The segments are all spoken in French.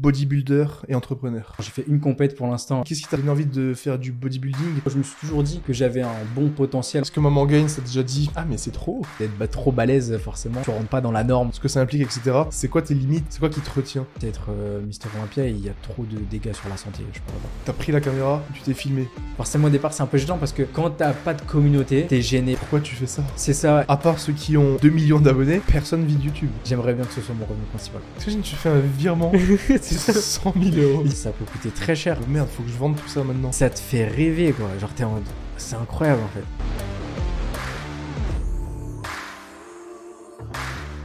bodybuilder et entrepreneur. J'ai fait une compète pour l'instant. Qu'est-ce qui t'a donné envie de faire du bodybuilding? Je me suis toujours dit que j'avais un bon potentiel. Est-ce que Maman Gain t'a déjà dit Ah, mais c'est trop? D'être bah, trop balèze, forcément. Tu rentres pas dans la norme. Ce que ça implique, etc. C'est quoi tes limites? C'est quoi qui te retient? Être euh, Mister Olympia, il y a trop de dégâts sur la santé, je pas. T'as pris la caméra, tu t'es filmé. Forcément, au départ, c'est un peu gênant parce que quand t'as pas de communauté, t'es gêné. Pourquoi tu fais ça? C'est ça. À part ceux qui ont 2 millions d'abonnés, personne vit de YouTube. J'aimerais bien que ce soit mon revenu principal. T'imagines, tu fais un virement de 100 000 euros. Ça peut coûter très cher. Merde, faut que je vende tout ça maintenant. Ça te fait rêver, quoi. Genre, t'es en mode. C'est incroyable, en fait.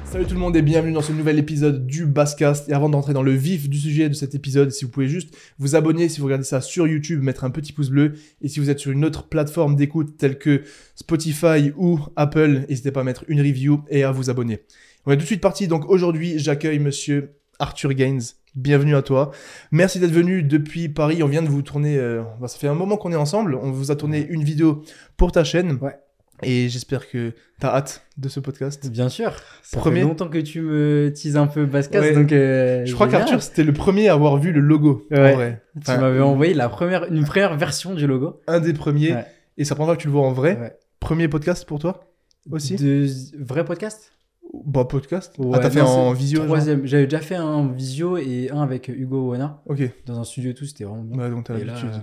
Salut tout le monde et bienvenue dans ce nouvel épisode du Basscast. Et avant d'entrer dans le vif du sujet de cet épisode, si vous pouvez juste vous abonner si vous regardez ça sur YouTube, mettre un petit pouce bleu. Et si vous êtes sur une autre plateforme d'écoute telle que Spotify ou Apple, n'hésitez pas à mettre une review et à vous abonner. On est tout de suite parti. Donc aujourd'hui, j'accueille monsieur Arthur Gaines. Bienvenue à toi. Merci d'être venu depuis Paris. On vient de vous tourner. euh, bah, ça fait un moment qu'on est ensemble. On vous a tourné une vidéo pour ta chaîne. Ouais. Et j'espère que tu as hâte de ce podcast. Bien sûr. Ça Premier- fait longtemps que tu me teases un peu Bascas, Ouais. donc. euh, Je crois qu'Arthur, c'était le premier à avoir vu le logo. en Ouais. vrai. Tu Enfin, m'avais envoyé la première, une première version du logo. Un des premiers. Ouais. Et ça prendra que tu le vois en vrai. Ouais. Premier podcast pour toi aussi? De vrai podcast? Bah, podcast. Ouais, ah, t'as fait non, en visio Troisième. J'avais déjà fait un en visio et un avec Hugo Wana Ok. dans un studio et tout, c'était vraiment bien. Bah, donc t'as l'habitude. euh,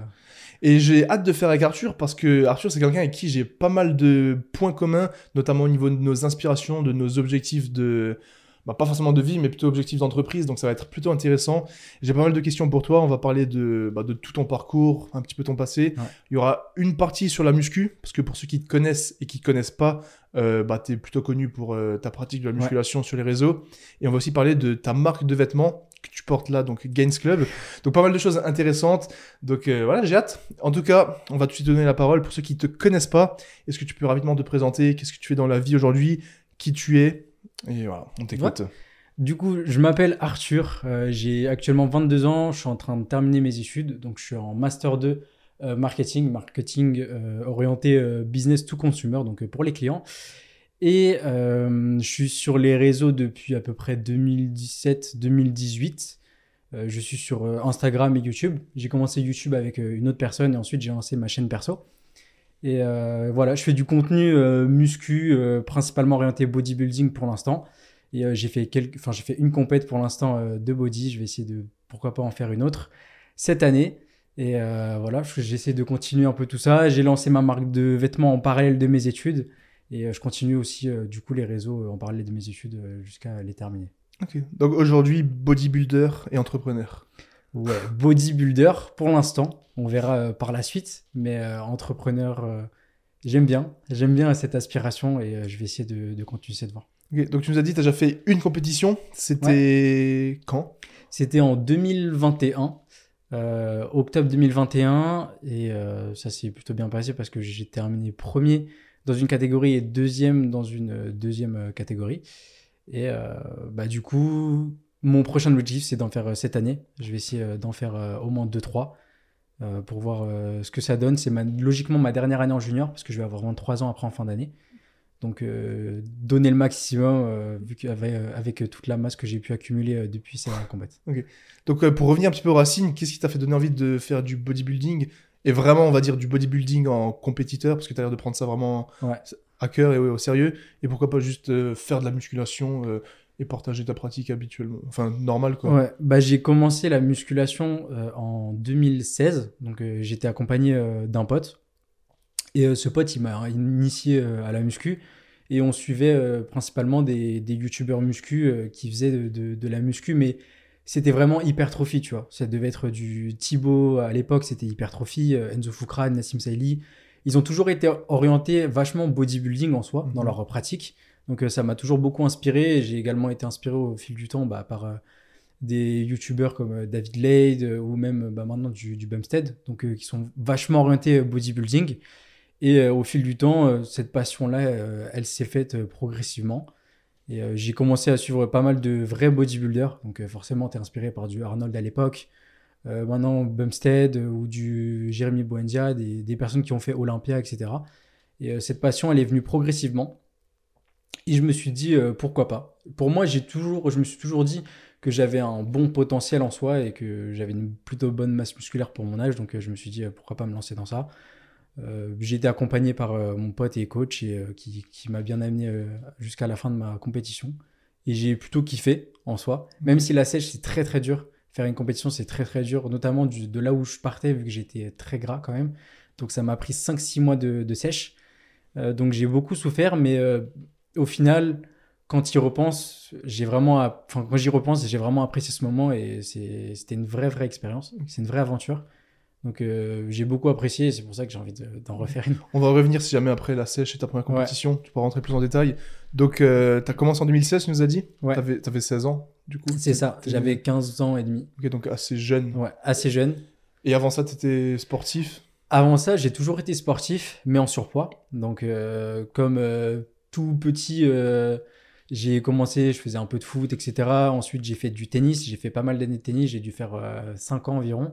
Et j'ai hâte de faire avec Arthur parce que Arthur, c'est quelqu'un avec qui j'ai pas mal de points communs, notamment au niveau de nos inspirations, de nos objectifs de. Bah, pas forcément de vie, mais plutôt objectifs d'entreprise. Donc ça va être plutôt intéressant. J'ai pas mal de questions pour toi. On va parler de, bah, de tout ton parcours, un petit peu ton passé. Ouais. Il y aura une partie sur la muscu, parce que pour ceux qui te connaissent et qui te connaissent pas, euh, bah, tu es plutôt connu pour euh, ta pratique de la musculation sur les réseaux. Et on va aussi parler de ta marque de vêtements que tu portes là, donc Gains Club. Donc pas mal de choses intéressantes. Donc euh, voilà, j'ai hâte. En tout cas, on va tout de suite donner la parole pour ceux qui te connaissent pas. Est-ce que tu peux rapidement te présenter? Qu'est-ce que tu fais dans la vie aujourd'hui? Qui tu es? Et voilà, on t'écoute. Du coup, je m'appelle Arthur, j'ai actuellement 22 ans, je suis en train de terminer mes études, donc je suis en Master 2 euh, Marketing, marketing euh, orienté euh, business to consumer, donc pour les clients. Et je suis sur les réseaux depuis à peu près 2017-2018. Euh, je suis sur Instagram et YouTube. J'ai commencé YouTube avec une autre personne et ensuite j'ai lancé ma chaîne perso. Et voilà, je fais du contenu muscu, principalement orienté bodybuilding pour l'instant. Et j'ai fait une compète pour l'instant de body. Je vais essayer de pourquoi pas en faire une autre cette année. Et euh, voilà, je- j'essaie de continuer un peu tout ça. J'ai lancé ma marque de vêtements en parallèle de mes études. Et euh, je continue aussi euh, du coup les réseaux en parallèle de mes études jusqu'à les terminer. Ok. Donc aujourd'hui, bodybuilder et entrepreneur. Ouais, bodybuilder pour l'instant. On verra par la suite. Mais entrepreneur, j'aime bien. J'aime bien cette aspiration et je vais essayer de, de continuer cette voie. Ok, Donc tu nous as dit, tu as déjà fait une compétition. C'était quand? C'était en 2021, euh, octobre 2021, et euh, ça s'est plutôt bien passé parce que j'ai terminé premier dans une catégorie et deuxième dans une euh, deuxième catégorie. Et bah, du coup, mon prochain objectif, c'est d'en faire cette année. Je vais essayer d'en faire au moins 2-3 euh, pour voir ce que ça donne. C'est logiquement ma dernière année en junior parce que je vais avoir 23 ans après en fin d'année. Donc, euh, donner le maximum euh, vu qu'avec euh, avec toute la masse que j'ai pu accumuler euh, depuis ces combats. Donc euh, pour revenir un petit peu aux racines, qu'est-ce qui t'a fait donner envie de faire du bodybuilding Et vraiment, on va dire du bodybuilding en compétiteur, parce que tu as l'air de prendre ça vraiment Ouais. à cœur et ouais, au sérieux. Et pourquoi pas juste faire de la musculation et partager ta pratique habituellement Enfin, normal quoi. Ouais, bah, j'ai commencé la musculation en 2016. Donc, j'étais accompagné d'un pote. Et euh, ce pote, il m'a initié euh, à la muscu. Et on suivait euh, principalement des, des youtubeurs muscu qui faisaient de, de- de la muscu. Mais c'était vraiment hypertrophie, tu vois. Ça devait être du Thibaut à l'époque, c'était hypertrophie. Enzo Fukran, Nassim Saïli. Ils ont toujours été orientés vachement bodybuilding en soi, dans Mhm. leur pratique. Donc, ça m'a toujours beaucoup inspiré. J'ai également été inspiré au fil du temps bah, par. euh, des youtubeurs comme David Lade ou même bah, maintenant du, du Bumstead, donc euh, qui sont vachement orientés bodybuilding. Et euh, au fil du temps, euh, cette passion-là, euh, elle s'est faite progressivement. Et j'ai commencé à suivre pas mal de vrais bodybuilders. Donc forcément, tu es inspiré par du Arnold à l'époque. Maintenant, Bumstead ou du Jérémy Buendia, des, personnes qui ont fait Olympia, etc. Et cette passion, elle est venue progressivement. Et je me suis dit, pourquoi pas Pour moi, j'ai toujours, je me suis toujours dit que j'avais un bon potentiel en soi et que j'avais une plutôt bonne masse musculaire pour mon âge. Donc je me suis dit pourquoi pas me lancer dans ça. J'ai été accompagné par mon pote et coach et, qui, qui m'a bien amené jusqu'à la fin de ma compétition. Et j'ai plutôt kiffé en soi, même si la sèche c'est très très dur. Faire une compétition c'est très très dur, notamment du, de là où je partais vu que j'étais très gras quand même. Donc ça m'a pris 5-6 mois de, de sèche. Euh, donc j'ai beaucoup souffert, mais euh, au final, quand il repense, j'ai vraiment, enfin quand j'y repense, j'ai vraiment apprécié ce moment et c'était une vraie vraie expérience. C'est une vraie aventure. Donc euh, j'ai beaucoup apprécié c'est pour ça que j'ai envie d'en refaire une. On va revenir si jamais après la sèche et ta première compétition, tu pourras rentrer plus en détail. Donc tu as commencé en 2016, tu nous as dit? Ouais. Tu avais, 16 ans du coup? C'est ça, j'avais 15 ans et demi. Ok, donc assez jeune. Ouais, assez jeune. Et avant ça, tu étais sportif? Avant ça, j'ai toujours été sportif, mais en surpoids. Donc, euh, comme euh, tout petit, euh, j'ai commencé, je faisais un peu de foot, etc. Ensuite, j'ai fait du tennis. J'ai fait pas mal d'années de tennis. J'ai dû faire 5 ans environ.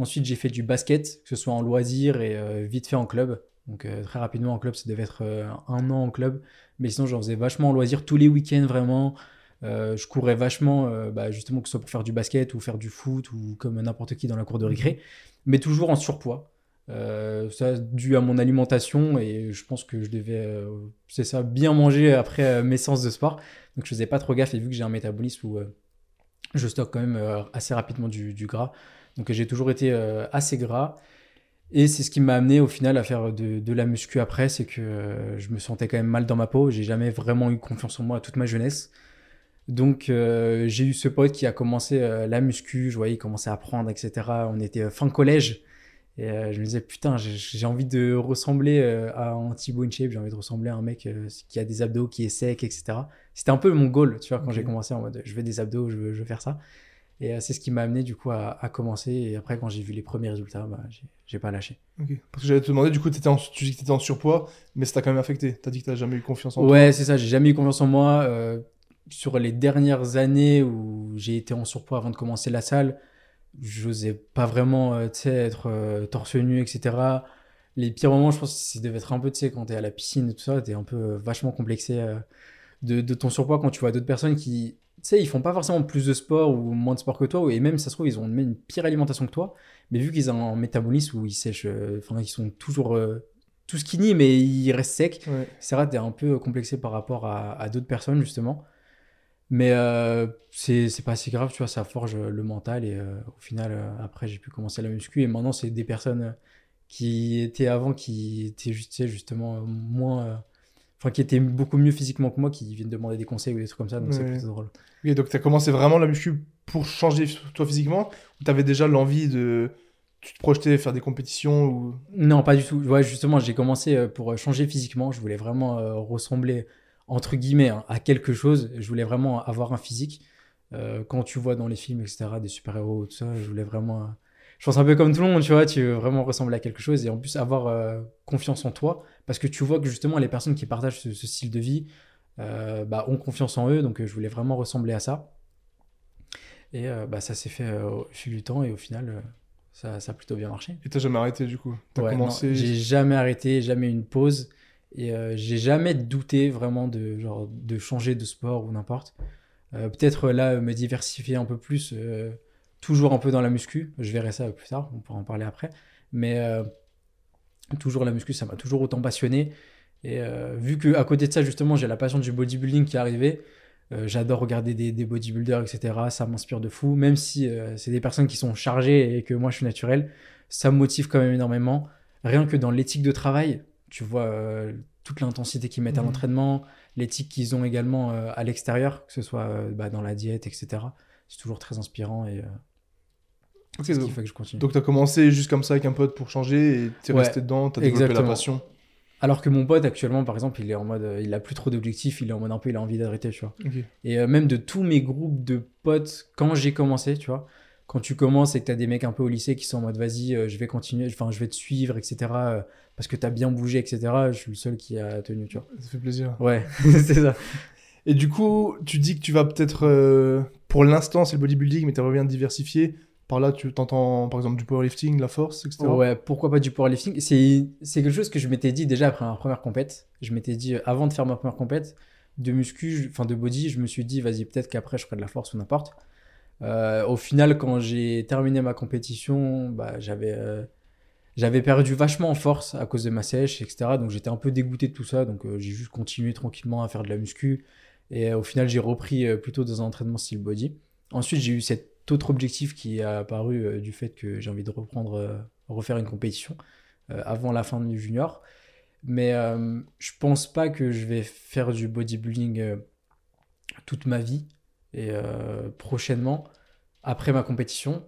Ensuite, j'ai fait du basket, que ce soit en loisir et vite fait en club. Donc, très rapidement en club, ça devait être un an en club. Mais sinon, j'en faisais vachement en loisir tous les week-ends, vraiment. je courais vachement, bah, justement, que ce soit pour faire du basket ou faire du foot ou comme n'importe qui dans la cour de récré, mais toujours en surpoids. Euh, ça dû à mon alimentation et je pense que je devais, euh, c'est ça, bien manger après euh, mes séances de sport. Donc je faisais pas trop gaffe et vu que j'ai un métabolisme où je stocke quand même assez rapidement du, gras, donc j'ai toujours été assez gras. Et c'est ce qui m'a amené au final à faire de, de la muscu après, c'est que je me sentais quand même mal dans ma peau. J'ai jamais vraiment eu confiance en moi toute ma jeunesse. Donc j'ai eu ce pote qui a commencé la muscu, je voyais il commençait à apprendre, etc. On était fin collège. Et euh, je me disais, putain, j'ai envie de ressembler euh, à un Thibaut InShape, j'ai envie de ressembler à un mec euh, qui a des abdos, qui est sec, etc. C'était un peu mon goal, tu vois, quand j'ai commencé en mode, je veux des abdos, je veux, faire ça. Et c'est ce qui m'a amené, du coup, à, commencer. Et après, quand j'ai vu les premiers résultats, bah, j'ai pas lâché. Parce que j'allais te demander, du coup, étais en, tu dis que tu étais en surpoids, mais ça t'a quand même affecté. Tu as dit que tu jamais eu confiance en toi. Ouais, c'est ça, j'ai jamais eu confiance en moi. sur les dernières années où j'ai été en surpoids avant de commencer la salle, j'osais pas vraiment euh, être euh, torse nu, etc. Les pires moments, je pense que ça devait être un peu, tu sais, quand t'es à la piscine et tout ça, t'es un peu euh, vachement complexé de, de, ton surpoids quand tu vois d'autres personnes qui, tu sais, ils font pas forcément plus de sport ou moins de sport que toi, et même, ça se trouve, ils ont une pire alimentation que toi, mais vu qu'ils ont un métabolisme où ils sèchent, enfin, ils sont toujours tout skinny, mais ils restent secs, c'est vrai, t'es un peu complexé par rapport à, à d'autres personnes, justement. Mais euh, c'est pas si grave, tu vois, ça forge le mental. Et euh, au final, euh, après, j'ai pu commencer la muscu. Et maintenant, c'est des personnes qui étaient avant, qui étaient juste, justement moins. Enfin, qui étaient beaucoup mieux physiquement que moi, qui viennent demander des conseils ou des trucs comme ça. Donc, c'est plutôt drôle. Oui, donc tu as commencé vraiment la muscu pour changer toi physiquement Ou tu avais déjà l'envie de. Tu te projetais faire des compétitions ou... Non, pas du tout. Ouais, justement, j'ai commencé pour changer physiquement. Je voulais vraiment ressembler entre guillemets, hein, à quelque chose. Je voulais vraiment avoir un physique. Euh, quand tu vois dans les films, etc., des super-héros, tout ça, je voulais vraiment. Euh, je pense un peu comme tout le monde, tu vois, tu veux vraiment ressembler à quelque chose et en plus avoir euh, confiance en toi parce que tu vois que justement les personnes qui partagent ce, style de vie bah, ont confiance en eux, donc je voulais vraiment ressembler à ça. Et bah, ça s'est fait au fil du temps et au final, ça, ça, a plutôt bien marché. Et t'as jamais arrêté du coup? T'as commencé... J'ai jamais arrêté, jamais une pause. Et euh, j'ai jamais douté vraiment de, genre, de changer de sport ou n'importe. Euh, peut-être là, me diversifier un peu plus, euh, toujours un peu dans la muscu. Je verrai ça plus tard, on pourra en parler après. Mais toujours la muscu, ça m'a toujours autant passionné. Et vu qu'à côté de ça, justement, j'ai la passion du bodybuilding qui est arrivée, j'adore regarder des, des, bodybuilders, etc. Ça m'inspire de fou. Même si c'est des personnes qui sont chargées et que moi je suis naturel, ça me motive quand même énormément. Rien que dans l'éthique de travail, tu vois euh, toute l'intensité qu'ils mettent à mhm. l'entraînement, l'éthique qu'ils ont également euh, à l'extérieur, que ce soit euh, bah, dans la diète, etc. C'est toujours très inspirant et ce qui fait que je continue. Donc tu as commencé juste comme ça avec un pote pour changer et tu es resté dedans, tu as développé la passion. Alors que mon pote actuellement, par exemple, il est en mode, il a plus trop d'objectifs, il est en mode un peu, il a envie d'arrêter, tu vois. Et même de tous mes groupes de potes, quand j'ai commencé, tu vois, quand tu commences et que tu as des mecs un peu au lycée qui sont en mode vas-y, euh, je vais continuer, enfin, je vais te suivre, etc. Euh, parce que tu as bien bougé, etc. Je suis le seul qui a tenu, tu vois. Ça fait plaisir. Ouais, c'est ça. Et du coup, tu dis que tu vas peut-être, euh, pour l'instant, c'est le bodybuilding, mais tu reviens de diversifier. Par là, tu t'entends par exemple du powerlifting, la force, etc. Ouais, pourquoi pas du powerlifting? C'est quelque chose que je m'étais dit déjà après ma première compète. Je m'étais dit, avant de faire ma première compète, de muscu, enfin de body, je me suis dit, vas-y, peut-être qu'après je ferai de la force ou n'importe. Euh, au final, quand j'ai terminé ma compétition, bah, j'avais euh, j'avais perdu vachement en force à cause de ma sèche, etc. Donc j'étais un peu dégoûté de tout ça. Donc euh, j'ai juste continué tranquillement à faire de la muscu. Et au final, j'ai repris plutôt dans un entraînement style body. Ensuite, j'ai eu cet autre objectif qui est apparu du fait que j'ai envie de reprendre, refaire une compétition avant la fin du junior. Mais je pense pas que je vais faire du bodybuilding toute ma vie et prochainement après ma compétition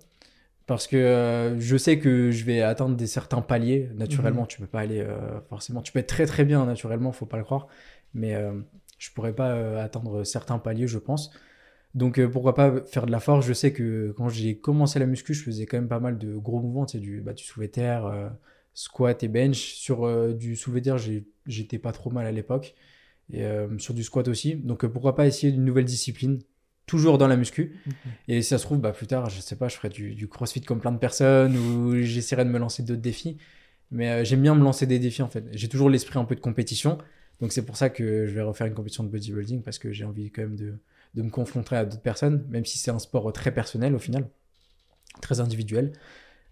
parce que euh, je sais que je vais atteindre des certains paliers naturellement. Mhm. Tu peux pas aller euh, forcément. Tu peux être très très bien naturellement, faut pas le croire, mais euh, je pourrais pas atteindre certains paliers, je pense. Donc pourquoi pas faire de la force Je sais que quand j'ai commencé la muscu, je faisais quand même pas mal de gros mouvements, tu sais, du, bah, du soulevé terre, squat et bench. Sur du soulevé terre, j'étais pas trop mal à l'époque. Et sur du squat aussi. Donc pourquoi pas essayer une nouvelle discipline toujours dans la muscu. Et si ça se trouve, bah, plus tard, je sais pas, je ferai du, crossfit comme plein de personnes ou j'essaierai de me lancer d'autres défis. Mais euh, j'aime bien me lancer des défis en fait. J'ai toujours l'esprit un peu de compétition. Donc c'est pour ça que je vais refaire une compétition de bodybuilding parce que j'ai envie quand même de, de me confronter à d'autres personnes, même si c'est un sport très personnel au final, très individuel.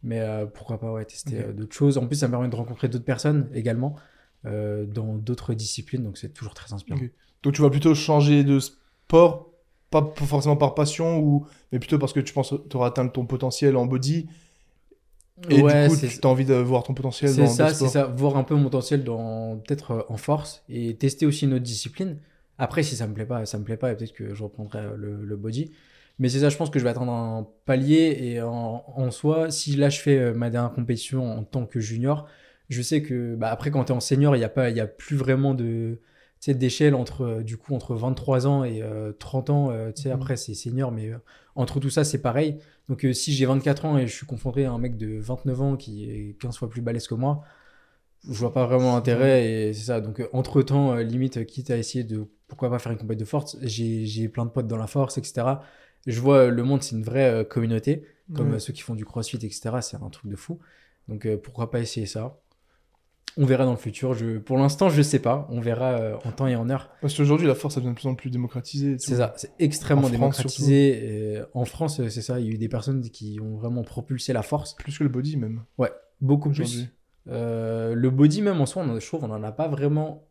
Mais euh, pourquoi pas ouais, tester euh, d'autres choses. En plus, ça me permet de rencontrer d'autres personnes également dans d'autres disciplines. Donc c'est toujours très inspirant. Donc tu vas plutôt changer de sport pas forcément par passion, ou... mais plutôt parce que tu penses que tu auras atteint ton potentiel en body. Et du coup, tu as envie de voir ton potentiel dans C'est ça, c'est ça. Voir un peu mon potentiel dans peut-être euh, en force et tester aussi une autre discipline. Après, si ça me plaît pas, ça me plaît pas, et peut-être que je reprendrai euh, le, body. Mais c'est ça, je pense que je vais attendre un palier et en, en soi, si là je fais euh, ma dernière compétition en tant que junior, je sais que bah, après quand tu es en senior, il n'y a, pas, y a plus vraiment de, d'échelle entre euh, du coup entre 23 ans et 30 euh, ans euh, tu sais mhm. après c'est senior mais entre tout ça c'est pareil donc si j'ai 24 ans et je suis confronté à un mec de 29 ans qui est 15 fois plus balèze que moi je vois pas vraiment l'intérêt et c'est ça donc entre temps limite quitte à essayer de pourquoi pas faire une compétition de force? J'ai plein de potes dans la force etc je vois le monde c'est une vraie communauté comme ceux qui font du crossfit etc c'est un truc de fou donc pourquoi pas essayer ça? On verra dans le futur. Je, pour l'instant, je sais pas. On verra euh, en temps et en heure. Parce qu'aujourd'hui, la force, ça devient de plus en plus démocratisée. C'est ça, c'est extrêmement démocratisé. en France, c'est ça. Il y a eu des personnes qui ont vraiment propulsé la force. Plus que le body, même. Ouais, beaucoup plus. Euh, le body, même en soi, on, je trouve, on n'en a pas vraiment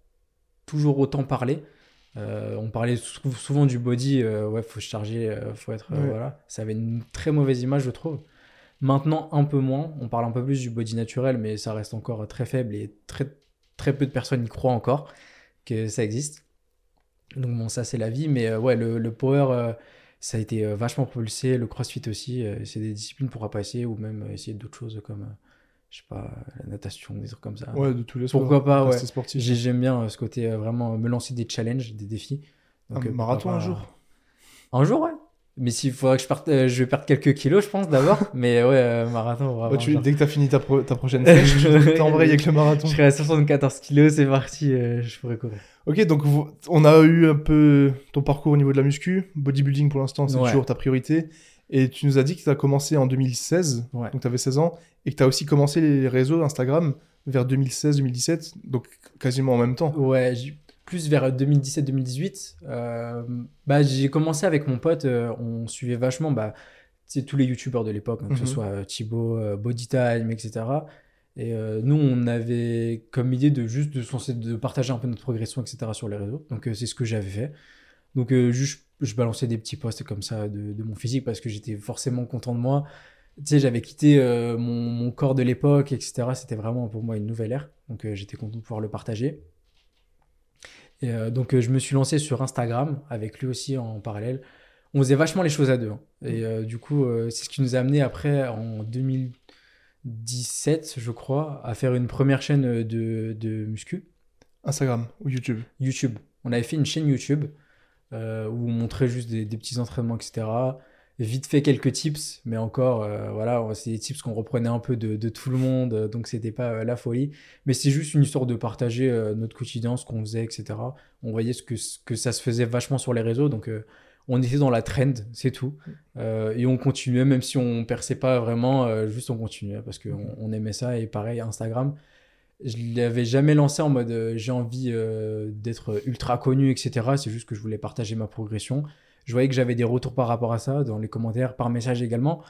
toujours autant parlé. Euh, on parlait souvent du body, ouais, faut charger, faut être, voilà. Ça avait une très mauvaise image, je trouve. Maintenant, un peu moins. On parle un peu plus du body naturel, mais ça reste encore très faible et très, très peu de personnes y croient encore que ça existe. Donc, bon, ça, c'est la vie. Mais euh, ouais, le, power, euh, ça a été euh, vachement propulsé. Le crossfit aussi, c'est des disciplines pour pas essayer ou même essayer d'autres choses comme, je sais pas, la natation, des trucs comme ça. Ouais, de tous les sports. Pourquoi pas, ouais. J'aime bien ce côté vraiment me lancer des challenges, des défis. Donc, un marathon un jour Un jour, ouais. Mais s'il faudrait que je parte, euh, je vais perdre quelques kilos, je pense d'abord. mais ouais, euh, marathon. dès que tu as fini ta, ta prochaine sèche, tu t'embrayes avec le marathon. Je serai à 74 kilos, c'est parti, euh, je pourrais courir. Ok, donc on a eu un peu ton parcours au niveau de la muscu. Bodybuilding pour l'instant, c'est toujours ta priorité. Et tu nous as dit que tu as commencé en 2016, donc tu avais 16 ans, et que tu as aussi commencé les réseaux Instagram vers 2016-2017, donc quasiment en même temps. Ouais, plus vers 2017-2018, euh, bah, j'ai commencé avec mon pote, euh, on suivait vachement bah, tous les youtubeurs de l'époque, que ce mhm. soit euh, Thibaut, Bodytime, etc. Et nous, on avait comme idée de juste de, de partager un peu notre progression, etc. sur les réseaux. Donc c'est ce que j'avais fait. Donc juste, je balançais des petits posts comme ça de, mon physique parce que j'étais forcément content de moi. Tu sais, j'avais quitté mon, mon, corps de l'époque, etc. C'était vraiment pour moi une nouvelle ère. Donc j'étais content de pouvoir le partager. Et euh, donc, euh, je me suis lancé sur Instagram avec lui aussi en parallèle. On faisait vachement les choses à deux. Hein. Et euh, du coup, c'est ce qui nous a amené après, en 2017, je crois, à faire une première chaîne de, de muscu. Instagram ou YouTube? YouTube. On avait fait une chaîne YouTube où on montrait juste des, petits entraînements, etc vite fait quelques tips, mais encore, euh, voilà, c'est des tips qu'on reprenait un peu de, tout le monde, euh, donc c'était pas euh, la folie. Mais c'est juste une histoire de partager notre quotidien, ce qu'on faisait, etc. On voyait ce que, que ça se faisait vachement sur les réseaux, donc on était dans la trend, c'est tout. et on continuait, même si on perçait pas vraiment, juste on continuait parce qu'on on aimait ça. Et pareil, Instagram, je l'avais jamais lancé en mode j'ai envie d'être ultra connu, etc. C'est juste que je voulais partager ma progression Je voyais que j'avais des retours par rapport à ça, dans les commentaires, par message également.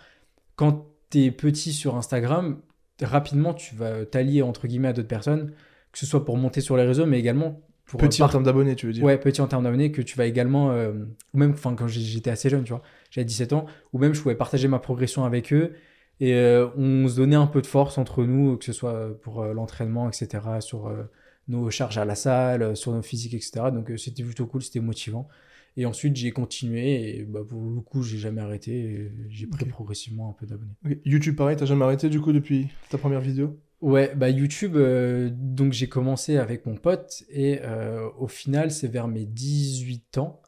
Quand tu es petit sur Instagram, rapidement, tu vas t'allier entre guillemets à d'autres personnes, que ce soit pour monter sur les réseaux, mais également pour. Petit en termes d'abonnés, tu veux dire Ouais, petit en termes d'abonnés, que tu vas également. euh, ou même enfin, quand j'étais assez jeune, tu vois, j'avais 17 ans, ou même je pouvais partager ma progression avec eux. Et euh, on se donnait un peu de force entre nous, que ce soit pour euh, l'entraînement, etc., sur euh, nos charges à la salle, sur nos physiques, etc. Donc c'était plutôt cool, c'était motivant. Et ensuite, j'ai continué, et bah, pour le coup, j'ai jamais arrêté. J'ai pris progressivement un peu d'abonnés. YouTube, pareil, t'as jamais arrêté du coup depuis ta première vidéo? Ouais, bah YouTube, euh, donc j'ai commencé avec mon pote et euh, au final, c'est vers mes 18 ans,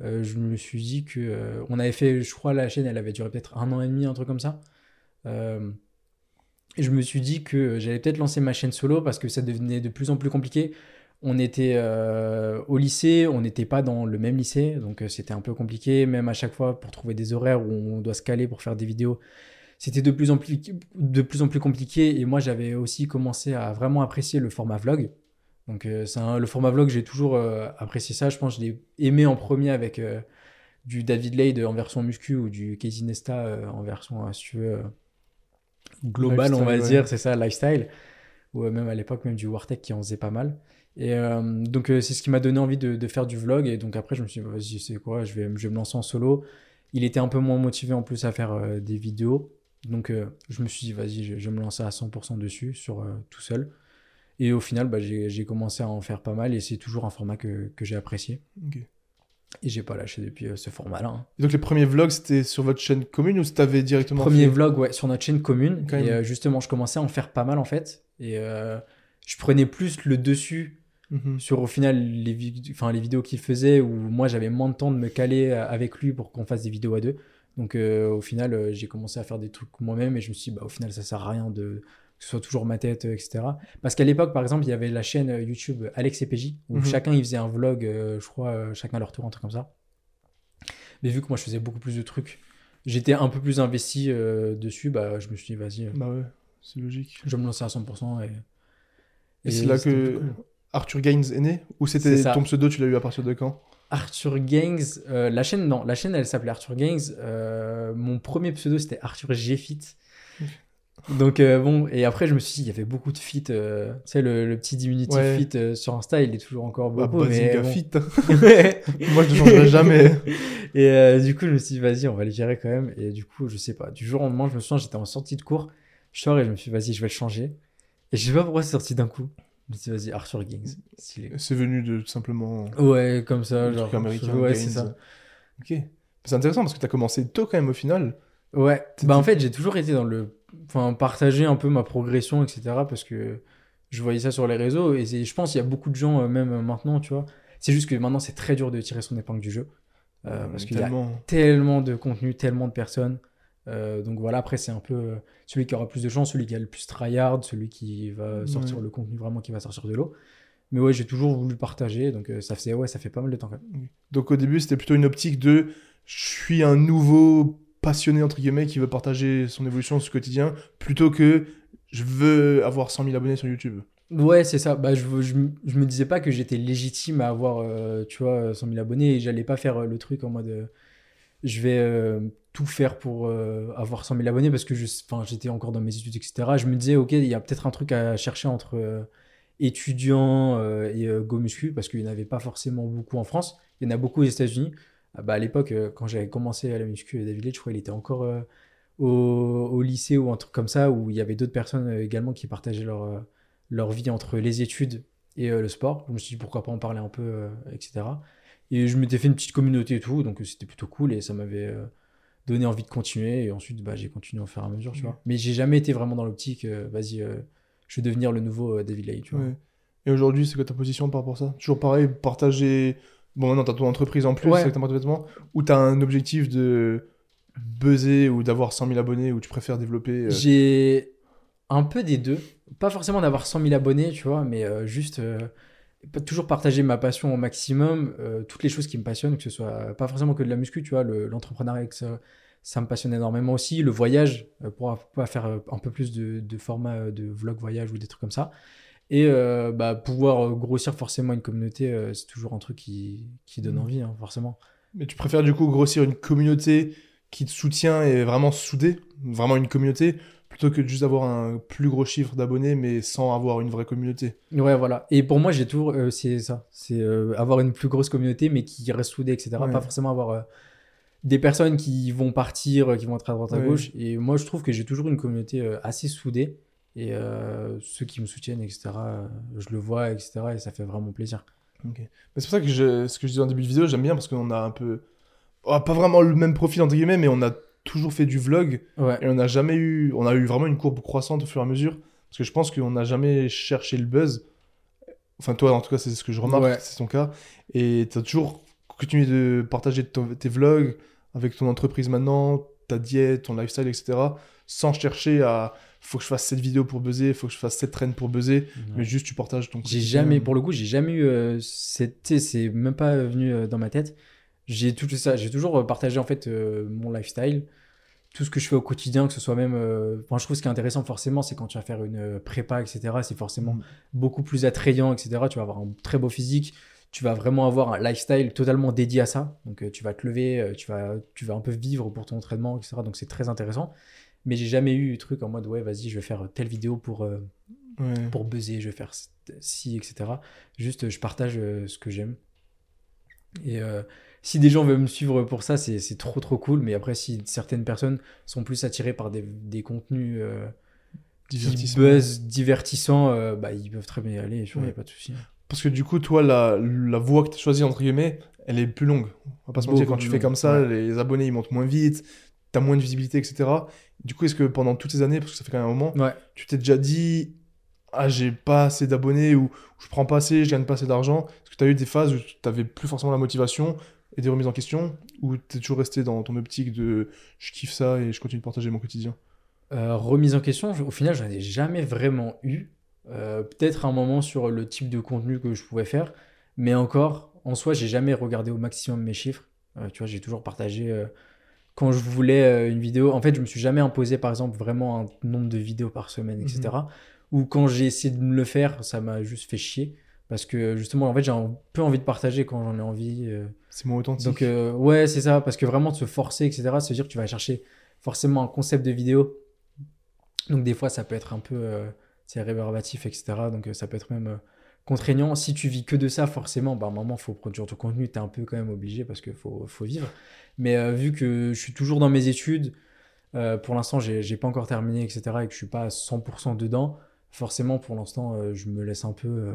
euh, je me suis dit que on avait fait, je crois, la chaîne, elle avait duré peut-être un an et demi, un truc comme ça. Euh, je me suis dit que j'allais peut-être lancer ma chaîne solo parce que ça devenait de plus en plus compliqué. On était euh, au lycée, on n'était pas dans le même lycée, donc euh, c'était un peu compliqué, même à chaque fois pour trouver des horaires où on doit se caler pour faire des vidéos c'était de plus en plus de plus en plus compliqué. Et moi j'avais aussi commencé à vraiment apprécier le format vlog. Donc euh, le format vlog j'ai toujours apprécié ça. Je pense que je l'ai aimé en premier avec du David Lade en version muscu ou du Casey Nesta en version si globale on va ouais. dire c'est ça lifestyle ou euh, même à l'époque même du Wartech qui en faisait pas mal et euh, donc euh, c'est ce qui m'a donné envie de, de faire du vlog et donc après je me suis dit vas-y c'est quoi je vais, je vais me lancer en solo il était un peu moins motivé en plus à faire euh, des vidéos donc euh, je me suis dit, vas-y, je, vais me lancer à 100% dessus, sur tout seul. Et au final, bah, j'ai commencé à en faire pas mal et c'est toujours un format que, que j'ai apprécié. Ok. Et j'ai pas lâché depuis euh, ce format-là. hein. Et donc les premiers vlogs, c'était sur votre chaîne commune ou t'avais directement Premier fait vlog ouais, sur notre chaîne commune. Quand même. Et euh, justement, je commençais à en faire pas mal en fait. Et euh, je prenais plus le dessus Mhm. sur au final les, enfin, les vidéos qu'il faisait où moi j'avais moins de temps de me caler euh, avec lui pour qu'on fasse des vidéos à deux. Donc euh, au final euh, j'ai commencé à faire des trucs moi-même et je me suis dit bah, au final ça sert à rien de que ce soit toujours ma tête euh, etc. Parce qu'à l'époque par exemple il y avait la chaîne euh, YouTube Alex et PJ où Mhm. chacun il faisait un vlog euh, je crois euh, chacun à leur tour un truc comme ça. Mais vu que moi je faisais beaucoup plus de trucs j'étais un peu plus investi euh, dessus bah je me suis dit vas-y euh, Bah ouais, c'est logique. je vais me lancer à 100% et, Et, c'est là que cool. Arthur Gaines est né Ou c'était ton pseudo, tu l'as eu à partir de quand? Arthur euh, la chaîne, non, la chaîne elle s'appelait Arthur. Euh, mon premier pseudo c'était Arthur G Fit. Donc euh, bon, et après je me suis dit, il y avait beaucoup de fit, euh, tu sais, le, le petit diminutif Ouais. fit euh, sur Insta, il est toujours encore Bah, beaucoup. mais Bazinga bon. Fit. Moi, je ne changerai jamais. et euh, du coup, je me suis dit, vas-y, on va le virer quand même. Et du coup, je sais pas, du jour au lendemain, je me souviens, j'étais en sortie de cours, je sors et je me suis dit, vas-y, je vais le changer. Et je sais pas pourquoi c'est sorti d'un coup. Je me suis dit, vas-y, Arthur stylé. C'est venu de tout simplement. Ouais, comme ça, genre. américain. Ouais, Gaines. c'est ça. Ok. C'est intéressant parce que t'as commencé tôt quand même au final. Ouais, bah en fait j'ai toujours été dans le... Enfin, partager un peu ma progression, etc. Parce que je voyais ça sur les réseaux et je pense qu'il y a beaucoup de gens, euh, même euh, maintenant, tu vois. C'est juste que maintenant c'est très dur de tirer son épingle du jeu. Euh, parce qu'il y a tellement. de contenu, tellement de personnes. Euh, donc voilà, après c'est un peu celui qui aura plus de chance, celui qui a le plus tryhard, celui qui va sortir Ouais. le contenu vraiment qui va sortir de l'eau. Mais ouais, j'ai toujours voulu partager, donc ça, faisait, ouais, ça fait pas mal de temps quand même. Donc au début, c'était plutôt une optique de je suis un nouveau passionné entre guillemets qui veut partager son évolution, son quotidien, plutôt que je veux avoir 100 000 abonnés sur YouTube. Ouais, c'est ça. Bah, je, je, me- disais pas que j'étais légitime à avoir, euh, tu vois, 100 000 abonnés et j'allais pas faire euh, le truc en mode euh, je vais euh, tout faire pour avoir 100 000 abonnés parce que j'étais encore dans mes études, etc. Je me disais, ok, il y a peut-être un truc à chercher entre étudiants et euh, Go Muscu parce qu'il n'y en avait pas forcément beaucoup en France. Il y en a beaucoup aux États-Unis. Ah bah, à l'époque, euh, quand j'avais commencé à la muscu, David Led, je crois qu'il était encore euh, au, au lycée ou un truc comme ça où il y avait d'autres personnes euh, également qui partageaient leur. leur vie entre les études et le sport. Je me suis dit pourquoi pas en parler un peu, etc. Et je m'étais fait une petite communauté et tout, donc c'était plutôt cool et ça m'avait donné envie de continuer. Et ensuite, bah, j'ai continué à faire à mesure, tu Mhm. vois. Mais j'ai jamais été vraiment dans l'optique, euh, vas-y, euh, je vais devenir le nouveau euh, David Lay, tu vois. Ouais. Et aujourd'hui, c'est quoi ta position par rapport à ça? Toujours pareil, partager. Bon, maintenant, t'as ton entreprise en plus, Ouais. avec ta marque de vêtements, ou t'as un objectif de buzzer ou d'avoir 100 000 abonnés, ou tu préfères développer. euh, J'ai un peu des deux. Pas forcément d'avoir 100 000 abonnés, tu vois, mais euh, juste euh, toujours partager ma passion au maximum, toutes les choses qui me passionnent, que ce soit pas forcément que de la muscu, tu vois, le- l'entrepreneuriat, ça, me passionne énormément aussi. Le voyage, pour pouvoir faire un peu plus de, de format de vlog voyage ou des trucs comme ça. Et euh, bah, pouvoir euh, grossir forcément une communauté, euh, c'est toujours un truc qui, qui donne Mhm. envie, hein, forcément. Mais tu préfères du coup grossir une communauté qui te soutient et vraiment soudée, vraiment une communauté, plutôt que de juste avoir un plus gros chiffre d'abonnés mais sans avoir une vraie communauté? Ouais, voilà. Et pour moi, j'ai toujours, euh, c'est ça, c'est avoir une plus grosse communauté mais qui reste soudée, etc. Ouais. Pas forcément avoir des personnes qui vont partir, qui vont être à droite à Ouais. gauche. Et moi, je trouve que j'ai toujours une communauté assez soudée. Et euh, ceux qui me soutiennent, etc., je le vois, etc. Et ça fait vraiment plaisir. Ok. Mais c'est pour ça que je, ce que je disais en début de vidéo, j'aime bien parce qu'on a un peu. oh, pas vraiment le même profil entre guillemets, mais on a toujours fait du vlog Ouais. et on n'a jamais eu. On a eu vraiment une courbe croissante au fur et à mesure. Parce que je pense qu'on n'a jamais cherché le buzz. Enfin, toi, en tout cas, c'est ce que je remarque, Ouais. c'est ton cas. Et tu as toujours continué de partager ton- tes vlogs avec ton entreprise maintenant, ta diète, ton lifestyle, etc. Sans chercher à. Faut que je fasse cette vidéo pour buzzer, faut que je fasse cette traîne pour buzzer. Mais juste, tu partages ton J'ai jamais, pour le coup, j'ai jamais eu. euh, c'est même pas venu euh, dans ma tête. J'ai tout ça. J'ai toujours euh, partagé en fait euh, mon lifestyle, tout ce que je fais au quotidien, que ce soit même. Enfin, je trouve ce qui est intéressant forcément, c'est quand tu vas faire une prépa, etc. C'est forcément Mm. beaucoup plus attrayant, etc. Tu vas avoir un très beau physique. Tu vas vraiment avoir un lifestyle totalement dédié à ça. Donc, tu vas te lever, tu vas, tu vas un peu vivre pour ton entraînement, etc. Donc, c'est très intéressant. Mais j'ai jamais eu le truc en mode, ouais, vas-y, je vais faire telle vidéo pour, euh, Ouais. pour buzzer, je vais faire ci, etc. Juste, je partage euh, ce que j'aime. Et euh, si des gens veulent me suivre pour ça, c'est c'est trop trop cool. Mais après, si certaines personnes sont plus attirées par des, des contenus qui buzz, divertissants, bah, ils peuvent très bien y aller. Il n'y Ouais. a pas de souci. Parce que du coup, toi, la, la voie que tu as choisie, entre guillemets, elle est plus longue. On va pas se mentir, quand tu fais comme ça, ouais. les abonnés, ils montent moins vite, tu as moins de visibilité, etc. Du coup, est-ce que pendant toutes ces années, parce que ça fait quand même un moment, Ouais. tu t'es déjà dit, ah, j'ai pas assez d'abonnés, ou je prends pas assez, je gagne pas assez d'argent Est-ce que tu as eu des phases où tu n'avais plus forcément la motivation et des remises en question, ou tu es toujours resté dans ton optique de je kiffe ça et je continue de partager mon quotidien? Euh, remise en question, au final, j'en ai jamais vraiment eu. Euh, Peut-être un moment sur le type de contenu que je pouvais faire, mais encore, en soi, j'ai jamais regardé au maximum mes chiffres. Euh, tu vois, j'ai toujours partagé quand je voulais euh, une vidéo. En fait, je me suis jamais imposé, par exemple, vraiment un nombre de vidéos par semaine, etc. Ou quand j'ai essayé de me le faire, ça m'a juste fait chier. Parce que justement, en fait, j'ai un peu envie de partager quand j'en ai envie. euh, C'est moins authentique. donc euh, ouais, c'est ça, parce que vraiment de se forcer, etc., veut dire que tu vas chercher forcément un concept de vidéo. Donc des fois, ça peut être un peu euh, c'est rébarbatif, etc. Donc euh, ça peut être même contraignant. Si tu vis que de ça, forcément, bah, à un moment, il faut produire ton contenu, tu es un peu quand même obligé parce qu'il faut, faut vivre. Mais euh, vu que je suis toujours dans mes études, euh, pour l'instant, j'ai pas encore terminé, etc., et que je suis pas à 100% dedans, forcément, pour l'instant, euh, je me laisse un peu...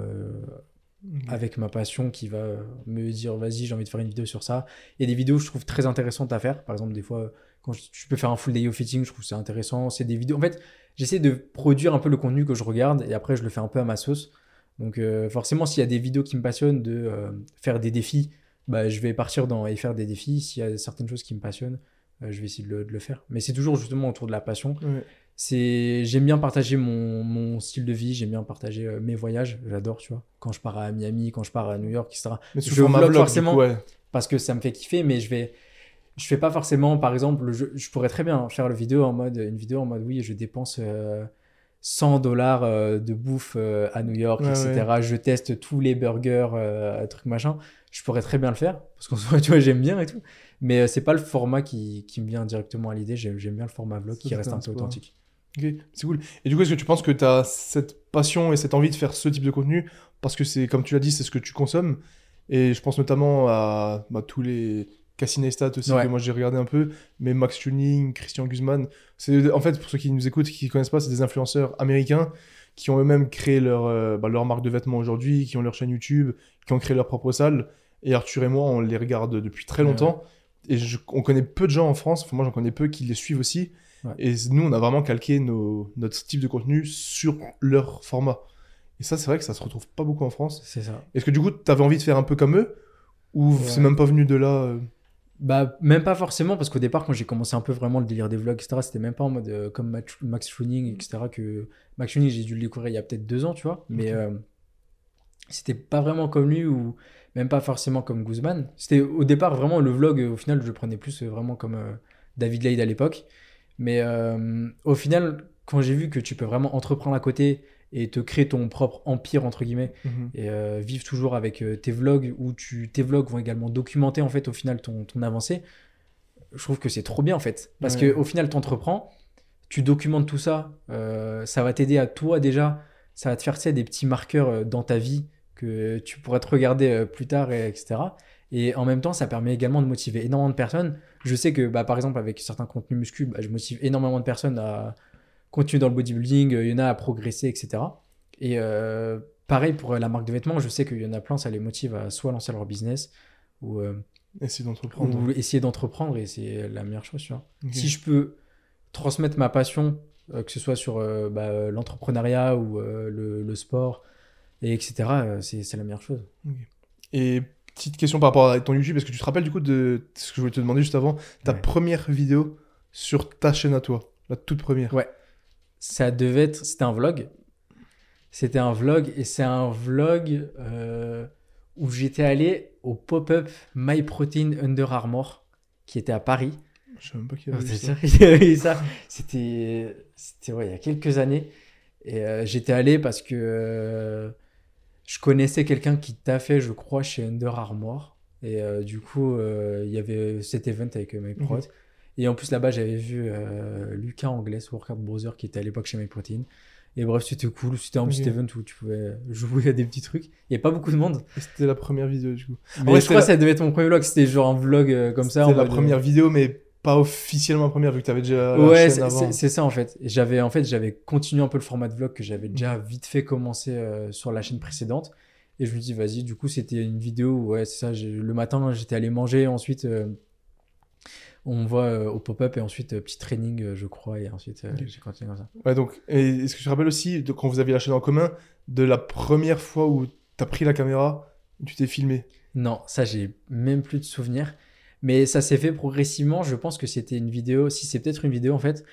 avec ma passion qui va me dire vas-y j'ai envie de faire une vidéo sur ça il y a des vidéos que je trouve très intéressantes à faire par exemple des fois quand je, je peux faire un full day of fitting je trouve que c'est intéressant c'est des vidéos en fait j'essaie de produire un peu le contenu que je regarde et après je le fais un peu à ma sauce donc euh, forcément s'il y a des vidéos qui me passionnent de euh, faire des défis bah, je vais partir dans et faire des défis s'il y a certaines choses qui me passionnent euh, je vais essayer de le, de le faire mais c'est toujours justement autour de la passion Ouais. c'est j'aime bien partager mon, mon style de vie j'aime bien partager mes voyages j'adore tu vois quand je pars à Miami quand je pars à New York etc Mais je vlog vlog, forcément. du coup, ouais. parce que ça me fait kiffer mais je vais je fais pas forcément par exemple je, je pourrais très bien faire le vidéo en mode une vidéo en mode oui je dépense 100 dollars euh, de bouffe euh, à New York Ouais, etc je teste tous les burgers euh, trucs machin. Je pourrais très bien le faire parce soi tu vois j'aime bien et tout. Mais c'est pas le format qui, qui me vient directement à l'idée. J'aime bien le format vlog qui reste un peu authentique. Ok, c'est cool. Et du coup, est-ce que tu penses que tu as cette passion et cette envie de faire ce type de contenu? Parce que c'est, comme tu l'as dit, c'est ce que tu consommes. Et je pense notamment à bah, tous les Cassinestat aussi Ouais. que moi j'ai regardé un peu, mais Max Tuning, Christian Guzman. C'est en fait pour ceux qui nous écoutent, qui ne connaissent pas, c'est des influenceurs américains qui ont eux-mêmes créé leur euh, bah, leur marque de vêtements aujourd'hui, qui ont leur chaîne YouTube, qui ont créé leur propre salle. Et Arthur et moi, on les regarde depuis très Ouais, longtemps. Et je- on connaît peu de gens en France, enfin, moi j'en connais peu qui les suivent aussi. Ouais. Et nous, on a vraiment calqué nos, notre type de contenu sur leur format. Et ça, c'est vrai que ça se retrouve pas beaucoup en France. c'est ça Est-ce que du coup, t'avais envie de faire un peu comme eux? Ou Ouais. c'est même pas venu de là euh, Bah, même pas forcément, parce qu'au départ, quand j'ai commencé un peu vraiment le délire des vlogs, etc., c'était même pas en mode euh, comme Max, Tuning, etc., que Max Tuning, j'ai dû le découvrir il y a peut-être deux ans, tu vois, mais euh, c'était pas vraiment comme lui ou même pas forcément comme Guzman. C'était au départ vraiment le vlog, au final, je le prenais plus euh, vraiment comme euh, David Lade à l'époque, mais au final, quand j'ai vu que tu peux vraiment entreprendre à côté et te créer ton propre empire entre guillemets. Mhm. et euh, vivre toujours avec euh, tes vlogs où tu tes vlogs vont également documenter en fait au final ton, ton avancée. Je trouve que c'est trop bien en fait. Parce Ouais. que au final tu entreprends tu documentes tout ça euh, ça va t'aider à toi déjà ça va te faire tu sais, des petits marqueurs dans ta vie que tu pourras te regarder plus tard et, etc et en même temps ça permet également de motiver énormément de personnes. Je sais que bah, par exemple avec certains contenus muscu bah, je motive énormément de personnes à continuer dans le bodybuilding euh, il y en a à progresser etc et euh, pareil pour euh, la marque de vêtements, je sais qu'il y en a plein, ça les motive à soit lancer leur business ou, euh, Essayer d'entreprendre. ou essayer d'entreprendre et c'est la meilleure chose. Tu vois. Si je peux transmettre ma passion, euh, que ce soit sur bah, l'entrepreneuriat ou le, le sport, et etc., c'est la meilleure chose. Et petite question par rapport à ton YouTube, est-ce que tu te rappelles du coup de ce que je voulais te demander juste avant, ta Ouais. première vidéo sur ta chaîne à toi, la toute première Ouais. Ça devait être. C'était un vlog. C'était un vlog et c'est un vlog euh, où j'étais allé au pop-up My Protein Under Armour qui était à Paris. Je sais même pas qui Oh, avait vu ça. y ça? C'était, c'était ouais, il y a quelques années. Et euh, j'étais allé parce que euh, je connaissais quelqu'un qui taffait, je crois, chez Under Armour. Et euh, du coup, il y avait cet event avec euh, MyProtein. Et en plus, là-bas, j'avais vu euh, Lucas Anglais, Workout Brother, qui était à l'époque chez MyProtein. Et bref, c'était cool. C'était un petit event où tu pouvais jouer à des petits trucs. Il n'y a pas beaucoup de monde. C'était la première vidéo du coup. Mais ouais, je crois que ça devait être mon premier vlog. C'était genre un vlog euh, comme ça. C'était la euh, première vidéo, mais pas officiellement la première vu que tu avais déjà ouais, c'est- ça en fait. J'avais en fait j'avais continué un peu le format de vlog que j'avais déjà vite fait commencer euh, sur la chaîne précédente. Et je me dis vas-y. Du coup c'était une vidéo où ouais c'est ça. Le matin j'étais allé manger. Ensuite euh, on voit euh, au pop-up et ensuite euh, petit training euh, je crois et ensuite euh, Ok. j'ai continué comme ça. Ouais, donc, et est-ce que tu te rappelles aussi, de, quand vous aviez la chaîne en commun, de la première fois où t'as pris la caméra, tu t'es filmé? Non ça j'ai même plus de souvenirs. Mais ça s'est fait progressivement. Je pense que c'était une vidéo. Si c'est peut-être une vidéo en fait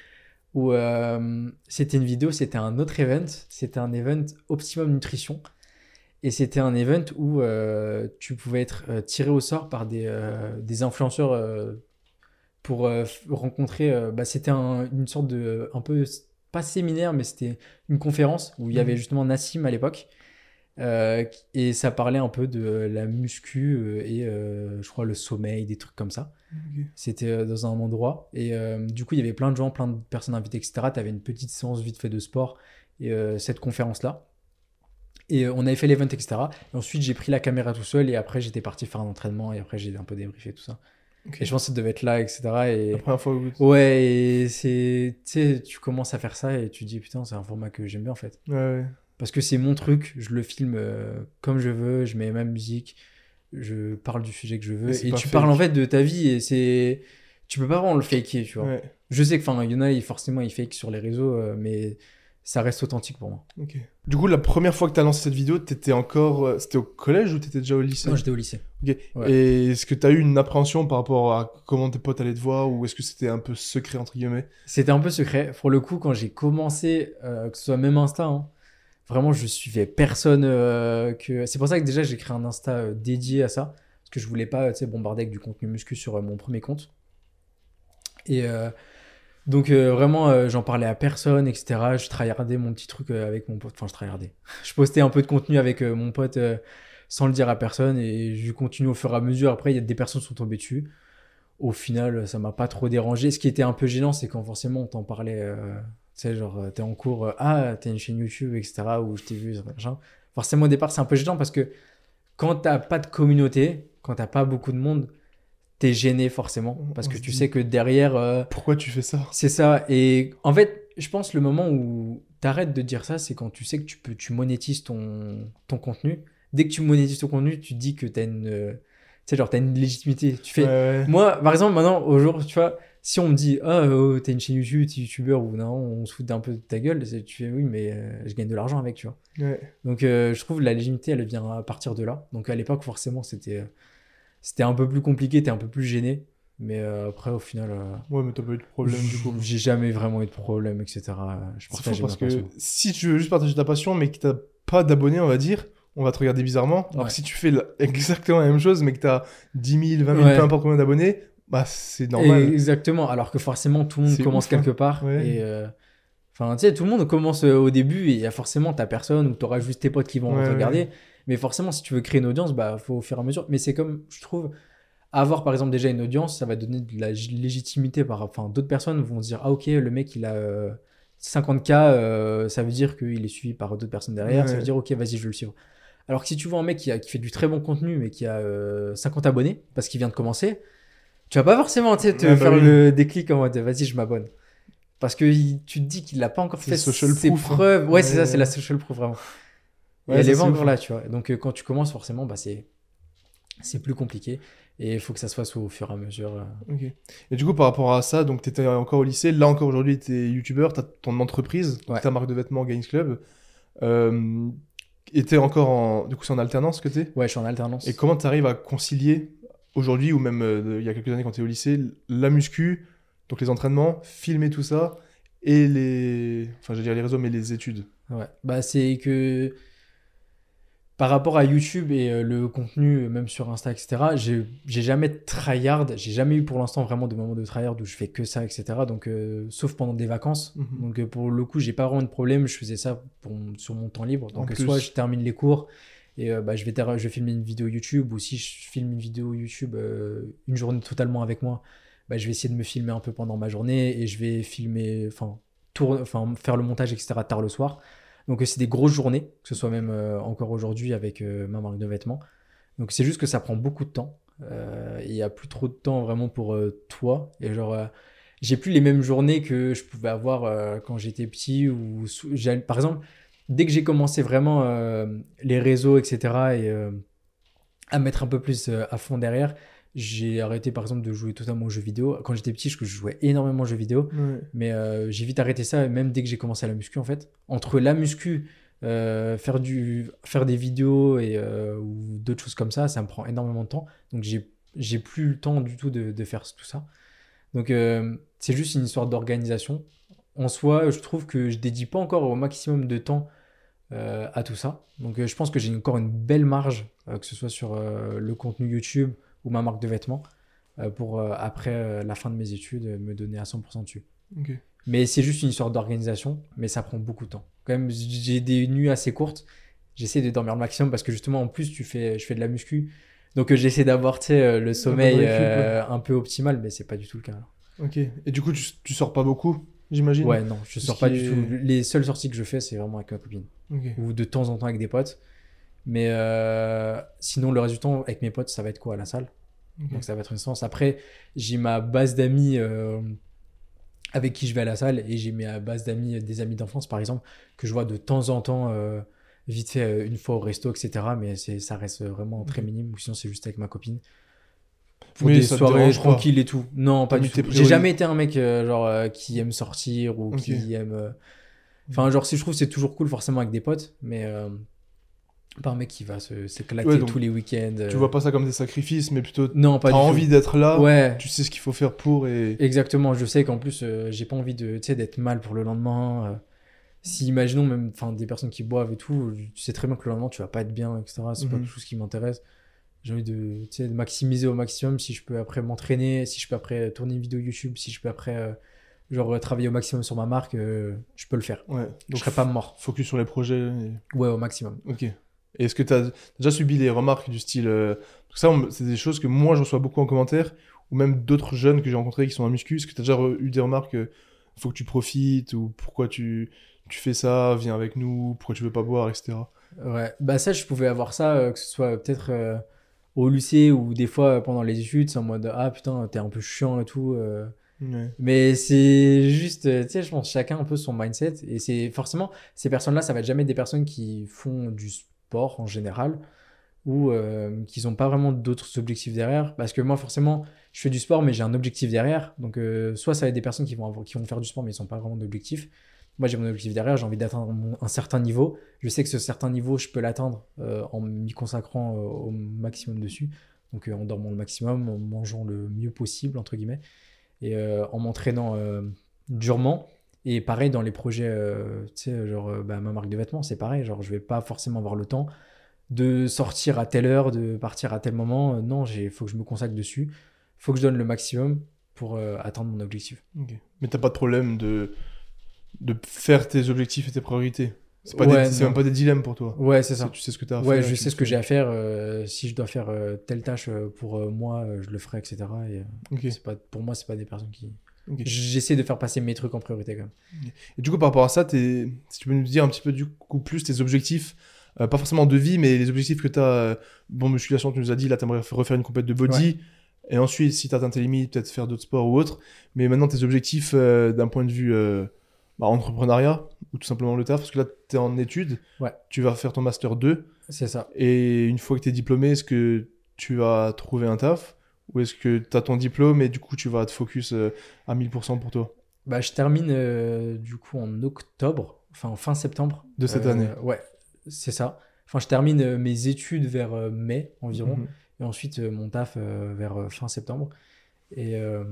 où euh, c'était une vidéo, c'était un autre event, c'était un event Optimum Nutrition. Et c'était un event où euh, tu pouvais être euh, tiré au sort par des, des influenceurs pour euh, rencontrer. euh, bah, c'était un- une sorte de. un peu. pas séminaire, mais c'était une conférence où il y avait Mhm. justement Nassim à l'époque. Euh, et ça parlait un peu de la muscu euh, et euh, je crois le sommeil, des trucs comme ça. C'était euh, dans un endroit. Et euh, du coup, il y avait plein de gens, plein de personnes invitées, etc. Tu avais une petite séance vite fait de sport et euh, cette conférence-là. Et euh, on avait fait l'event, etc. Et ensuite, j'ai pris la caméra tout seul et après, j'étais parti faire un entraînement et après, j'ai un peu débriefé tout ça. Et je pense que ça devait être là, etc. Et... La première fois où... Ouais, et c'est. Tu sais, tu commences à faire ça et tu te dis, putain, c'est un format que j'aime bien en fait. Ouais, ouais. Parce que c'est mon truc, je le filme euh, comme je veux, je mets ma musique, je parle du sujet que je veux. Et tu fake. parles en fait de ta vie et c'est. Tu peux pas vraiment le faker, tu vois. Ouais, Je sais que, enfin, il y en a, forcément, ils fake sur les réseaux, euh, mais ça reste authentique pour moi. ok. Du coup, la première fois que t'as lancé cette vidéo, t'étais encore... euh, C'était au collège ou t'étais déjà au lycée? Moi, j'étais au lycée. Ok. Ouais. Et est-ce que t'as eu une appréhension par rapport à comment tes potes allaient te voir ou est-ce que c'était un peu secret entre guillemets? C'était un peu secret. Pour le coup, quand j'ai commencé, euh, que ce soit même Insta, hein, vraiment, je suivais personne. euh, que... C'est pour ça que déjà, j'ai créé un Insta euh, dédié à ça. Parce que je voulais pas tu sais, bombarder avec du contenu muscu sur mon premier compte. Et donc, euh, vraiment, euh, j'en parlais à personne, etc. Je tryhardais mon petit truc euh, avec mon pote. Enfin, je tryhardais. Je postais un peu de contenu avec mon pote sans le dire à personne. Et je continue au fur et à mesure. Après, il y a des personnes qui sont tombées dessus. Au final, ça m'a pas trop dérangé. Ce qui était un peu gênant, c'est quand forcément on t'en parlait. tu sais, genre, t'es en cours, ah, t'as une chaîne YouTube, etc., où je t'ai vu, machin. Forcément, au départ, c'est un peu gênant parce que quand t'as pas de communauté, quand t'as pas beaucoup de monde, t'es gêné forcément. Parce que tu sais que derrière, euh, Pourquoi tu fais ça? c'est ça. Et en fait, je pense le moment où t'arrêtes de dire ça, c'est quand tu sais que tu peux, tu monétises ton, ton contenu. Dès que tu monétises ton contenu, tu dis que t'as une, euh, tu genre, t'as une légitimité. Tu fais, Ouais, moi, par exemple, maintenant, au jour, tu vois, si on me dit, ah, oh, t'as une chaîne YouTube, t'es youtubeur, ou non, on se fout d'un peu de ta gueule, tu fais, oui, mais euh, je gagne de l'argent avec, tu vois. Ouais. Donc, euh, je trouve la légitimité, elle vient à partir de là. Donc, à l'époque, forcément, c'était euh, c'était un peu plus compliqué, t'es un peu plus gêné. Mais euh, après, au final, euh, Ouais, mais t'as pas eu de problème du coup. j'ai jamais vraiment eu de problème, etc. Je partage parce ma que passion. si tu veux juste partager ta passion mais que t'as pas d'abonnés, on va dire, on va te regarder bizarrement. Alors Ouais. que si tu fais la- exactement la même chose mais que t'as 10 000, 20 000, Ouais. peu importe combien d'abonnés, bah c'est normal. Et- exactement. Alors que forcément, tout le monde commence ouf, hein. quelque part. Ouais. Et, euh, Enfin, tu sais, tout le monde commence au début et il y a forcément ta personne ou tu auras juste tes potes qui vont te regarder. Mais forcément, si tu veux créer une audience, bah, faut au fur et à mesure. Mais c'est comme, je trouve, avoir par exemple déjà une audience, ça va donner de la légitimité par. Enfin, d'autres personnes vont se dire, ah ok, le mec il a euh, 50K, euh, ça veut dire qu'il est suivi par d'autres personnes derrière. Ça veut dire, ok, vas-y, je vais le suivre. Alors que si tu vois un mec qui, a- qui fait du très bon contenu mais qui a euh, 50 abonnés parce qu'il vient de commencer, tu vas pas forcément te bah faire oui. le déclic en mode vas-y, je m'abonne. Parce que tu te dis qu'il n'a pas encore fait social ses proof, hein. preuves. Ouais, c'est ça, c'est la social proof vraiment. Ouais, et elle encore ouf. là, tu vois. Donc euh, quand tu commences, forcément, bah, c'est plus compliqué. Et il faut que ça se fasse au fur et à mesure. euh. Et du coup, par rapport à ça, donc tu étais encore au lycée. Là encore aujourd'hui, tu es youtubeur, tu as ton entreprise, Ouais. ta marque de vêtements Gains Club. Euh, et t'es encore en. Du coup, c'est en alternance que t'es? Ouais, je suis en alternance. Et comment tu arrives à concilier aujourd'hui ou même euh, il y a quelques années quand tu es au lycée, la muscu, donc les entraînements, filmer tout ça et les. Enfin, je veux dire les réseaux, mais les études? Ouais, bah c'est que par rapport à YouTube et euh, le contenu, euh, même sur Insta, etc., j'ai jamais tryhard, j'ai jamais eu pour l'instant vraiment de moments de tryhard où je fais que ça, etc. Donc, euh, sauf pendant des vacances. Mhm. Donc, pour le coup, j'ai pas vraiment de problème, je faisais ça pour, sur mon temps libre. Donc, soit je termine les cours et euh, bah, je, vais je vais filmer une vidéo YouTube, ou si je filme une vidéo YouTube euh, une journée totalement avec moi, bah, je vais essayer de me filmer un peu pendant ma journée et je vais filmer, enfin faire le montage, etc. tard le soir. Donc euh, c'est des grosses journées, que ce soit même euh, encore aujourd'hui avec euh, ma marque de vêtements. Donc c'est juste que ça prend beaucoup de temps. Il y a plus trop de temps vraiment pour toi. Et genre, j'ai plus les mêmes journées que je pouvais avoir quand j'étais petit. Ou par exemple, dès que j'ai commencé vraiment les réseaux, etc. et à mettre un peu plus à fond derrière, j'ai arrêté par exemple de jouer totalement aux jeux vidéo. Quand j'étais petit, je jouais énormément aux jeux vidéo. Mais euh, j'ai vite arrêté ça, même dès que j'ai commencé la muscu en fait. Entre la muscu, euh, faire, du, faire des vidéos et, euh, ou d'autres choses comme ça, ça me prend énormément de temps. Donc j'ai, j'ai plus le temps du tout de, de faire tout ça. Donc c'est juste une histoire d'organisation. En soi, je trouve que je dédie pas encore au maximum de temps à tout ça. Donc je pense que j'ai encore une belle marge, que ce soit sur le contenu YouTube ou ma marque de vêtements, euh, pour euh, après euh, la fin de mes études me donner à 100% dessus. Mais c'est juste une histoire d'organisation, mais ça prend beaucoup de temps. Quand même, j'ai des nuits assez courtes. J'essaie de dormir le maximum parce que justement, en plus, tu fais, je fais de la muscu. Donc, j'essaie d'avoir le sommeil euh, un peu optimal, mais c'est pas du tout le cas. Ok. Et du coup, tu, tu sors pas beaucoup, j'imagine? Ouais, non, je sors pas du est- tout. Les seules sorties que je fais, c'est vraiment avec ma copine. Ou de temps en temps avec des potes. Mais euh, sinon, le temps, avec mes potes, ça va être quoi à la salle? Donc ça va être une séance. Après, j'ai ma base d'amis euh, avec qui je vais à la salle et j'ai ma base d'amis, des amis d'enfance par exemple, que je vois de temps en temps, euh, vite fait, euh, une fois au resto, etc. Mais ça reste vraiment très minime. Ou sinon, c'est juste avec ma copine. Pour Mais des soirées tranquilles et tout. Non, pas du tout. J'ai jamais été un mec euh, genre euh, qui aime sortir ou qui aime. euh, Enfin, genre, si je trouve c'est toujours cool forcément avec des potes, mais euh, pas un mec qui va se, s'éclater Ouais, tous les week-ends. euh. Tu vois pas ça comme des sacrifices, mais plutôt Non, pas tout. envie d'être là, Ouais. tu sais ce qu'il faut faire pour et. Exactement, je sais qu'en plus, euh, j'ai pas envie de, d'être mal pour le lendemain. euh. si, imaginons, même enfin, des personnes qui boivent et tout, tu sais très bien que le lendemain, tu vas pas être bien, etc. C'est pas Mhm. quelque chose qui m'intéresse. J'ai envie de, de maximiser au maximum si je peux après m'entraîner, si je peux après tourner une vidéo YouTube, si je peux après, euh, genre, travailler au maximum sur ma marque, euh, je peux le faire. Ouais. Je Donc, serai pas mort. focus sur les projets. et- Ouais, au maximum. Ok. Est-ce que tu as déjà subi les remarques du style. euh, ça, c'est des choses que moi, je reçois beaucoup en commentaire, ou même d'autres jeunes que j'ai rencontrés qui sont en muscu. Est-ce que tu as déjà eu des remarques euh, faut que tu profites, ou pourquoi tu, tu fais ça, viens avec nous, pourquoi tu veux pas boire, etc. Ouais, bah ça, je pouvais avoir ça, euh, que ce soit peut-être au lycée ou des fois pendant les études, c'est en mode ah putain, t'es un peu chiant et tout. Ouais. Mais c'est juste, tu sais, je pense chacun un peu son mindset. Et c'est forcément, ces personnes-là, ça va être jamais des personnes qui font du sport en général ou euh, qui n'ont pas vraiment d'autres objectifs derrière. Parce que moi, forcément, je fais du sport, mais j'ai un objectif derrière. Donc, euh, soit ça va être des personnes qui vont, avoir- qui vont faire du sport, mais ils n'ont pas vraiment d'objectif. Moi, j'ai mon objectif derrière, j'ai envie d'atteindre un certain niveau. Je sais que ce certain niveau, je peux l'atteindre euh, en m'y consacrant au maximum dessus. Donc, en dormant le maximum, en mangeant le mieux possible, entre guillemets, et en m'entraînant durement. Et pareil dans les projets, euh, tu sais, genre euh, bah, ma marque de vêtements, c'est pareil. Genre, je vais pas forcément avoir le temps de sortir à telle heure, de partir à tel moment. Euh, non, il faut que je me consacre dessus. faut que je donne le maximum pour euh, atteindre mon objectif. Ok. Mais t'as pas de problème de. de faire tes objectifs et tes priorités. C'est pas Ouais, des- même pas des dilemmes pour toi. Ouais, c'est ça. Tu sais ce que tu as à Ouais, faire. je tu sais ce que j'ai à faire. euh, si je dois faire euh, telle tâche euh, pour moi, je le ferai, etc. Et, Ok. c'est pas, pour moi, c'est pas des personnes qui. J'essaie de faire passer mes trucs en priorité quand même. Et du coup, par rapport à ça, si tu peux nous dire un petit peu du coup plus tes objectifs, euh, pas forcément de vie, mais les objectifs que tu as. bon, musculation, tu nous as dit, là, tu aimerais refaire une compète de body. Et ensuite, si tu atteint tes limites, peut-être faire d'autres sports ou autres. Mais maintenant, tes objectifs euh, d'un point de vue euh, bah, entrepreneuriat ou tout simplement le taf, parce que là, tu es en études, Ouais. tu vas faire ton master 2. C'est ça. Et une fois que tu es diplômé, est-ce que tu vas trouver un taf? Ou est-ce que tu as ton diplôme et du coup, tu vas te focus euh, à 1000% pour toi? Bah, je termine euh, du coup en octobre, enfin en fin septembre. De cette Euh, année. Ouais, c'est ça. Enfin, je termine euh, mes études vers euh, mai environ. Mhm. Et ensuite, euh, mon taf euh, vers euh, fin septembre. Et euh,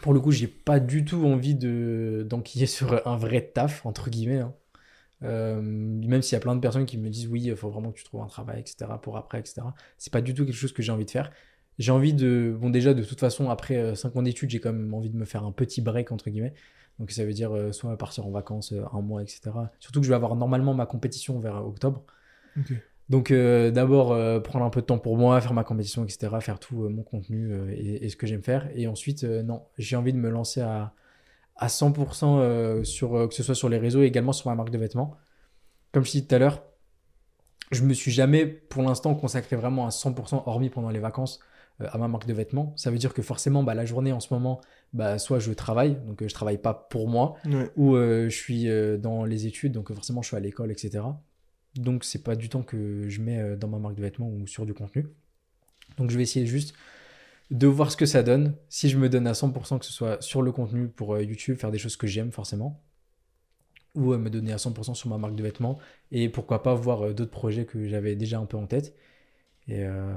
pour le coup, j'ai pas du tout envie de d'enquiller sur un vrai taf, entre guillemets. hein. Euh, même s'il y a plein de personnes qui me disent oui, il faut vraiment que tu trouves un travail, etc. pour après, etc. C'est pas du tout quelque chose que j'ai envie de faire. J'ai envie de. Bon, déjà, de toute façon, après 5 ans d'études, j'ai quand même envie de me faire un petit break, entre guillemets. Donc, ça veut dire euh, soit partir en vacances euh, un mois, etc. Surtout que je vais avoir normalement ma compétition vers euh, octobre. Donc euh, d'abord euh, prendre un peu de temps pour moi, faire ma compétition, etc., faire tout euh, mon contenu euh, et, et ce que j'aime faire. Et ensuite, euh, non, j'ai envie de me lancer à, à 100% euh, sur, euh, que ce soit sur les réseaux et également sur ma marque de vêtements. Comme je disais tout à l'heure, je me suis jamais pour l'instant consacré vraiment à 100%, hormis pendant les vacances, euh, à ma marque de vêtements. Ça veut dire que forcément, bah, la journée en ce moment, bah, soit je travaille, donc euh, je travaille pas pour moi, Ouais. ou euh, je suis euh, dans les études, donc euh, forcément je suis à l'école, etc. Donc c'est pas du temps que je mets euh, dans ma marque de vêtements ou sur du contenu. Donc je vais essayer juste de voir ce que ça donne. Si je me donne à 100% que ce soit sur le contenu pour euh, YouTube, faire des choses que j'aime forcément, ou euh, me donner à 100% sur ma marque de vêtements, et pourquoi pas voir euh, d'autres projets que j'avais déjà un peu en tête. Et euh,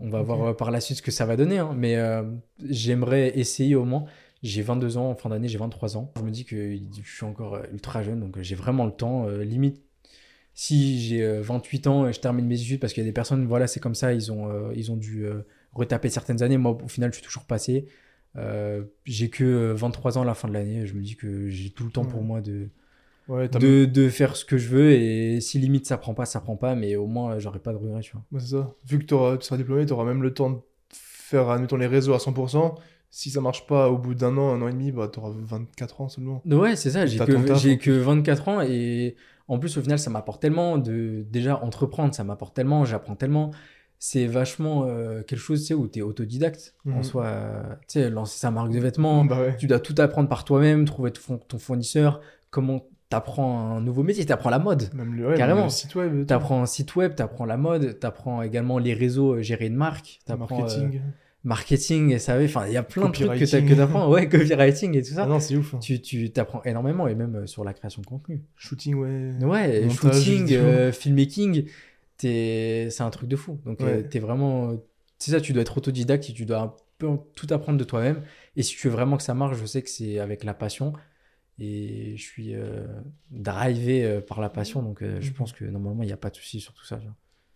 on va voir euh, par la suite ce que ça va donner. hein. Mais euh, j'aimerais essayer au moins. J'ai 22 ans, en fin d'année, j'ai 23 ans. Je me dis que je suis encore euh, ultra jeune, donc j'ai vraiment le temps. euh, limite, si j'ai euh, 28 ans et je termine mes études, parce qu'il y a des personnes, voilà, c'est comme ça, ils ont, euh, ils ont dû retaper certaines années. Moi, au final, je suis toujours passé. J'ai que euh, 23 ans à la fin de l'année. Je me dis que j'ai tout le temps pour moi de, Ouais, de, de faire ce que je veux. Et si limite ça prend pas, ça prend pas. Mais au moins, euh, j'aurai pas de regrets, tu vois. C'est ça. Vu que tu seras diplômé, tu auras même le temps de faire, admettons, les réseaux à 100%. Si ça marche pas au bout d'un an, un an et demi, bah, tu auras 24 ans seulement. Ouais, c'est ça. J'ai que, j'ai que 24 ans et en plus, au final, ça m'apporte tellement de. Déjà, entreprendre, ça m'apporte tellement, j'apprends tellement. C'est vachement euh, quelque chose, tu sais, où tu es autodidacte en Mhm. soi. euh, tu sais, lancer sa marque de vêtements, Bah ouais. tu dois tout apprendre par toi-même, trouver ton fournisseur, comment t'apprends un nouveau métier, t'apprends la mode. Même le, ouais, Carrément. même le site web. T'apprends un site web, t'apprends la mode, t'apprends également les réseaux, euh, gérer une marque, t'apprends euh, marketing. marketing, SAV, enfin, il y a plein de trucs que t'apprends. Ouais, copywriting et tout ça. Ah non, c'est ouf. hein. Tu, tu t'apprends énormément et même euh, sur la création de contenu. Shooting, ouais. Ouais, Montage shooting, euh, filmmaking, t'es- c'est un truc de fou. Donc, euh, t'es vraiment. C'est ça, tu dois être autodidacte et tu dois un peu tout apprendre de toi-même. Et si tu veux vraiment que ça marche, je sais que c'est avec la passion. Et je suis euh, drivé euh, par la passion. Donc, euh, je Mhm. pense que normalement, il n'y a pas de souci sur tout ça.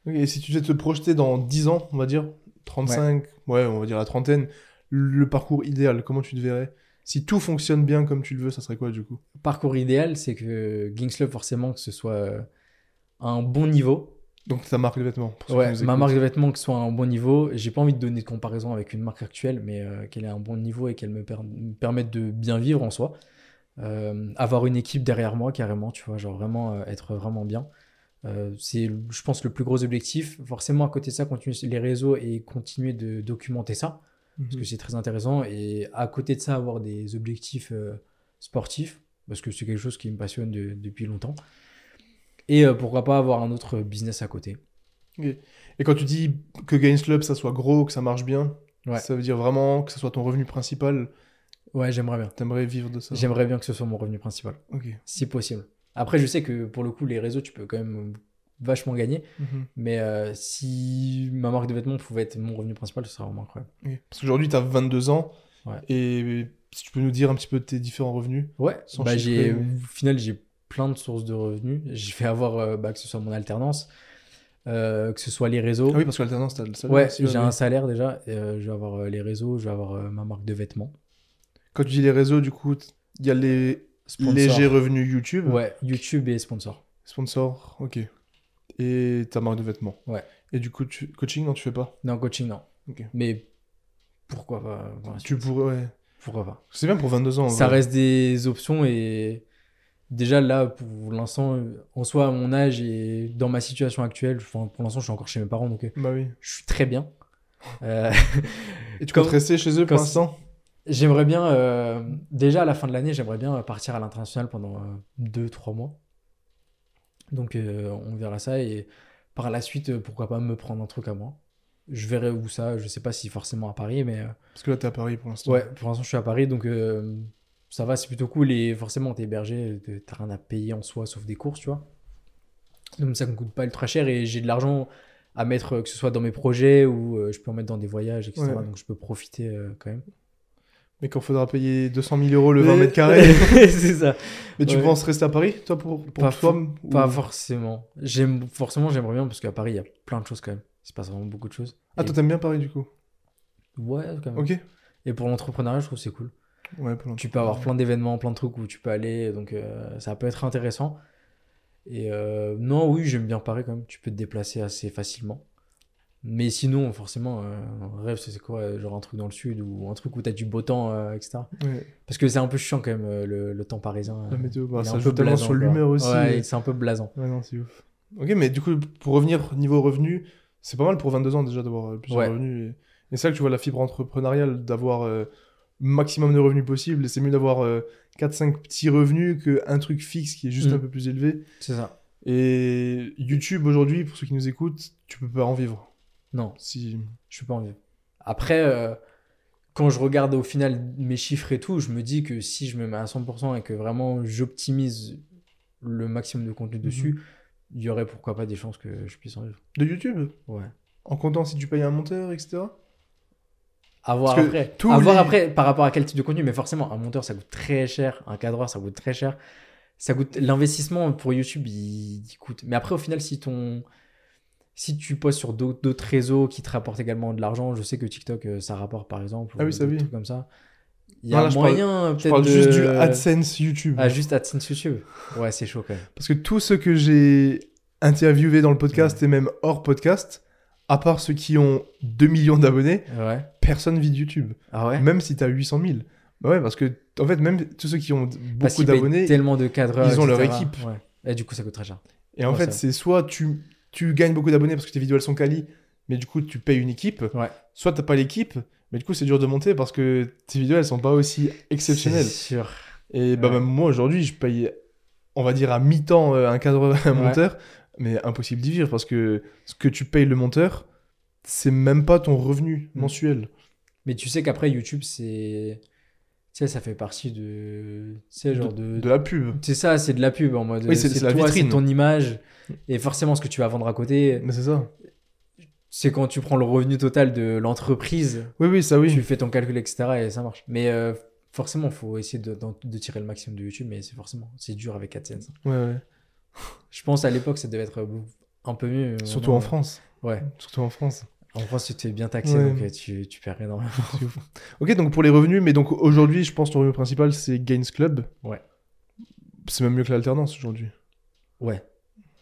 Et si tu devais te projeter dans 10 ans, on va dire, 35, ouais, on va dire la trentaine, le parcours idéal, comment tu te verrais? Si tout fonctionne bien comme tu le veux, ça serait quoi du coup? Parcours idéal, c'est que Gings Club, forcément, que ce soit à un bon niveau. Donc ta marque de vêtements. pour Ouais, ma marque de vêtements que ce soit à un bon niveau. J'ai pas envie de donner de comparaison avec une marque actuelle, mais qu'elle ait un bon niveau et qu'elle me, per- me permette de bien vivre en soi. Euh, avoir une équipe derrière moi, carrément, tu vois, genre vraiment euh, être vraiment bien. Euh, c'est, je pense, le plus gros objectif. Forcément, à côté de ça, continuer les réseaux et continuer de documenter ça, parce Mhm. que c'est très intéressant. Et à côté de ça, avoir des objectifs sportifs, parce que c'est quelque chose qui me passionne de- depuis longtemps. Et pourquoi pas avoir un autre business à côté. Et quand tu dis que Gains Club, ça soit gros, que ça marche bien, Ouais. ça veut dire vraiment que ce soit ton revenu principal, Ouais, j'aimerais bien. t'aimerais vivre de ça J'aimerais bien que ce soit mon revenu principal, Ok. si possible. Après, je sais que pour le coup, les réseaux, tu peux quand même vachement gagner. Mhm. Mais euh, si ma marque de vêtements pouvait être mon revenu principal, ce serait vraiment incroyable. Parce qu'aujourd'hui, tu as 22 ans. Ouais. Et si tu peux nous dire un petit peu tes différents revenus Ouais, bah, j'ai, au final, j'ai plein de sources de revenus. Je vais avoir, euh, bah, que ce soit mon alternance, euh, que ce soit les réseaux. Ah oui, parce que l'alternance, t'as le salaire ouais, j'ai un salaire déjà. je vais avoir les réseaux, je vais avoir ma marque de vêtements. Quand tu dis les réseaux, du coup, il y a les sponsor. léger revenu YouTube. Ouais, YouTube et sponsor. Sponsor, ok. Et ta marque de vêtements. Ouais. Et du coup, tu- coaching, non, tu fais pas? Non, coaching, non. Ok. Mais pourquoi pas Tu pourrais, ouais. Pourquoi pas C'est bien pour 22 ans. Ça vrai. reste des options et déjà là, pour l'instant, en soi, à mon âge et dans ma situation actuelle, enfin, pour l'instant, je suis encore chez mes parents, donc euh, Bah oui. je suis très bien. Euh, Et tu Comme- comptes rester chez eux pour l'instant? J'aimerais bien, euh, déjà à la fin de l'année, j'aimerais bien partir à l'international pendant 2-3 mois. Donc euh, on verra ça et par la suite, euh, pourquoi pas me prendre un truc à moi. Je verrai où ça, je sais pas si forcément à Paris, mais euh, Parce que là, t'es à Paris pour l'instant. ouais, pour l'instant je suis à Paris donc euh, ça va, c'est plutôt cool et forcément t'es hébergé, t'as rien à payer en soi sauf des courses, tu vois. Donc ça me coûte pas ultra cher et j'ai de l'argent à mettre, euh, que ce soit dans mes projets ou euh, je peux en mettre dans des voyages, etc. Ouais. Donc je peux profiter euh, quand même. Mais quand faudra payer 200 000 euros le 20 mètres carrés. c'est ça. Mais tu Ouais. penses rester à Paris, toi, pour, pour Pas toi ou- Pas forcément. J'aime forcément j'aimerais bien parce qu'à Paris il y a plein de choses quand même. Il se passe vraiment beaucoup de choses. Ah, Et- toi, t'aimes bien Paris, du coup? Ouais, quand même. Ok. Et pour l'entrepreneuriat, je trouve que c'est cool. Ouais, pour Tu peux avoir plein d'événements, plein de trucs où tu peux aller, donc euh, ça peut être intéressant. Et euh, non, oui, j'aime bien Paris quand même. Tu peux te déplacer assez facilement. Mais sinon, forcément, euh, un rêve, c'est quoi euh, Genre un truc dans le sud ou un truc où t'as du beau temps, euh, etc. Ouais, Parce que c'est un peu chiant quand même, euh, le, le temps parisien. la euh, météo, bah, ça un joue peu blasant, sur l'humeur aussi. Ouais, c'est un peu blasant. Ouais, non, c'est ouf. Ok, mais du coup, pour revenir niveau revenu, c'est pas mal pour 22 ans déjà d'avoir euh, plusieurs Ouais. revenus. Et, et c'est là que tu vois la fibre entrepreneuriale, d'avoir euh, maximum de revenus possible. Et c'est mieux d'avoir 4-5 petits revenus qu'un truc fixe qui est juste Mm. un peu plus élevé. C'est ça. Et YouTube aujourd'hui, pour ceux qui nous écoutent, tu peux pas en vivre. Non, Si... je suis pas envie. Après, euh, quand je regarde au final mes chiffres et tout, je me dis que si je me mets à 100% et que vraiment j'optimise le maximum de contenu Mhm. dessus, il y aurait pourquoi pas des chances que je puisse en vivre. De YouTube Ouais. En comptant si tu payes un monteur, etc. À voir Parce après. À voir les- après par rapport à quel type de contenu, mais forcément, un monteur ça coûte très cher, un cadreur ça coûte très cher. Ça coûte l'investissement pour YouTube, il, il coûte. Mais après, au final, si ton si tu postes sur d'autres réseaux qui te rapportent également de l'argent, je sais que TikTok euh, ça rapporte par exemple, Ah ou oui, ça oui. trucs comme ça. Il y Non, a là, je parle- moyen Je peut-être parle de... juste du AdSense YouTube. Ah, juste AdSense YouTube. Ouais, c'est chaud quand même. Parce que tous ceux que j'ai interviewés dans le podcast et même hors podcast, à part ceux qui ont 2 millions d'abonnés, Ouais. personne vit de YouTube. Ah ouais? Même si tu as 800 000. Bah ouais, parce que, en fait, même tous ceux qui ont beaucoup d'abonnés, tellement de cadreurs. ils ont leur équipe. Ouais. Et du coup, ça coûte très cher. et en fait, c'est soit tu, tu gagnes beaucoup d'abonnés parce que tes vidéos elles sont quali, mais du coup, tu payes une équipe, Ouais. soit t'as pas l'équipe, mais du coup, c'est dur de monter parce que tes vidéos elles sont pas aussi exceptionnelles. C'est sûr. Et bah, Ouais. même moi aujourd'hui, je paye, on va dire à mi-temps euh, un cadre, un Ouais. monteur, mais impossible d'y vivre parce que ce que tu payes le monteur, c'est même pas ton revenu Mm. mensuel. Mais tu sais qu'après, YouTube, c'est. Sais, ça fait partie de. Tu genre de. De la pub. C'est ça, c'est de la pub en mode. Oui, c'est- c'est la toi, vitrine. C'est ton image. Et forcément, ce que tu vas vendre à côté, Mais c'est ça. c'est quand tu prends le revenu total de l'entreprise, Oui, oui, ça oui. tu fais ton calcul, etc. Et ça marche. Mais euh, forcément, il faut essayer de, de tirer le maximum de YouTube. Mais c'est forcément. C'est dur avec AdSense. Ouais, ouais. Je pense à l'époque, ça devait être un peu mieux. Surtout en France. Ouais. Surtout en France. En France, t'es bien taxé, Ouais. donc euh, tu, tu perds énormément. Ok, donc pour les revenus, mais donc aujourd'hui, je pense que ton revenu principal, c'est Gains Club. Ouais. C'est même mieux que l'alternance aujourd'hui. Ouais.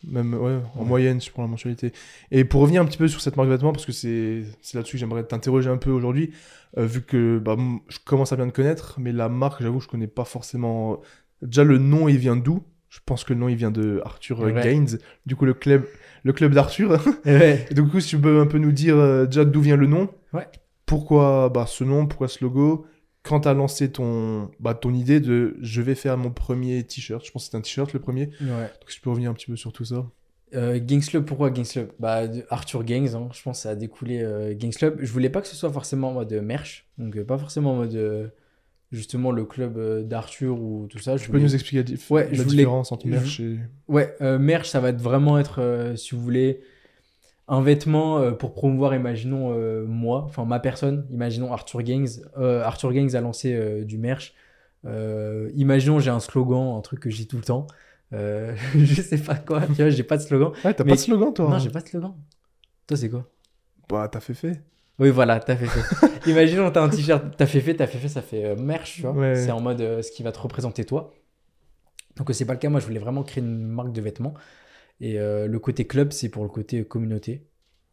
Même, ouais, en Ouais. moyenne, je prends la mensualité. Et pour revenir un petit peu sur cette marque de vêtements, parce que c'est c'est là-dessus que j'aimerais t'interroger un peu aujourd'hui, euh, vu que bah, je commence à bien te connaître, mais la marque, j'avoue, je connais pas forcément. Déjà, le nom, il vient d'où? Je pense que le nom, il vient de Arthur Ouais. Gaines, du coup, le club, le club d'Arthur. Ouais. Du coup, si tu peux un peu nous dire euh, déjà d'où vient le nom Ouais. Pourquoi bah, ce nom? Pourquoi ce logo? Quand tu as lancé ton, bah, ton idée de je vais faire mon premier t-shirt, je pense que c'était un t-shirt le premier. Ouais. Donc, si tu peux revenir un petit peu sur tout ça. Euh, Gangs Club, pourquoi Gangs Club? Bah, Arthur Gangs, hein, je pense que ça a découlé euh, Gangs Club. Je voulais pas que ce soit forcément en mode merch, donc euh, pas forcément en mode justement le club euh, d'Arthur ou tout ça. Je Tu peux voulais- nous expliquer la, Ouais, la voulais- différence entre merch et. Ouais, euh, merch, ça va être vraiment être, euh, si vous voulez, un vêtement euh, pour promouvoir, imaginons moi, enfin ma personne, imaginons Arthur Gangs. Arthur Gangs a lancé du merch. Imaginons j'ai un slogan, un truc que j'ai tout le temps. Je sais pas quoi, tu vois, j'ai pas de slogan. Ouais, t'as Mais- pas de slogan toi Non, hein j'ai pas de slogan. Toi, c'est quoi? Bah, t'as fait fait. Oui, voilà, t'as fait fait. Imaginons, t'as un t-shirt, t'as fait fait, t'as fait fait, ça fait euh, merch, tu vois. Ouais. C'est en mode euh, ce qui va te représenter toi. Donc c'est pas le cas. Moi, je voulais vraiment créer une marque de vêtements. Et euh, le côté club, c'est pour le côté communauté.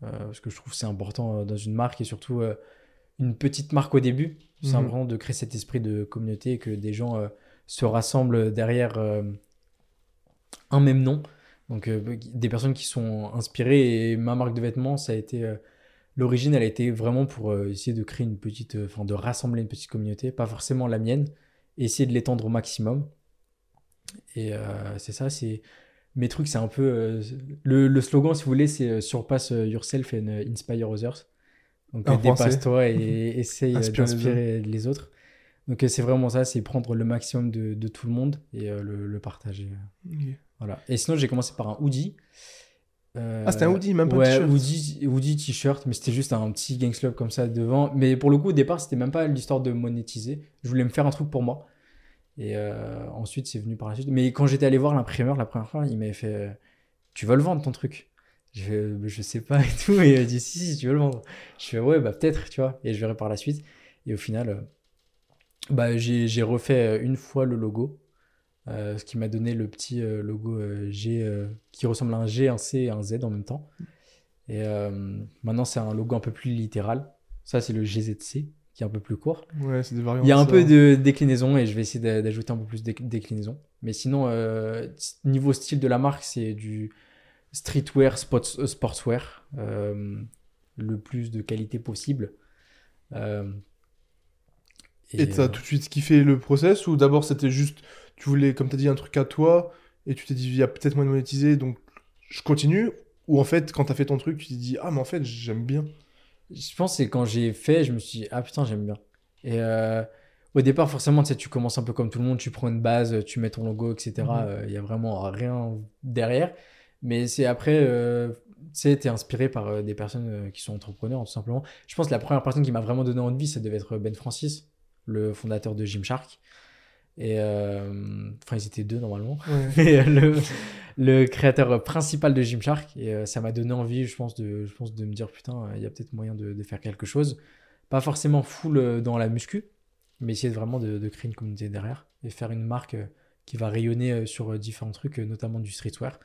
Euh, parce que je trouve que c'est important euh, dans une marque et surtout euh, une petite marque au début. C'est Mhm. de créer cet esprit de communauté et que des gens euh, se rassemblent derrière euh, un même nom. Donc euh, des personnes qui sont inspirées et ma marque de vêtements, ça a été euh, l'origine, elle a été vraiment pour euh, essayer de créer une petite, euh, enfin de rassembler une petite communauté, pas forcément la mienne, et essayer de l'étendre au maximum. Et euh, c'est ça, c'est mes trucs, c'est un peu euh, le, le slogan, si vous voulez, c'est surpass yourself and inspire others. Donc dépasse-toi et essaye Inspire les d'inspirer les autres. Donc c'est vraiment ça, c'est prendre le maximum de, de tout le monde et euh, le, le partager. Voilà. Et sinon, j'ai commencé par un hoodie. Euh, Ah, c'était un hoodie, même pas ouais, t-shirt. hoodie, hoodie, t-shirt, mais c'était juste un petit Gangs Club comme ça devant. Mais pour le coup, au départ, c'était même pas l'histoire de monétiser. Je voulais me faire un truc pour moi. Et euh, ensuite, c'est venu par la suite. Mais quand j'étais allé voir l'imprimeur la première fois, il m'avait fait euh, Tu veux le vendre ton truc? Je, je sais pas et tout. Et il a dit Si, si, tu veux le vendre. Je fais Ouais, bah peut-être, tu vois. Et je verrai par la suite. Et au final, bah, j'ai refait une fois le logo. Euh, ce qui m'a donné le petit euh, logo euh, G qui ressemble à un G, un C et un Z en même temps. Et maintenant, c'est un logo un peu plus littéral. Ça, c'est le GZC qui est un peu plus court. Ouais, c'est des variantes. Il y a un ça. peu de déclinaison et je vais essayer d'a- d'ajouter un peu plus de déc- déclinaison. Mais sinon, niveau style de la marque, c'est du streetwear, sports- sportswear, le plus de qualité possible. Euh, Et t'as euh, tout de suite kiffé le process ou d'abord c'était juste, tu voulais, comme t'as dit, un truc à toi et tu t'es dit, il y a peut-être moyen de monétiser donc je continue Ou en fait, quand t'as fait ton truc, tu t'es dit, ah, mais en fait, j'aime bien. Je pense que c'est quand j'ai fait, je me suis dit, ah putain, j'aime bien. Et euh, au départ, forcément, tu sais, tu commences un peu comme tout le monde, tu prends une base, tu mets ton logo, etc. Il Mhm. y a vraiment rien derrière. Mais c'est après, euh, tu sais, t'es inspiré par euh, des personnes euh, qui sont entrepreneurs, tout simplement. Je pense que la première personne qui m'a vraiment donné envie, ça devait être Ben Francis, le fondateur de Gymshark. Et euh, enfin, ils étaient deux normalement. Et, euh, le, le créateur principal de Gymshark. Et euh, ça m'a donné envie, je pense, de, je pense, de me dire putain, il y a peut-être moyen de, de faire quelque chose. Pas forcément full dans la muscu, mais essayer vraiment de, de créer une communauté derrière et faire une marque qui va rayonner sur différents trucs, notamment du streetwear.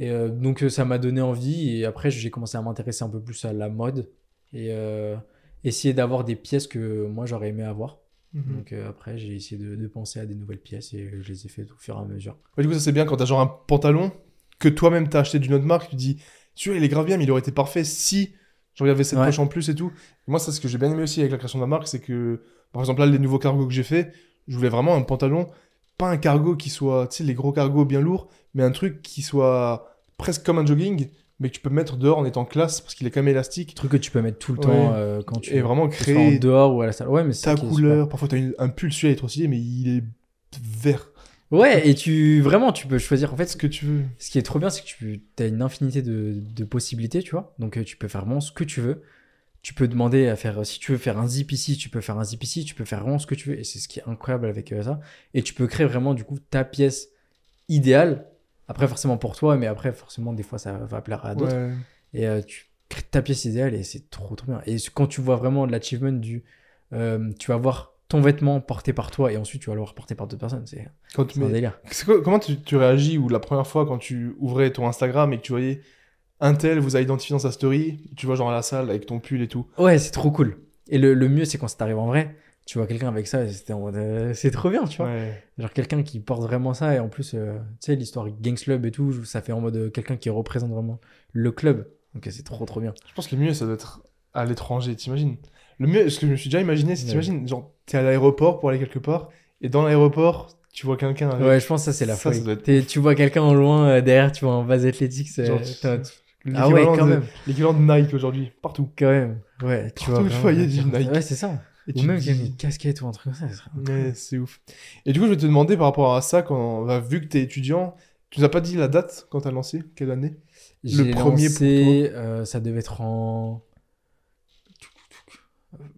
Et euh, donc ça m'a donné envie. Et après, j'ai commencé à m'intéresser un peu plus à la mode et euh, essayer d'avoir des pièces que moi j'aurais aimé avoir. Mhm. Donc euh, après, j'ai essayé de, de penser à des nouvelles pièces et je les ai faites au fur et à mesure. Ouais, du coup, ça c'est bien quand t'as genre un pantalon que toi-même t'as acheté d'une autre marque, tu te dis, celui-là il est grave bien, mais il aurait été parfait si y avait cette Ouais. poche en plus et tout. Moi, ça, ce que j'ai bien aimé aussi avec la création de la marque, c'est que, par exemple, là, les nouveaux cargos que j'ai fait, je voulais vraiment un pantalon, pas un cargo qui soit, tu sais, les gros cargos bien lourds, mais un truc qui soit presque comme un jogging, mais que tu peux mettre dehors en étant classe parce qu'il est quand même élastique. Truc que tu peux mettre tout le Ouais. temps euh, quand tu Et vraiment soit en créer dehors ou à la salle. Ouais, mais c'est ta couleur. Parfois, t'as une- un pull, celui-là il est trop stylé, mais il est vert. Ouais, et tu vraiment tu peux choisir. En fait, Ce ce, que tu veux. ce qui est trop bien, c'est que tu as une infinité de, de possibilités, tu vois. Donc euh, tu peux faire vraiment ce que tu veux. Tu peux demander à faire, si tu veux faire un zip ici, tu peux faire un zip ici, tu peux faire vraiment ce que tu veux. Et c'est ce qui est incroyable avec euh, ça. Et tu peux créer vraiment, du coup, ta pièce idéale. Après, forcément pour toi, mais après, forcément, des fois, ça va plaire à d'autres. Ouais. Et euh, tu crées ta pièce idéale et c'est trop, trop bien. Et quand tu vois vraiment l'achievement du. euh, tu vas voir ton vêtement porté par toi et ensuite tu vas le voir porté par d'autres personnes. C'est un délire. Quoi- comment tu, tu réagis ou la première fois quand tu ouvrais ton Instagram et que tu voyais un tel vous a identifié dans sa story, tu vois genre à la salle avec ton pull et tout? Ouais, c'est trop cool. Et le, le mieux, c'est quand ça t'arrive en vrai. Tu vois quelqu'un avec ça, c'était en mode, euh, c'est trop bien, tu vois. Ouais. Genre quelqu'un qui porte vraiment ça, et en plus, euh, tu sais, l'histoire Gangs Club et tout, ça fait en mode euh, quelqu'un qui représente vraiment le club. Donc c'est trop, trop bien. Je pense que le mieux ça doit être à l'étranger, t'imagines Le mieux, ce que je me suis déjà imaginé, c'est Ouais. t'imagines, genre t'es à l'aéroport pour aller quelque part et dans l'aéroport tu vois quelqu'un avec Ouais, je pense que ça, c'est la Ça, folie. être Tu vois quelqu'un au loin, euh, derrière, tu vois en base athlétique, c'est. genre, Ah ouais, quand de- même. l'équivalent de Nike aujourd'hui, partout. Quand même. Ouais, tu Partout vois. y a du Nike. Ouais, c'est ça. Et Ou tu même dis- une casquette ou un truc comme ça. ça Ouais, c'est ouf. Et du coup, je vais te demander par rapport à ça, quand, bah, vu que t'es étudiant, tu nous as pas dit la date quand t'as lancé? Quelle année? J'ai premier pour lancé, euh, ça devait être en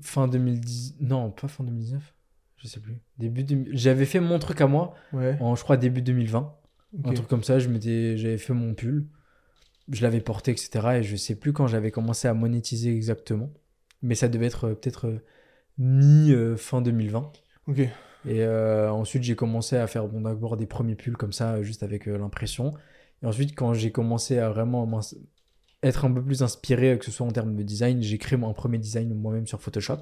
fin 2010. Non, pas fin 2019. Je sais plus. Début 2000 J'avais fait mon truc à moi Ouais. en, je crois, début 2020. Un ok. truc comme ça. J'avais fait mon pull. Je l'avais porté, etc. Et je sais plus quand j'avais commencé à monétiser exactement. Mais ça devait être euh, peut-être euh, mi-fin 2020. Ok. Et euh, ensuite, j'ai commencé à faire bon, d'abord des premiers pulls comme ça, juste avec euh, l'impression. Et ensuite, quand j'ai commencé à vraiment être un peu plus inspiré, que ce soit en termes de design, j'ai créé mon premier design moi-même sur Photoshop,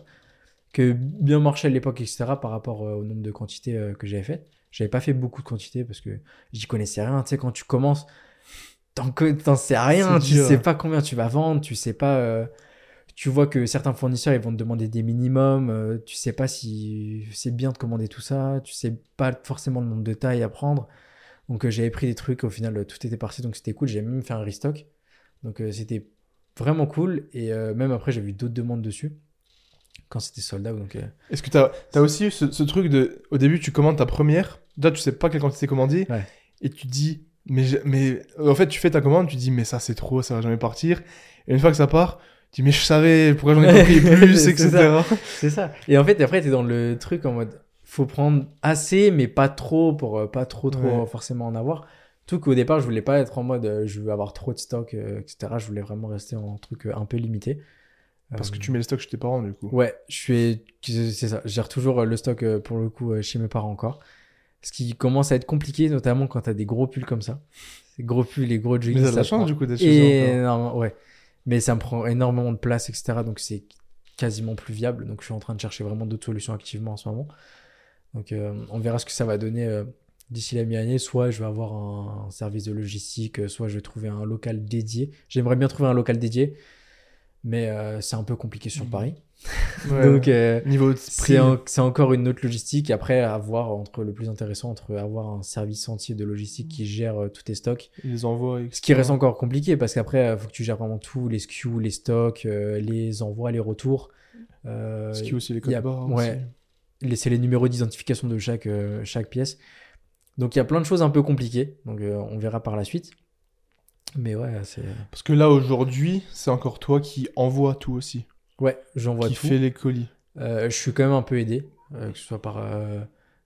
que bien marché à l'époque, etc., par rapport euh, au nombre de quantités euh, que j'avais faites. J'avais pas fait beaucoup de quantités parce que j'y connaissais rien. Tu sais, quand tu commences, t'en sais rien, tu sais pas combien tu vas vendre, tu sais pas. euh, tu vois que certains fournisseurs ils vont te demander des minimums, euh, tu sais pas si c'est bien de commander tout ça, tu sais pas forcément le nombre de tailles à prendre. Donc euh, j'avais pris des trucs, au final tout était parti, donc c'était cool. J'ai même fait un restock, donc euh, c'était vraiment cool. Et euh, même après j'ai vu d'autres demandes dessus quand c'était sold out. Donc Est-ce que t'as as aussi eu ce, ce truc de. Au début, tu commandes ta première. Déjà, tu sais pas quelle quantité commander. Ouais. Et tu dis. Mais, mais en fait, tu fais ta commande, tu dis, mais ça c'est trop, ça va jamais partir. Et une fois que ça part, tu dis, mais je savais pourquoi j'en ai pas pris plus, etc. ça. c'est ça. Et en fait après t'es dans le truc en mode faut prendre assez mais pas trop pour euh, pas trop trop Ouais. forcément en avoir. Tout qu'au départ je voulais pas être en mode euh, je veux avoir trop de stock euh, etc. Je voulais vraiment rester en truc un peu limité. Parce que tu mets les stocks chez tes parents, du coup. Ouais, je suis, c'est ça. Je gère toujours le stock pour le coup chez mes parents encore. Ce qui commence à être compliqué, notamment quand t'as des gros pulls comme ça. Ces gros pulls, les gros jeans. Mais ça chance, prend du coup, eux encore. énormément, ouais. Mais ça me prend énormément de place, etc. Donc c'est quasiment plus viable. Donc je suis en train de chercher vraiment d'autres solutions activement en ce moment. Donc euh, on verra ce que ça va donner euh, d'ici la mi-année. Soit je vais avoir un, un service de logistique, euh, soit je vais trouver un local dédié. J'aimerais bien trouver un local dédié, mais euh, c'est un peu compliqué sur Mhm. Paris. Ouais. Donc euh, Niveau c'est en- c'est encore une autre logistique. Après, à voir entre le plus intéressant entre avoir un service entier de logistique qui gère euh, tous tes stocks. Les envoient. Ce qui reste encore compliqué parce qu'après, il faut que tu gères vraiment tout, les SKU, les stocks, euh, les envois, les retours. Euh, est aussi les codes barres. ouais. les- c'est les numéros d'identification de chaque, euh, chaque pièce. Donc il y a plein de choses un peu compliquées. Donc euh, on verra par la suite. Mais ouais, c'est. Parce que là, aujourd'hui, c'est encore toi qui envoie tout aussi. Ouais, j'envoie qui tout. fait les colis. Euh, je suis quand même un peu aidé, euh, que ce soit par euh,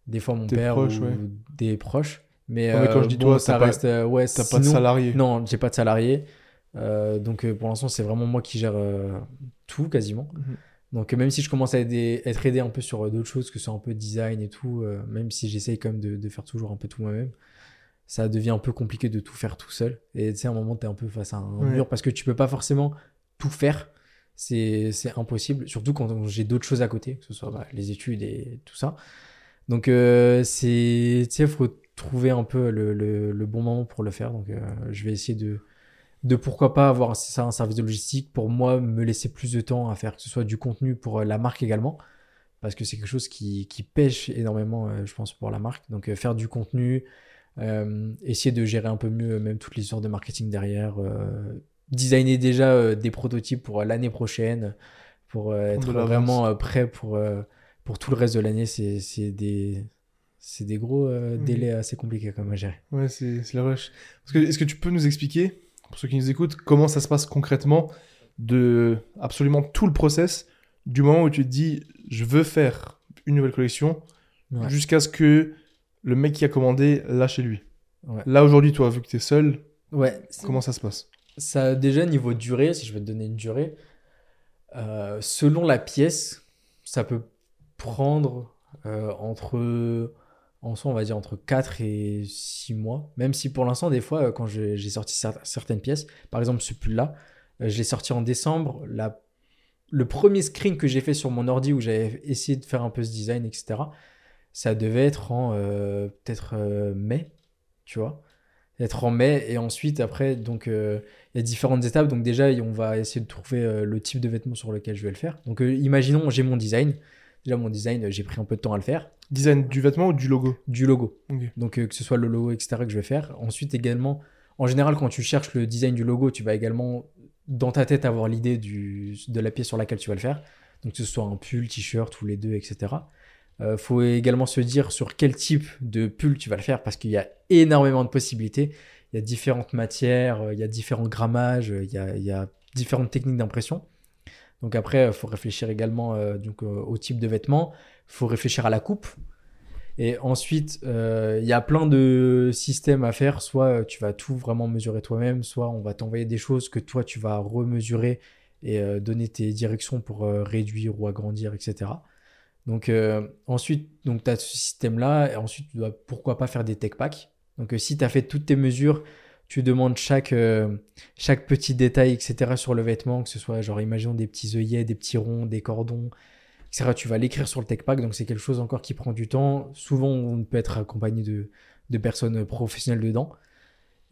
des fois mon père proches, ou ouais. des proches. Mais, Ouais, mais quand je dis bon, toi, ça pas- reste. ouais, T'as pas de sinon- salarié. Non, j'ai pas de salarié. Donc pour l'instant, c'est vraiment moi qui gère tout quasiment. Mhm. Donc même si je commence à aider- être aidé un peu sur d'autres choses, que ce soit un peu design et tout, euh, même si j'essaye quand même de, de faire toujours un peu tout moi-même, ça devient un peu compliqué de tout faire tout seul. Et tu sais, à un moment, t'es un peu face à un Ouais. mur parce que tu peux pas forcément tout faire. C'est impossible, surtout quand j'ai d'autres choses à côté, que ce soit bah, les études et tout ça. Donc euh, c'est, faut trouver un peu le, bon moment pour le faire. Donc euh, je vais essayer de, de pourquoi pas avoir ça, un service de logistique pour moi, me laisser plus de temps à faire que ce soit du contenu pour euh, la marque également, parce que c'est quelque chose qui, pêche énormément, euh, je pense, pour la marque. Donc faire du contenu, essayer de gérer un peu mieux même toutes les histoires de marketing derrière, designer déjà euh, des prototypes pour euh, l'année prochaine, pour euh, être vraiment prêt pour, pour tout le reste de l'année. C'est des, c'est des gros euh, Mhm. délais assez compliqués à gérer. Ouais, c'est la rush. Est-ce que tu peux nous expliquer, pour ceux qui nous écoutent, comment ça se passe concrètement de absolument tout le process du moment où tu te dis je veux faire une nouvelle collection Ouais. jusqu'à ce que le mec qui a commandé l'a chez lui? Ouais. Là aujourd'hui, toi, vu que tu es seul, Ouais, comment ça se passe? Ça, déjà, niveau durée, si je veux te donner une durée, euh, selon la pièce, ça peut prendre euh, entre, en soi, on va dire entre 4 et 6 mois. Même si pour l'instant, des fois, euh, quand j'ai sorti cer- certaines pièces, par exemple ce pull-là, je l'ai sorti en décembre. La, le premier screen que j'ai fait sur mon ordi où j'avais essayé de faire un peu ce design, etc., ça devait être en peut-être mai, tu vois être en mai et ensuite après donc euh, il y a différentes étapes. Donc déjà on va essayer de trouver euh, le type de vêtement sur lequel je vais le faire. Donc euh, imaginons j'ai mon design. Déjà mon design j'ai pris un peu de temps à le faire. Design du vêtement ou du logo? Du logo. Donc que ce soit le logo etc que je vais faire. Ensuite également en général quand tu cherches le design du logo tu vas également dans ta tête avoir l'idée du de la pièce sur laquelle tu vas le faire. Donc que ce soit un pull t-shirt ou les deux etc euh, faut également se dire sur quel type de pull tu vas le faire parce qu'il y a énormément de possibilités. Il y a différentes matières, euh, il y a différents grammages, euh, il y a, différentes techniques d'impression. Donc après, il faut réfléchir également euh, donc, euh, au type de vêtements, il faut réfléchir à la coupe. Et ensuite, euh, il y a plein de systèmes à faire. Soit euh, tu vas tout vraiment mesurer toi-même, soit on va t'envoyer des choses que toi tu vas remesurer et euh, donner tes directions pour euh, réduire ou agrandir, etc. Donc euh, ensuite, donc tu as ce système-là, et ensuite tu dois pourquoi pas faire des tech packs. Donc euh, si tu as fait toutes tes mesures, tu demandes chaque, euh, petit détail, etc. sur le vêtement, que ce soit genre imaginons des petits œillets, des petits ronds, des cordons, etc. Tu vas l'écrire sur le tech pack, donc c'est quelque chose encore qui prend du temps. Souvent on peut être accompagné de, personnes professionnelles dedans.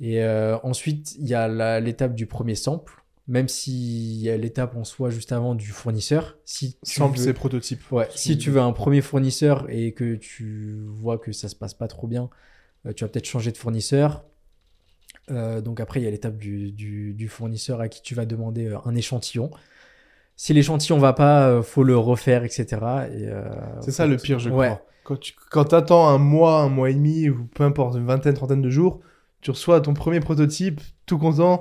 Et ensuite, il y a l'étape du premier sample, même s'il y a l'étape en soi juste avant du fournisseur. Si tu Sample, veux- c'est prototype. Ouais, si tu veux un premier fournisseur et que tu vois que ça se passe pas trop bien, euh, tu vas peut-être changer de fournisseur. Euh, donc après, il y a l'étape du, du- du fournisseur à qui tu vas demander euh, un échantillon. Si l'échantillon va pas, faut le refaire, etc. Et, euh, C'est ça le pire, je Ouais. crois. Quand tu quand attends un mois, un mois et demi, ou peu importe, une vingtaine, trentaine de jours, tu reçois ton premier prototype, tout content,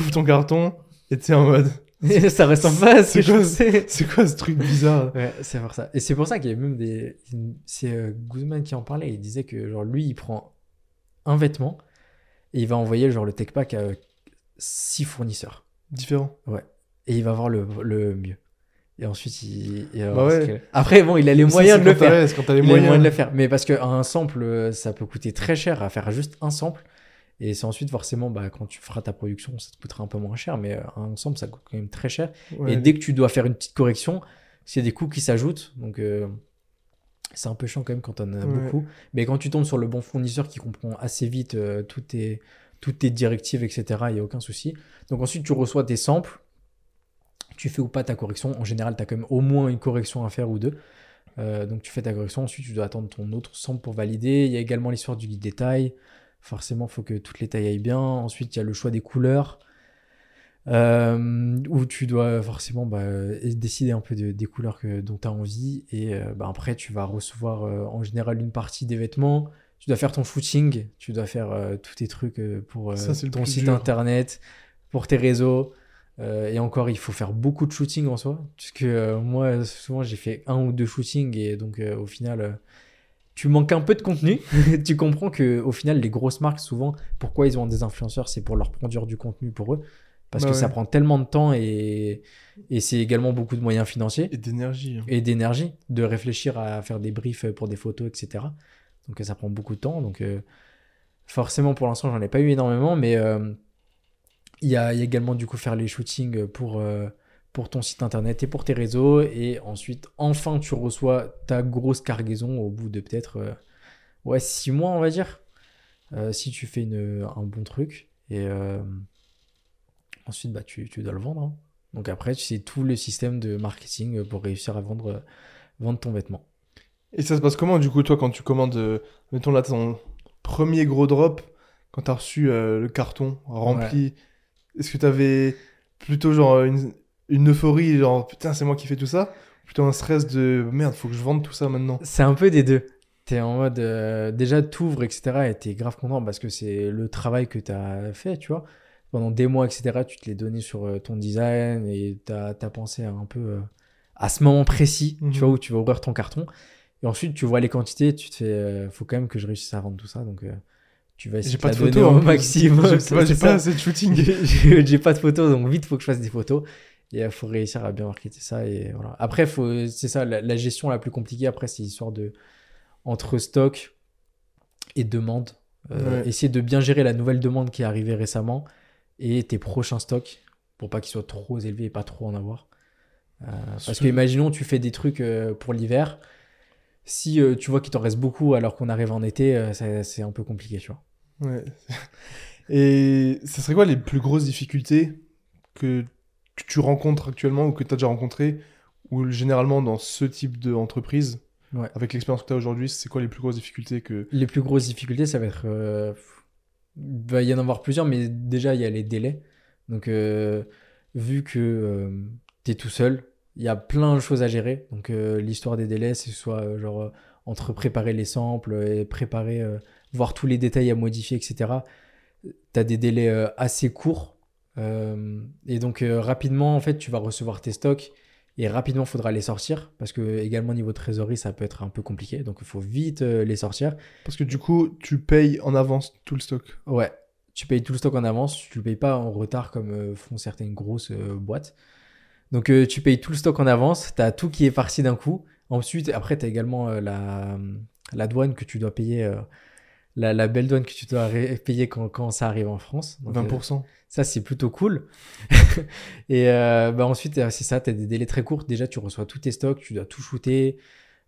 ouvres ton carton, et t'es en mode, ça ressemble pas à ce C'est que je quoi pensais. c'est quoi ce truc bizarre Ouais, c'est pour ça. Et c'est pour ça qu'il y a même des. C'est euh, Guzman qui en parlait. Il disait que genre lui, il prend un vêtement et il va envoyer genre le tech pack à euh, six fournisseurs. Différent. Et il va voir le, le mieux. Et ensuite, il. Bah ouais. que- Après, bon, il a les Ça, moyens de le faire. ouais, quand les Il a les moyens moyens. de le faire. Mais parce qu'un sample, euh, ça peut coûter très cher à faire juste un sample. Et c'est ensuite, forcément, bah, quand tu feras ta production, ça te coûtera un peu moins cher. Mais euh, un sample, ça coûte quand même très cher. Ouais. Et dès que tu dois faire une petite correction, c'est des coûts qui s'ajoutent. Donc, euh, c'est un peu chiant quand même quand on en a Ouais. beaucoup. Mais quand tu tombes sur le bon fournisseur qui comprend assez vite euh, toutes, tes, toutes tes directives, etc., il n'y a aucun souci. Donc, ensuite, tu reçois tes samples. Tu fais ou pas ta correction. En général, tu as quand même au moins une correction à faire ou deux. Euh, donc, tu fais ta correction. Ensuite, tu dois attendre ton autre sample pour valider. Il y a également l'histoire du guide des tailles. Forcément, il faut que toutes les tailles aillent bien. Ensuite, il y a le choix des couleurs. Euh, où tu dois forcément bah, décider un peu de- des couleurs que, dont tu as envie. Et euh, bah, après, tu vas recevoir euh, en général une partie des vêtements. Tu dois faire ton shooting. Tu dois faire tous tes trucs pour Ça, ton site dur. internet, pour tes réseaux. Et encore, il faut faire beaucoup de shooting en soi. Puisque euh, moi, souvent, j'ai fait un ou deux shootings. Et donc, au final, tu manques un peu de contenu. tu comprends que au final, les grosses marques, souvent, pourquoi ils ont des influenceurs C'est pour leur produire du contenu pour eux. Parce Bah que ça prend tellement de temps et, et c'est également beaucoup de moyens financiers Et d'énergie. hein. et d'énergie de réfléchir à faire des briefs pour des photos, etc. Donc ça prend beaucoup de temps. Donc euh, forcément, pour l'instant, j'en ai pas eu énormément, mais euh, il y, a, il y a également du coup faire les shootings pour, euh, pour ton site internet et pour tes réseaux. Et ensuite, enfin, tu reçois ta grosse cargaison au bout de peut-être euh, ouais, six mois, on va dire, euh, si tu fais une, un bon truc. Et euh, ensuite, bah, tu, tu dois le vendre. hein. Donc après, c'est tout le système de marketing pour réussir à vendre, euh, vendre ton vêtement. Et ça se passe comment, du coup, toi, quand tu commandes, mettons là, ton premier gros drop, quand t'as reçu euh, le carton rempli, est-ce que t'avais plutôt genre une, une euphorie, genre putain, c'est moi qui fais tout ça ou Plutôt un stress de merde, faut que je vende tout ça maintenant C'est un peu des deux. T'es en mode, euh, déjà, t'ouvres, etc. Et t'es grave content parce que c'est le travail que t'as fait, tu vois. Pendant des mois, etc., tu te l'es donné sur euh, ton design et t'as as pensé à un peu euh, à ce moment précis, Mhm. tu vois, où tu vas ouvrir ton carton. Et ensuite, tu vois les quantités, tu te fais, euh, faut quand même que je réussisse à vendre tout ça. Donc, tu vas essayer de pas de photos au maximum. J'ai pas, pas assez de shooting. J'ai j'ai pas de photos, donc vite, faut que je fasse des photos. Et il faut réussir à bien marketer ça. Et voilà. Après, faut- c'est ça, la, la gestion la plus compliquée, après, c'est l'histoire de entre stock et demande. Euh, Ouais. Essayer de bien gérer la nouvelle demande qui est arrivée récemment et tes prochains stocks pour pas qu'ils soient trop élevés et pas trop en avoir. Euh, parce que, imaginons, tu fais des trucs euh, pour l'hiver. Si tu vois qu'il t'en reste beaucoup alors qu'on arrive en été, c'est un peu compliqué, tu vois. Ouais. Et ça serait quoi les plus grosses difficultés que que tu rencontres actuellement ou que tu as déjà rencontrées ou généralement dans ce type d'entreprise Ouais. avec l'expérience que tu as aujourd'hui, c'est quoi les plus grosses difficultés que Les plus grosses difficultés, ça va être. euh, va y en avoir plusieurs, mais déjà, il y a les délais. Donc, euh, vu que tu es tout seul, il y a plein de choses à gérer. Donc, euh, l'histoire des délais, c'est soit euh, genre euh, entre préparer les samples et préparer, euh, voir tous les détails à modifier, etc. Tu as des délais euh, assez courts. Euh, et donc, euh, rapidement, en fait, tu vas recevoir tes stocks et rapidement, il faudra les sortir parce que, également, niveau trésorerie, ça peut être un peu compliqué. Donc, il faut vite euh, les sortir. parce que du coup, tu payes en avance tout le stock. Ouais, tu payes tout le stock en avance, tu le payes pas en retard comme euh, font certaines grosses euh, boîtes. Donc, tu payes tout le stock en avance, tu as tout qui est parti d'un coup. Ensuite, après, tu as également la, la douane que tu dois payer, la, la belle douane que tu dois payer quand, quand ça arrive en France. Donc, euh, 20%. ça, c'est plutôt cool. et euh, bah, ensuite, euh, c'est ça, tu as des délais très courts. Déjà, tu reçois tous tes stocks, tu dois tout shooter.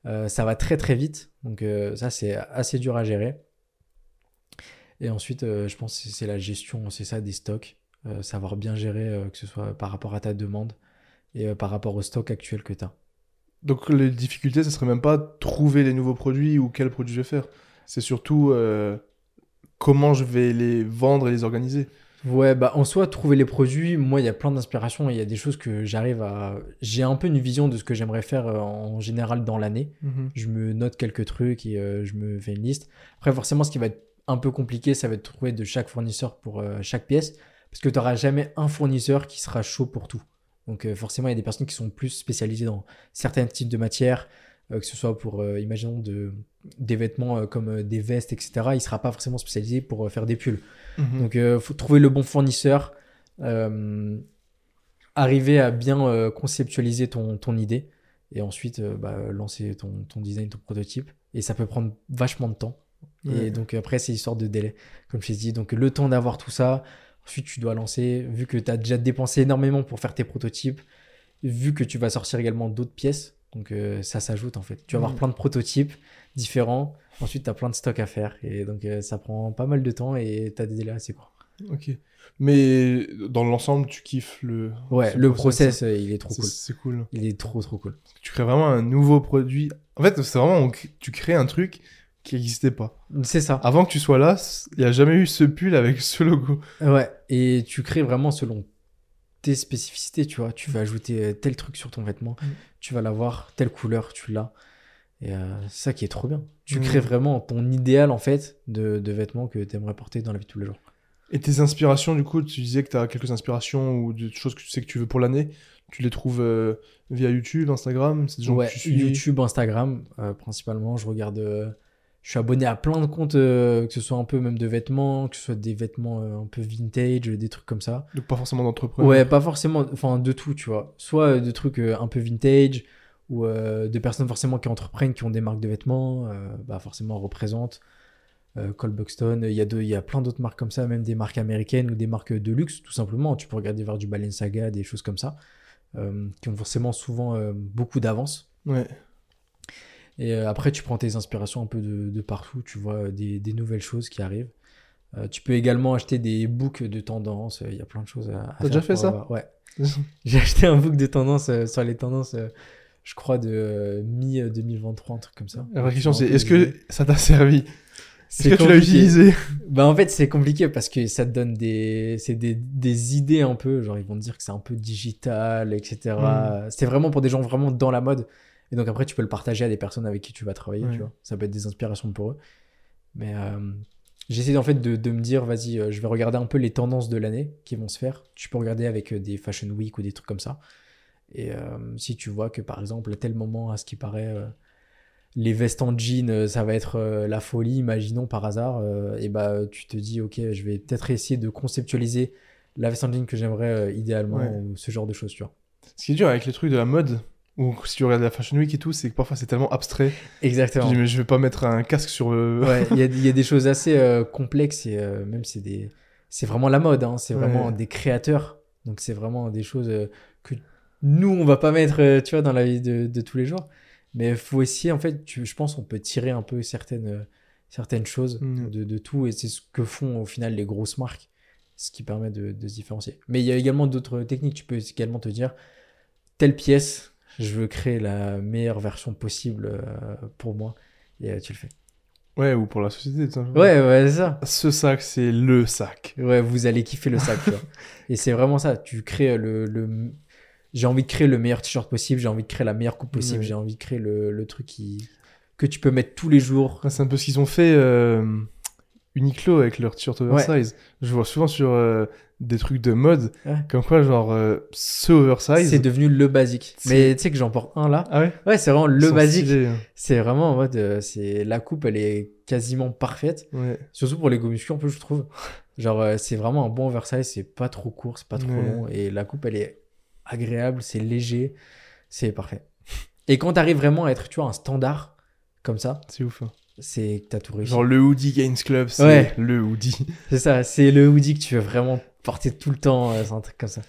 Euh, ça va très très vite. Donc ça, c'est assez dur à gérer. Et ensuite, je pense que c'est- la gestion, c'est ça, des stocks. Savoir bien gérer, que ce soit par rapport à ta demande et par rapport au stock actuel que tu as. Donc les difficultés, ce serait même pas trouver les nouveaux produits ou quels produits je vais faire. C'est surtout euh, comment je vais les vendre et les organiser. Ouais, bah en soi, trouver les produits, moi, il y a plein d'inspirations et il y a des choses que j'arrive à. J'ai un peu une vision de ce que j'aimerais faire euh, en général dans l'année. Je me note quelques trucs et euh, je me fais une liste. Après, forcément, ce qui va être un peu compliqué, ça va être de trouver de chaque fournisseur pour euh, chaque pièce. Parce que tu n'auras jamais un fournisseur qui sera chaud pour tout. Donc, euh, forcément, il y a des personnes qui sont plus spécialisées dans certains types de matières, que ce soit pour, euh, imaginons, de, des vêtements euh, comme euh, des vestes, etc. Il ne sera pas forcément spécialisé pour euh, faire des pulls. Mhm. Donc, il faut trouver le bon fournisseur, euh, arriver à bien euh, conceptualiser ton, ton idée et ensuite euh, bah, lancer ton, ton design, ton prototype. Et ça peut prendre vachement de temps. Et donc, après, c'est histoire de délai, comme je t'ai dit. Donc, le temps d'avoir tout ça. Ensuite, tu dois lancer, vu que tu as déjà dépensé énormément pour faire tes prototypes, vu que tu vas sortir également d'autres pièces. Donc, euh, ça s'ajoute en fait. Tu vas avoir Mhm. plein de prototypes différents. Ensuite, tu as plein de stocks à faire. Et donc, euh, ça prend pas mal de temps et tu as des délais assez courts. Ok. Mais dans l'ensemble, tu kiffes le. Ouais, le process, euh, il est trop cool. c'est cool. Il est trop, trop cool. Tu crées vraiment un nouveau produit. En fait, c'est vraiment, tu crées un truc qui n'existait pas. C'est ça. Avant que tu sois là, il n'y a jamais eu ce pull avec ce logo. Ouais. Et tu crées vraiment selon tes spécificités, tu vois. Tu vas ajouter euh, tel truc sur ton vêtement. Mm. Tu vas l'avoir, telle couleur, tu l'as. Et euh, c'est ça qui est trop bien. Tu Mm. crées vraiment ton idéal, en fait, de, de vêtements que tu aimerais porter dans la vie de tous les jours. Et tes inspirations, du coup, tu disais que tu as quelques inspirations ou des choses que tu sais que tu veux pour l'année. Tu les trouves euh, via YouTube, Instagram C'est des gens ouais, que tu suis YouTube, Instagram, euh, principalement. Je regarde. Je suis abonné à plein de comptes, euh, que ce soit un peu même de vêtements, que ce soit des vêtements euh, un peu vintage, des trucs comme ça. Donc pas forcément d'entrepreneur. Ouais, pas forcément, enfin de tout, tu vois. Soit euh, de trucs euh, un peu vintage, ou de personnes forcément qui entreprennent, qui ont des marques de vêtements, bah forcément représentent. Euh, Cole Buxton, il y, a deux- il y a plein d'autres marques comme ça, même des marques américaines ou des marques de luxe, tout simplement. Tu peux regarder vers du Balenciaga, des choses comme ça, qui ont forcément souvent beaucoup d'avance. Ouais. Et euh, après, tu prends tes inspirations un peu de, de partout, tu vois euh, des, des nouvelles choses qui arrivent. Euh, tu peux également acheter des books de tendance, il y a plein de choses à, à T'as déjà fait ça avoir- Ouais. J'ai acheté un book de tendance euh, sur les tendances, euh, je crois, de euh, mi-2023, un truc comme ça. La vraie question, c'est est-ce que ça t'a servi? Est-ce que tu l'as utilisé? Bah en fait c'est compliqué parce que ça te donne des c'est des, des idées un peu genre ils vont te dire que c'est un peu digital etc. Mm. C'est vraiment pour des gens vraiment dans la mode et donc après tu peux le partager à des personnes avec qui tu vas travailler Ouais. tu vois ça peut être des inspirations pour eux mais euh, j'essaie en fait de, de me dire vas-y euh, je vais regarder un peu les tendances de l'année qui vont se faire tu peux regarder avec euh, des fashion week ou des trucs comme ça et euh, si tu vois que par exemple à tel moment à ce qui paraît les vestes en jean, ça va être la folie, imaginons par hasard, et bah tu te dis ok, je vais peut-être essayer de conceptualiser la veste en jean que j'aimerais idéalement Ouais. ou ce genre de choses, tu vois. Ce qui est dur avec les trucs de la mode, ou si tu regardes la Fashion Week et tout, c'est que parfois c'est tellement abstrait. Exactement. dis, mais je vais pas mettre un casque sur le. Ouais, il y, a- il y a des choses assez euh, complexes et euh, même c'est des, c'est vraiment la mode, hein, c'est vraiment Ouais. des créateurs, donc c'est vraiment des choses euh, que nous on va pas mettre, tu vois, dans la vie de, de tous les jours, mais faut essayer en fait, tu- je pense on peut tirer un peu certaines, certaines choses Mm. de, de tout et c'est ce que font au final les grosses marques, ce qui permet de, de se différencier. Mais il y a également d'autres techniques, tu peux également te dire telle pièce, je veux créer la meilleure version possible euh, pour moi et euh, tu le fais. Ouais, ou pour la société, tout simplement. Ouais, ouais, c'est ça. Ce sac, c'est le sac. Ouais, vous allez kiffer le sac, tu vois. Et c'est vraiment ça. Tu crées le. le... J'ai envie de créer le meilleur t-shirt possible, j'ai envie de créer la meilleure coupe possible, j'ai envie de créer le, le truc qui... que tu peux mettre tous les jours. Ouais, C'est un peu ce qu'ils ont fait euh, Uniqlo avec leur t-shirt oversize. Je vois souvent sur euh, des trucs de mode, Ouais. comme quoi, genre, euh, ce oversize. C'est devenu le basique. Mais tu sais que j'en porte un là. Ah ouais? Ouais, c'est vraiment le basique. hein. C'est vraiment en mode. euh, c'est La coupe, elle est quasiment parfaite. Ouais. Surtout pour les go muscu, en plus, je trouve. Genre, c'est vraiment un bon oversize, c'est pas trop court, c'est pas trop long. Et la coupe, elle est agréable, c'est léger, c'est parfait. Et quand t'arrives vraiment à être, tu vois, un standard comme ça, C'est ouf. hein. C'est que t'as tout réussi. Genre le Hoodie Gains Club, c'est Ouais. le Hoodie. C'est ça, c'est le hoodie que tu veux vraiment porter tout le temps, euh, c'est un truc comme ça.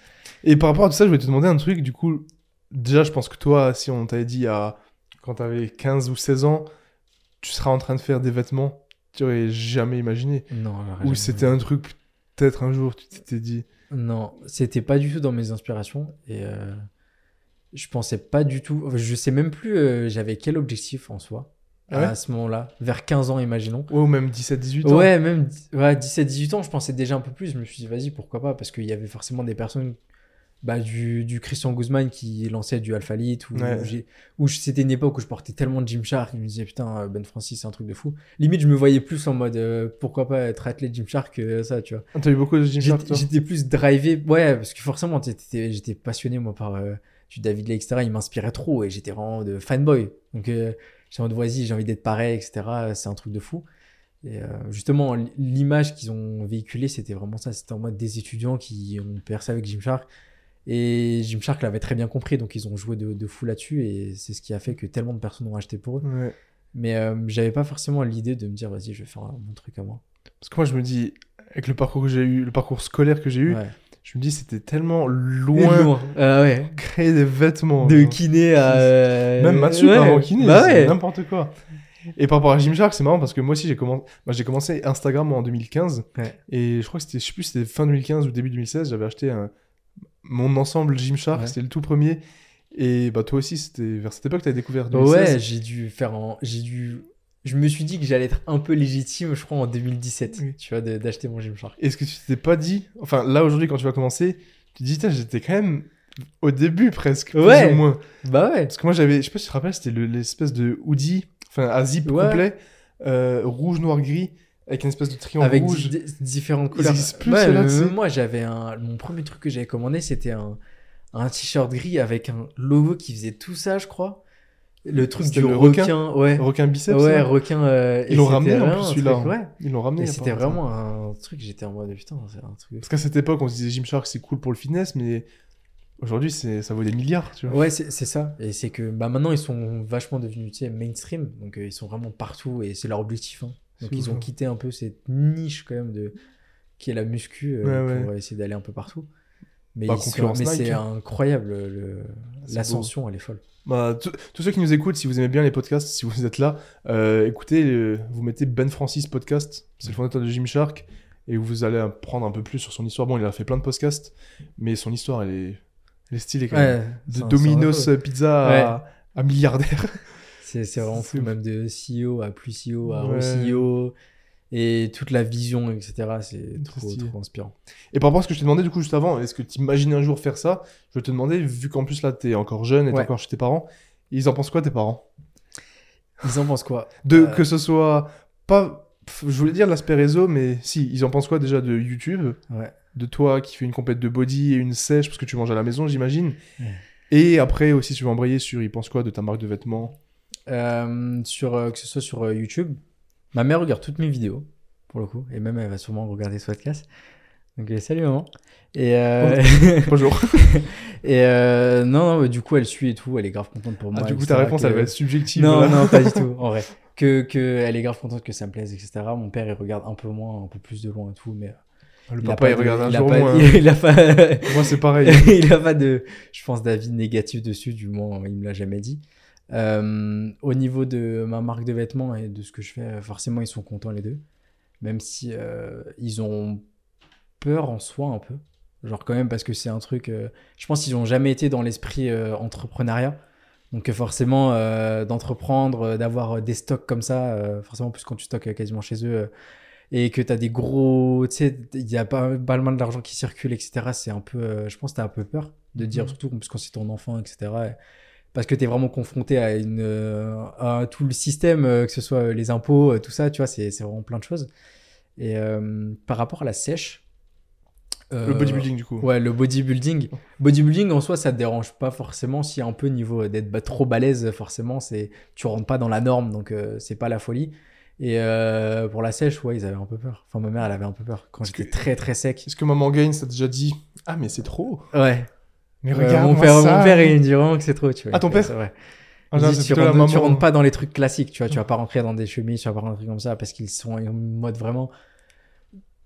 Et par rapport à tout ça, je voulais te demander un truc. Du coup, déjà, je pense que toi, si on t'avait dit à... quand t'avais 15 ou 16 ans, tu seras en train de faire des vêtements, tu aurais jamais imaginé. Non, Ou c'était un truc, peut-être un jour, tu t'étais dit. Non, c'était pas du tout dans mes inspirations et euh, je pensais pas du tout. Je sais même plus euh, j'avais quel objectif en soi ouais à ce moment-là, vers 15 ans, imaginons. Ouais, ou même 17-18 ans. Ouais, même ouais, 17-18 ans, je pensais déjà un peu plus. Je me suis dit, vas-y, pourquoi pas? Parce qu'il y avait forcément des personnes, bah, du, du Christian Guzman qui lançait du Alpha Elite, ou Ouais. où c'était une époque où je portais tellement de Gymshark, je me disais, putain, Ben Francis, c'est un truc de fou. Limite, je me voyais plus en mode, euh, pourquoi pas être athlète Gymshark que ça, tu vois. Ah, T'as eu beaucoup de Gymshark, J'étais toi? j'étais plus drivé, ouais, parce que forcément, j'étais passionné, moi, par euh, du David Lay, etc. Il m'inspirait trop et j'étais vraiment de fanboy. Donc, euh, j'étais en mode, vas-y, j'ai envie d'être pareil, etc. C'est un truc de fou. Et euh, justement, l'image qu'ils ont véhiculée, c'était vraiment ça. C'était en mode des étudiants qui ont percé avec Gymshark. Et Gymshark l'avait très bien compris, donc ils ont joué de, de fou là-dessus. Et c'est ce qui a fait que tellement de personnes ont acheté pour eux. Ouais. Mais euh, j'avais pas forcément l'idée de me dire, vas-y, je vais faire mon truc à moi. Parce que moi, je me dis, avec le parcours que j'ai eu, le parcours scolaire que j'ai eu, Ouais. Je me dis, c'était tellement loin, Loin. Ah ouais. créer des vêtements. De genre. kiné à. euh, Même Mathieu, ouais. avant kiné, Bah c'est ouais. n'importe quoi. Et par rapport à Gymshark, c'est marrant parce que moi aussi, j'ai commencé, j'ai commencé Instagram en 2015. Ouais. Et je crois que c'était, je sais plus, si c'était fin 2015 ou début 2016, j'avais acheté un- mon ensemble Gymshark, Ouais. c'était le tout premier. Et bah, toi aussi, c'était vers cette époque que t'as découvert Ouais, 2016. j'ai dû faire en. J'ai dû. Je me suis dit que j'allais être un peu légitime, je crois, en 2017, Oui. tu vois, d'acheter mon Gymshark. Est-ce que tu t'es pas dit, enfin là aujourd'hui quand tu vas commencer, tu te dis, j'étais quand même au début presque, plus Ouais. ou moins. Bah ouais. Parce que moi j'avais, je sais pas si tu te rappelles, c'était le- l'espèce de hoodie, enfin à zip Ouais. complet, euh, rouge, noir, gris, avec une espèce de triangle Avec rouge. di- différentes couleurs. plus, Ouais, moi, j'avais un. Mon premier truc que j'avais commandé, c'était un, un t-shirt gris avec un logo qui faisait tout ça, je crois. Le truc du requin. requin Ouais. Requin biceps. Ouais, requin. euh, et Ils l'ont ramené en plus celui-là. truc, Ouais. hein. Ils l'ont ramené. C'était vraiment un truc, j'étais en mode putain, c'est un truc Parce qu'à cette époque, on se disait Gymshark c'est cool pour le fitness, mais aujourd'hui c'est ça vaut des milliards, tu vois. Ouais, c'est c'est ça. Et c'est que bah, maintenant, ils sont vachement devenus tu sais, mainstream. Donc, euh, ils sont vraiment partout et c'est leur objectif. hein. Donc, C'est ils ont hein. quitté un peu cette niche quand même de qui est la muscu euh, Ouais, ouais. pour essayer d'aller un peu partout. Mais, Bah, sont- mais c'est hein. incroyable. le- L'ascension, elle est folle. Bah, tous ceux qui nous écoutent, si vous aimez bien les podcasts, si vous êtes là, euh, écoutez, euh, vous mettez Ben Francis Podcast, c'est le fondateur de Gymshark, et vous allez apprendre un peu plus sur son histoire. Bon, il a fait plein de podcasts, mais son histoire, elle est, elle est stylée quand même. Ouais, De Domino's Pizza à, à milliardaire. C'est vraiment fou, même de CEO à plus CEO à Ouais. CEO et toute la vision, etc. C'est Trop trop, inspirant. Et par rapport à ce que je t'ai demandé du coup juste avant, est-ce que tu imagines un jour faire ça? Je vais te demander, vu qu'en plus là t'es encore jeune et t'es Ouais. encore chez tes parents, ils en pensent quoi tes parents? Ils en pensent quoi? De Euh, que ce soit pas, je voulais dire l'aspect réseau, mais si, ils en pensent quoi déjà de YouTube? Ouais. de toi qui fais une compète de body et une sèche parce que tu manges à la maison, j'imagine. Ouais. Et après aussi, tu vas embrayer sur, ils pensent quoi de ta marque de vêtements? Euh, sur, euh, que ce soit sur YouTube. Ma mère regarde toutes mes vidéos, pour le coup, et même elle va sûrement regarder ce podcast. Donc, euh, salut maman. Et, euh, Bonjour. et euh, non, non, du coup, elle suit et tout, elle est grave contente pour moi. Ah, du coup, ta réponse, que- elle va être subjective. Non, là. non, pas du tout, en vrai. Que, que elle est grave contente que ça me plaise, etc. Mon père, il regarde un peu moins, un peu plus de loin et tout, mais. Le il a papa, pas il de- regarde un il jour pas- moins. Il a pas. Moi, c'est pareil. il a pas de, je pense, d'avis négatif dessus, du moins, il me l'a jamais dit. Euh, au niveau de ma marque de vêtements et de ce que je fais, forcément, ils sont contents les deux. Même si euh, ils ont peur en soi un peu. Genre, quand même, parce que c'est un truc. euh, je pense qu'ils n'ont jamais été dans l'esprit entrepreneuriat. Donc, forcément, d'entreprendre, d'avoir des stocks comme ça, forcément, plus quand tu stockes quasiment chez eux. et que tu as des gros. Tu sais, il y a pas, pas mal d'argent qui circule, etc. C'est un peu. euh, je pense que tu as un peu peur de dire, Mhm. surtout parce quand c'est ton enfant, etc. parce que tu es vraiment confronté à, une, euh, à tout le système, euh, que ce soit les impôts, euh, tout ça, tu vois, c'est vraiment plein de choses. Et euh, par rapport à la sèche. Le euh, bodybuilding, du coup. Ouais, le bodybuilding. Bodybuilding en soi, ça te dérange pas forcément si un peu niveau d'être ba- trop balèze, forcément, c'est tu rentres pas dans la norme, donc euh, c'est pas la folie. Et euh, pour la sèche, ouais, ils avaient un peu peur. Enfin, ma mère, elle avait un peu peur quand j'étais très très sec. Est-ce que Maman Gain, ça déjà dit Ah, mais c'est trop Ouais. Mais Ouais, regarde, mon, père, mon père, il me dit vraiment que c'est trop, tu vois. Ah, ton père. En général, disent, c'est tu, rentres, tu rentres pas dans les trucs classiques, tu vois. Tu vas pas rentrer dans des chemises, tu vas pas rentrer comme ça parce qu'ils sont en mode vraiment.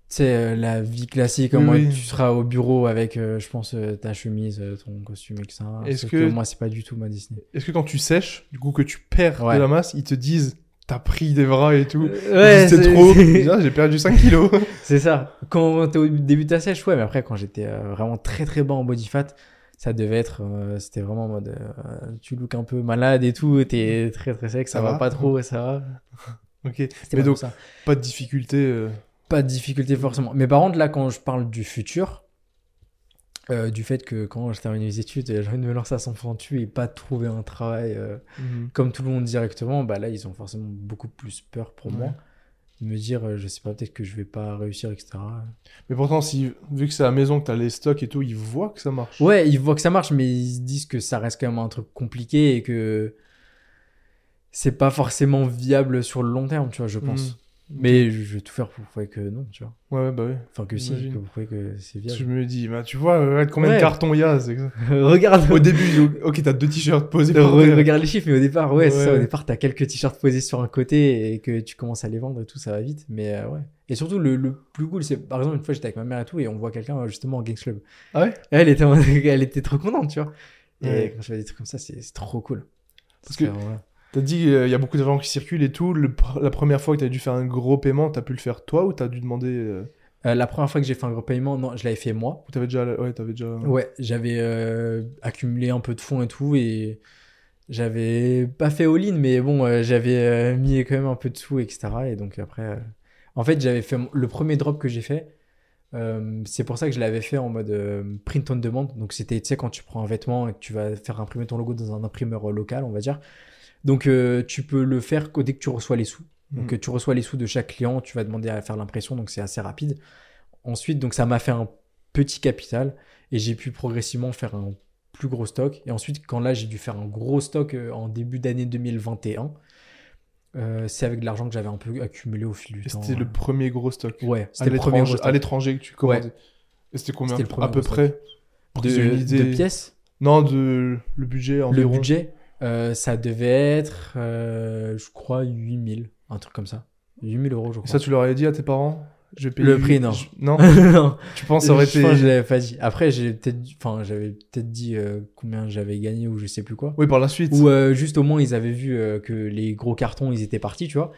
C'est euh, la vie classique, en Oui, mode oui. tu seras au bureau avec, euh, je pense, euh, ta chemise, euh, ton costume, etc. Est-ce Sauf que- moi, c'est pas du tout ma Disney. Est-ce que quand tu sèches, du coup, que tu perds Ouais. de la masse, ils te disent t'as pris des bras et tout Ouais, c'est- trop. Déjà, j'ai perdu 5 kilos. C'est ça. Quand t'es au début de ta sèche, ouais, mais après, quand j'étais euh, vraiment très très bas en body fat, ça devait être. euh, C'était vraiment en mode. euh, tu look un peu malade et tout, t'es très très sec, ça, Ça va, va pas trop, ça va. ok. Mais donc- ça. Pas de difficulté. euh, Pas de difficulté forcément. Mais par contre, là, quand je parle du futur, du fait que quand je termine les études, j'ai envie de me lancer à 100% dessus et pas trouver un travail mhm. comme tout le monde directement, bah là, ils ont forcément beaucoup plus peur pour Ouais. moi. De me dire, euh, je sais pas, peut-être que je vais pas réussir, etc. Mais pourtant, si, vu que c'est à la maison, que t'as les stocks et tout, ils voient que ça marche. Ouais, ils voient que ça marche, mais ils se disent que ça reste quand même un truc compliqué et que c'est pas forcément viable sur le long terme, tu vois, je pense. Mhm. Mais je vais tout faire pour prouver que non, tu vois. Ouais, bah ouais. Enfin, que si, que pour prouver que c'est que viable. je me dis, bah, tu vois, regarde combien Ouais. de cartons il y a. que- regarde, Au début, ok, t'as deux t-shirts posés Re- regarde les chiffres, mais au départ, ouais, c'est ça. Au départ, t'as quelques t-shirts posés sur un côté et que tu commences à les vendre et tout, ça va vite. Mais euh, ouais. Et surtout, le, le plus cool, c'est par exemple, une fois, j'étais avec ma mère et tout, et on voit quelqu'un euh, justement en Gangs Club. Ah ouais? Elle était, elle était trop contente, tu vois. Et Ouais. quand je fais des trucs comme ça, c'est trop cool. Parce que- C'est, ouais. T'as dit qu'il y a beaucoup d'argent qui circule et tout. Le la première fois que t'as dû faire un gros paiement, t'as pu le faire toi ou t'as dû demander. euh, Euh, la première fois que j'ai fait un gros paiement, non, je l'avais fait moi. Ou t'avais déjà. Ouais, t'avais déjà. Ouais, j'avais euh, accumulé un peu de fonds et tout, et j'avais pas fait all-in, mais bon, euh, j'avais euh, mis quand même un peu de sous, etc. Et donc après, euh, en fait, j'avais fait mon- le premier drop que j'ai fait. euh, c'est pour ça que je l'avais fait en mode euh, print on demand. Donc c'était, tu sais, quand tu prends un vêtement et que tu vas faire imprimer ton logo dans un imprimeur euh, local, on va dire. Donc euh, tu peux le faire dès que tu reçois les sous. Donc Mhm. euh, tu reçois les sous de chaque client, tu vas demander à faire l'impression, donc c'est assez rapide. Ensuite, donc ça m'a fait un petit capital et j'ai pu progressivement faire un plus gros stock. Et ensuite, quand là j'ai dû faire un gros stock euh, en début d'année 2021, euh, c'est avec de l'argent que j'avais un peu accumulé au fil du Et temps. c'était le premier gros stock. Ouais, c'était le premier à l'étranger que tu commandais. Et c'était combien le À peu près de, j'ai une idée. de pièces. Non, de le budget Le environ. budget, euh, ça devait être, euh, je crois, 8000, un truc comme ça. 8000 euros, je crois. ça, tu leur avais dit à tes parents? Je payer. Le prix, non. je- Non? Non, Tu penses ça aurait je été. pense que je l'avais pas dit. Après, j'ai peut-être, enfin, j'avais peut-être dit euh, combien j'avais gagné ou je sais plus quoi. Oui, par la suite. Ou juste au moins ils avaient vu que les gros cartons ils étaient partis, tu vois.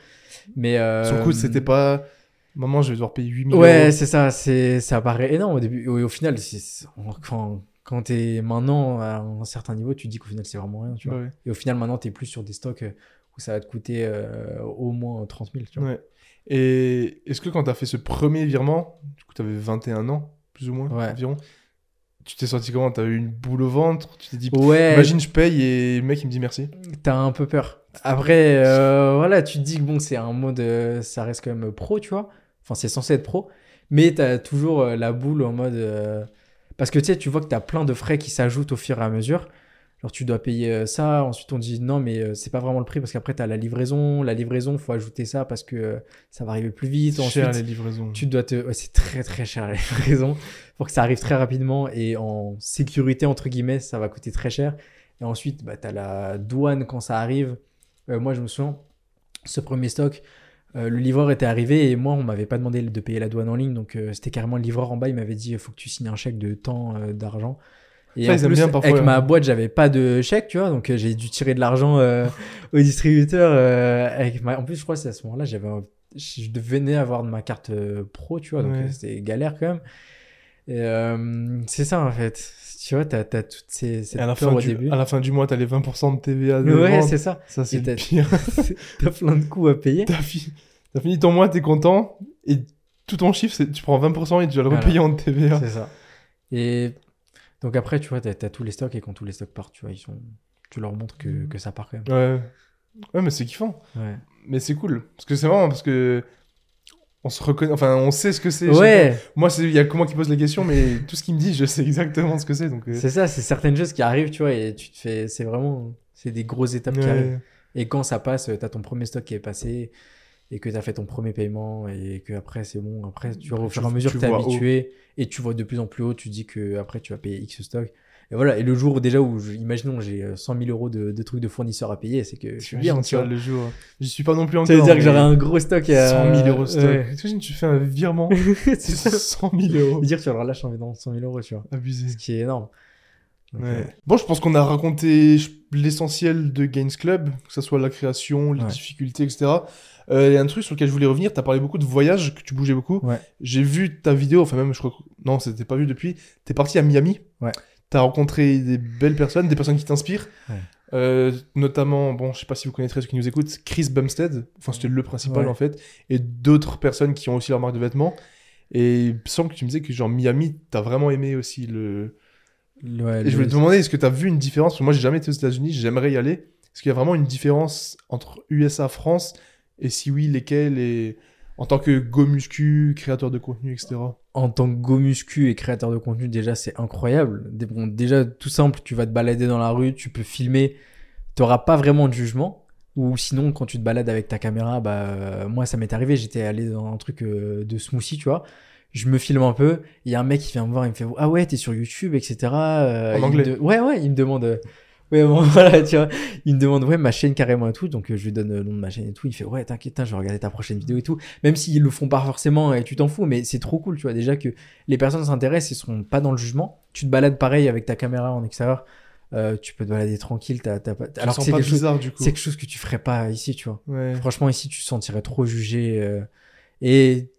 Mais Sur le coup, c'était pas. Maman, je vais devoir payer 8000 Ouais, euros. c'est ça. C'est ça paraît énorme au début. Et au final, c'est c'est- quand quand t'es maintenant à un certain niveau, tu te dis qu'au final c'est vraiment rien, tu vois. Ouais. Et au final, maintenant t'es plus sur des stocks euh, où ça va te coûter euh, au moins 30 000, tu vois. Ouais. Et est-ce que quand t'as fait ce premier virement, du coup, t'avais 21 ans, plus ou moins, Ouais. environ, tu t'es senti comment? T'as eu une boule au ventre? Tu t'es dit, Ouais. imagine, je paye et le mec, il me dit merci. T'as un peu peur. Après, euh, voilà, tu te dis que bon, c'est un mode, euh, ça reste quand même pro, tu vois. Enfin, c'est censé être pro, mais t'as toujours la boule en mode. Parce que tu sais, tu vois que t'as plein de frais qui s'ajoutent au fur et à mesure. Genre, tu dois payer euh, ça, ensuite on dit non, mais euh, c'est pas vraiment le prix parce qu'après t'as la livraison. La livraison, faut ajouter ça parce que euh, ça va arriver plus vite. C'est cher les livraisons. tu dois te. ouais, c'est très très cher la livraison. Pour que ça arrive très rapidement et en sécurité, entre guillemets, ça va coûter très cher. Et ensuite, bah, tu as la douane quand ça arrive. Euh, moi, je me souviens, ce premier stock, euh, le livreur était arrivé et moi, on m'avait pas demandé de payer la douane en ligne. Donc, euh, c'était carrément le livreur en bas. Il m'avait dit il faut que tu signes un chèque de temps euh, d'argent. Et Ça, en plus, bien parfois, avec hein. ma boîte, j'avais pas de chèque, tu vois. Donc, euh, j'ai dû tirer de l'argent euh, au distributeur. euh, avec ma... En plus, je crois que c'est à ce moment-là, j'avais je devenais avoir de ma carte euh, pro, tu vois. Donc, Ouais. euh, c'était galère quand même. Et euh, c'est ça en fait. Tu vois, t'as as toutes ces, cette à la, peur fin au du, début. à la fin du mois, t'as les 20% de TVA. De Ouais, c'est ça. Ça, c'est t'as- pire. T'as plein de coûts à payer. T'as fi- t'as fini ton mois, t'es content, et tout ton chiffre, c'est- tu prends 20% et tu dois le Voilà. repayer en TVA. C'est ça. Et donc après, tu vois, t'as as tous les stocks et quand tous les stocks partent, tu vois, ils sont... tu leur montres que, que ça part quand même. Ouais. Ouais, mais c'est kiffant. Ouais. Mais c'est cool. Parce que c'est vraiment parce que. On se reconnaît, enfin, on sait ce que c'est. Ouais, Moi, c'est- il y a que moi qui pose les questions, mais tout ce qu'il me dit, je sais exactement ce que c'est. Donc, euh, c'est ça, c'est certaines choses qui arrivent, tu vois, et tu te fais. C'est vraiment. C'est des grosses étapes qui arrivent. Et quand ça passe, t'as ton premier stock qui est passé et que t'as fait ton premier paiement et que après c'est bon. Après, tu vois, au Tu- fur et à mesure t'es haut. habitué et tu vois de plus en plus haut, tu dis que après tu vas payer X stock. Et voilà. Et le jour déjà où, je- imaginons, j'ai euh, 100 000 euros de, de trucs de fournisseurs à payer, c'est que je suis bien, tu vois. le jour. J'y suis pas non plus encore. Ça veut dire que mais j'aurai un gros stock à 100 000 euros stock. Ouais. Tu fais un virement. c'est c'est ça. 100 000 euros. dire que tu leur lâches en dans 100 000 euros, tu vois. Abusé. Ce qui est énorme. Donc, Ouais. euh, Bon, je pense qu'on a raconté je- l'essentiel de Gains Club, que ce soit la création, les Ouais. difficultés, etc. Euh, Il y a un truc sur lequel je voulais revenir. Tu as parlé beaucoup de voyages, que tu bougeais beaucoup. Ouais. J'ai vu ta vidéo, enfin même, je crois que... Non, c'était pas vu depuis. Tu es parti à Miami. Ouais. Tu as rencontré des belles personnes, des personnes qui t'inspirent. Ouais. Euh, notamment, bon, je sais pas si vous connaîtrez ceux qui nous écoutent, Chris Bumstead, enfin c'était le principal Ouais. en fait, et d'autres personnes qui ont aussi leur marque de vêtements. Et il me semble que tu me disais que genre Miami, t'as vraiment aimé aussi le, ouais, et le- je voulais te demander, est-ce que tu as vu une différence? Parce que moi, j'ai jamais été aux États-Unis, j'aimerais y aller. Est-ce qu'il y a vraiment une différence entre USA, France? Et si oui, lesquelles? Et en tant que go muscu, créateur de contenu, etc. en tant que go muscu et créateur de contenu, déjà, c'est incroyable. Bon, déjà, tout simple, tu vas te balader dans la rue, tu peux filmer, tu n'auras pas vraiment de jugement. Ou sinon, quand tu te balades avec ta caméra, bah, euh, moi, ça m'est arrivé, j'étais allé dans un truc euh, de smoothie, tu vois. Je me filme un peu, il y a un mec qui vient me voir, il me fait Ah ouais, t'es sur YouTube, etc. Euh, En anglais. de- Ouais, ouais, il me demande. Euh, Ouais, bon, voilà, tu vois. Il me demande, ouais, ma chaîne carrément et tout. Donc, euh, je lui donne le nom de ma chaîne et tout. Il fait, ouais, t'inquiète, je vais regarder ta prochaine vidéo et tout. Même s'ils le font pas forcément et tu t'en fous, mais c'est trop cool, tu vois. Déjà que les personnes s'intéressent et sont pas dans le jugement. Tu te balades pareil avec ta caméra en extérieur. euh, tu peux te balader tranquille. T'as, t'as pas... Tu Alors te que sens c'est pas quelque, chose, bizarre du coup. c'est quelque chose que tu ferais pas ici, tu vois. Ouais. Franchement, ici, tu te sentirais trop jugé. euh, et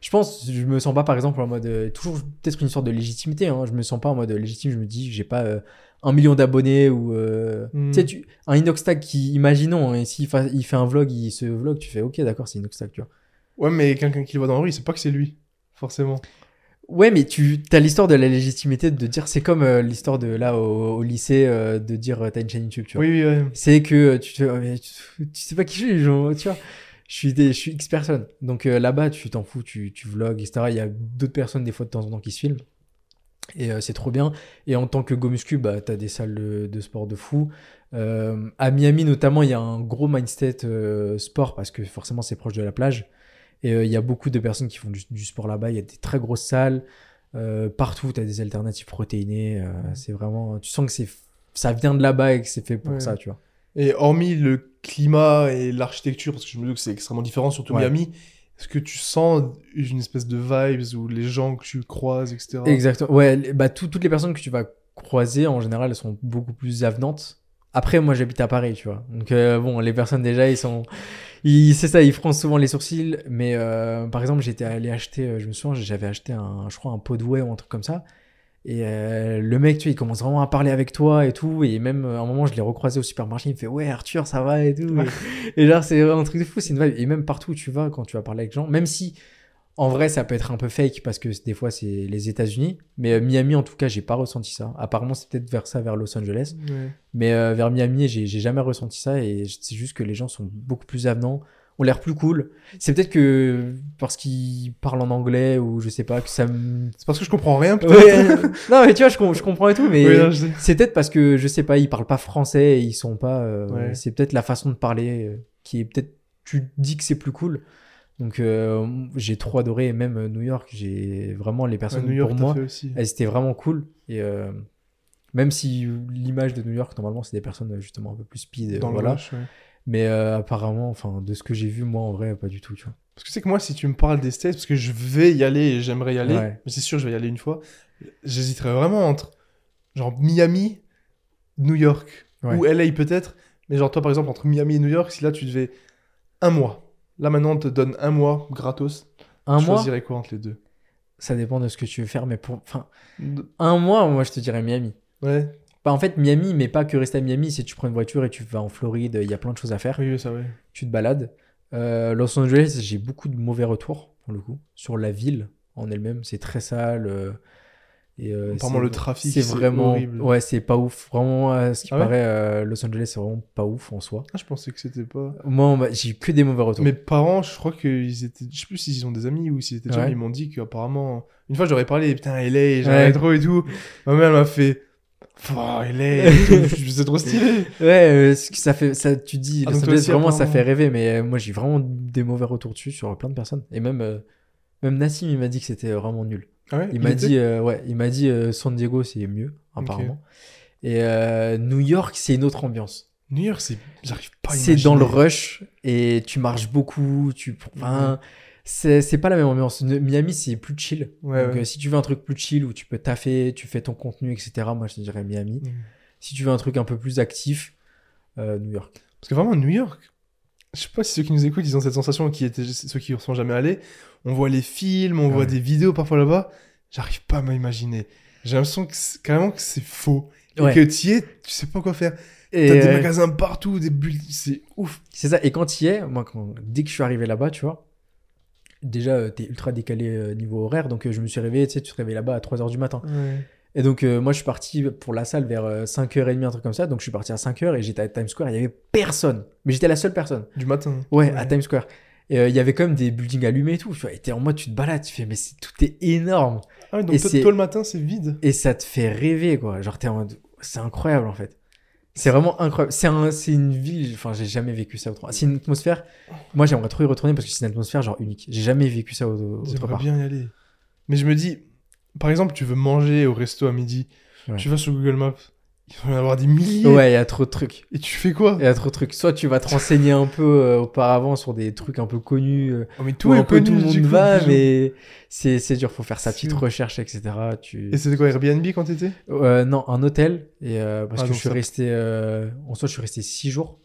je pense, je me sens pas, par exemple, en mode. euh, toujours peut-être une sorte de légitimité. Hein, je me sens pas en mode légitime. Je me dis, j'ai pas euh, un million d'abonnés ou. euh, Hmm. Tu sais, un Inoxtag qui, imaginons, hein, s'il fa- il fait un vlog, il se vlog, tu fais, ok, d'accord, c'est Inoxtag, tu vois. Ouais, mais quelqu'un qui le voit dans la rue, il sait pas que c'est lui, forcément. Ouais, mais tu as l'histoire de la légitimité de dire, c'est comme euh, l'histoire de là au, au lycée euh, de dire euh, t'as une chaîne YouTube, tu vois. Oui, oui, ouais. C'est que tu te oh, tu, tu sais pas qui je suis, genre, tu vois. Je suis, des, je suis X personnes. Donc euh, là-bas, tu t'en fous, tu, tu vlogs, etc. Il y a d'autres personnes, des fois, de temps en temps, qui se filment. Et euh, c'est trop bien. Et en tant que go muscu, bah, tu as des salles de, de sport de fou. Euh, à Miami, notamment, il y a un gros mindset euh, sport parce que forcément, c'est proche de la plage. Et euh, il y a beaucoup de personnes qui font du, du sport là-bas. Il y a des très grosses salles. Euh, partout, tu as des alternatives protéinées. Euh, c'est vraiment. Tu sens que c'est, ça vient de là-bas et que c'est fait pour Ouais. ça, tu vois. Et hormis le climat et l'architecture, parce que je me dis que c'est extrêmement différent, surtout Ouais. Miami, est-ce que tu sens une espèce de vibes où les gens que tu croises, etc. Exactement. Ouais, bah, tout- toutes les personnes que tu vas croiser, en général, elles sont beaucoup plus avenantes. Après, moi, j'habite à Paris, tu vois. Donc, euh, bon, les personnes, déjà, ils sont. C'est ça, ils froncent souvent les sourcils. Mais, euh, par exemple, j'étais allé acheter, euh, je me souviens, j'avais acheté un, je crois, un pot de whey ou un truc comme ça. Et euh, le mec, tu vois, il commence vraiment à parler avec toi et tout. Et même, euh, à un moment, je l'ai recroisé au supermarché. Il me fait, ouais, Arthur, ça va et tout. Et, et genre, c'est un truc de fou. C'est une vibe. Et même partout où tu vas, quand tu vas parler avec gens, même si en vrai, ça peut être un peu fake parce que des fois, c'est les États-Unis. Mais euh, Miami, en tout cas, j'ai pas ressenti ça. Apparemment, c'est peut-être vers ça, vers Los Angeles. Ouais. Mais vers Miami, j'ai jamais ressenti ça. Et c'est juste que les gens sont beaucoup plus avenants, ont l'air plus cool. C'est peut-être que parce qu'ils parlent en anglais ou je sais pas, que ça me. C'est parce que je comprends rien. Ouais. non, mais tu vois, je, com- je comprends et tout, mais. Oui. C'est peut-être parce que je sais pas, ils parlent pas français et ils sont pas. euh, Ouais. C'est peut-être la façon de parler euh, qui est peut-être. Tu dis que c'est plus cool. Donc euh, j'ai trop adoré, et même New York, j'ai vraiment les personnes New York, pour moi, aussi. elles étaient vraiment cool. Et même si l'image de New York, normalement, c'est des personnes justement un peu plus speed, Dans le rush, ouais. Mais euh, apparemment, enfin, de ce que j'ai vu, moi, en vrai, pas du tout, tu vois. Parce que c'est que moi, si tu me parles des States, parce que je vais y aller et j'aimerais y aller, Ouais. mais c'est sûr, je vais y aller une fois, j'hésiterais vraiment entre genre Miami, New York Ouais. ou LA peut-être. Mais genre, toi, par exemple, entre Miami et New York, si là, tu devais un mois, là maintenant, on te donne un mois gratos, Un tu mois, choisirais quoi entre les deux? Ça dépend de ce que tu veux faire, mais pour. Enfin, un mois, moi, je te dirais Miami. Ouais, Bah, en fait, Miami, mais pas que rester à Miami, c'est tu prends une voiture et tu vas en Floride, il y a plein de choses à faire. oui, oui, ça, ouais. tu te balades. Euh, Los Angeles, j'ai beaucoup de mauvais retours, pour le coup, sur la ville en elle-même. C'est très sale. euh, et, euh, Apparemment, le trafic, c'est vraiment. horrible. Ouais, c'est pas ouf. Vraiment, à ce qui Ah paraît, Los Angeles, c'est vraiment pas ouf en soi. Ah, je pensais que c'était pas. Moi, j'ai eu que des mauvais retours. Mes parents, je crois qu'ils étaient. Je sais plus s'ils ont des amis ou s'ils étaient déjà, Ouais. ils m'ont dit qu'apparemment. Une fois, j'aurais parlé, putain, LA, j'aimerais Ouais. trop et tout. Ma mère m'a fait. Oh, et tout. c'est trop stylé. Ouais, euh, ça fait, ça, tu dis, Ah, aussi, vraiment, ça fait rêver, mais euh, moi, j'ai vraiment des mauvais retours dessus sur plein de personnes. Et même, euh, même Nassim, il m'a dit que c'était vraiment nul. Ah ouais, Il m'a dit, euh, ouais, il m'a dit euh, San Diego, c'est mieux, apparemment. Et euh, New York, c'est une autre ambiance. New York, c'est. J'arrive pas à C'est dans le rush et tu marches beaucoup. Tu... Enfin, c'est pas la même ambiance. Miami, c'est plus chill. Ouais, Donc, ouais. euh, si tu veux un truc plus chill où tu peux taffer, tu fais ton contenu, etc., moi, je te dirais Miami. Mhm. Si tu veux un truc un peu plus actif, euh, New York. Parce que vraiment, New York, je sais pas si ceux qui nous écoutent, ils ont cette sensation qui étaient ceux qui ne sont jamais allés. On voit les films, on Ouais. voit des vidéos parfois là-bas. J'arrive pas à m'imaginer. J'ai l'impression que c'est- carrément que c'est faux. Et Ouais. que tu y es, tu sais pas quoi faire. Et T'as des euh, magasins partout, des bulles, c'est ouf. c'est ça. Et quand tu y es, moi, quand, dès que je suis arrivé là-bas, tu vois, déjà, euh, t'es ultra décalé euh, niveau horaire. Donc, euh, je me suis réveillé, tu sais, tu te réveilles là-bas à 3h du matin. Et donc, euh, moi, je suis parti pour la salle vers euh, 5h30, un truc comme ça. Donc, je suis parti à 5h et j'étais à Times Square. Il y avait personne. Mais j'étais la seule personne. Du matin. Ouais, à Times Square. Et euh, il y avait quand même des buildings allumés et tout. Tu vois, et t'es en mode, tu te balades, tu fais, mais c'est- tout est énorme. Ah, donc Et toi, c'est- toi, le matin, c'est vide. Et ça te fait rêver, quoi. Genre, t'es en mode, c'est incroyable, en fait. C'est vraiment incroyable. C'est un, c'est une ville, enfin, j'ai jamais vécu ça autrement. C'est une atmosphère. Moi, j'aimerais trop y retourner parce que c'est une atmosphère, genre, unique. J'ai jamais vécu ça au- autre part. bien y aller. Mais je me dis, par exemple, tu veux manger au resto à midi. Ouais. Tu vas sur Google Maps. Il va y en avoir des milliers. Ouais, il y a trop de trucs. Et tu fais quoi? Il y a trop de trucs. Soit tu vas te renseigner un peu euh, auparavant sur des trucs un peu connus. euh, Oh, mais où tout est un peu connu, tout le monde va, mais c'est c'est dur. Faut faire sa petite recherche, etc. Tu... Et c'était quoi, Airbnb quand t'étais? Euh, non, un hôtel. Et parce Ah, que je suis ça- resté. En soi, je suis resté six jours.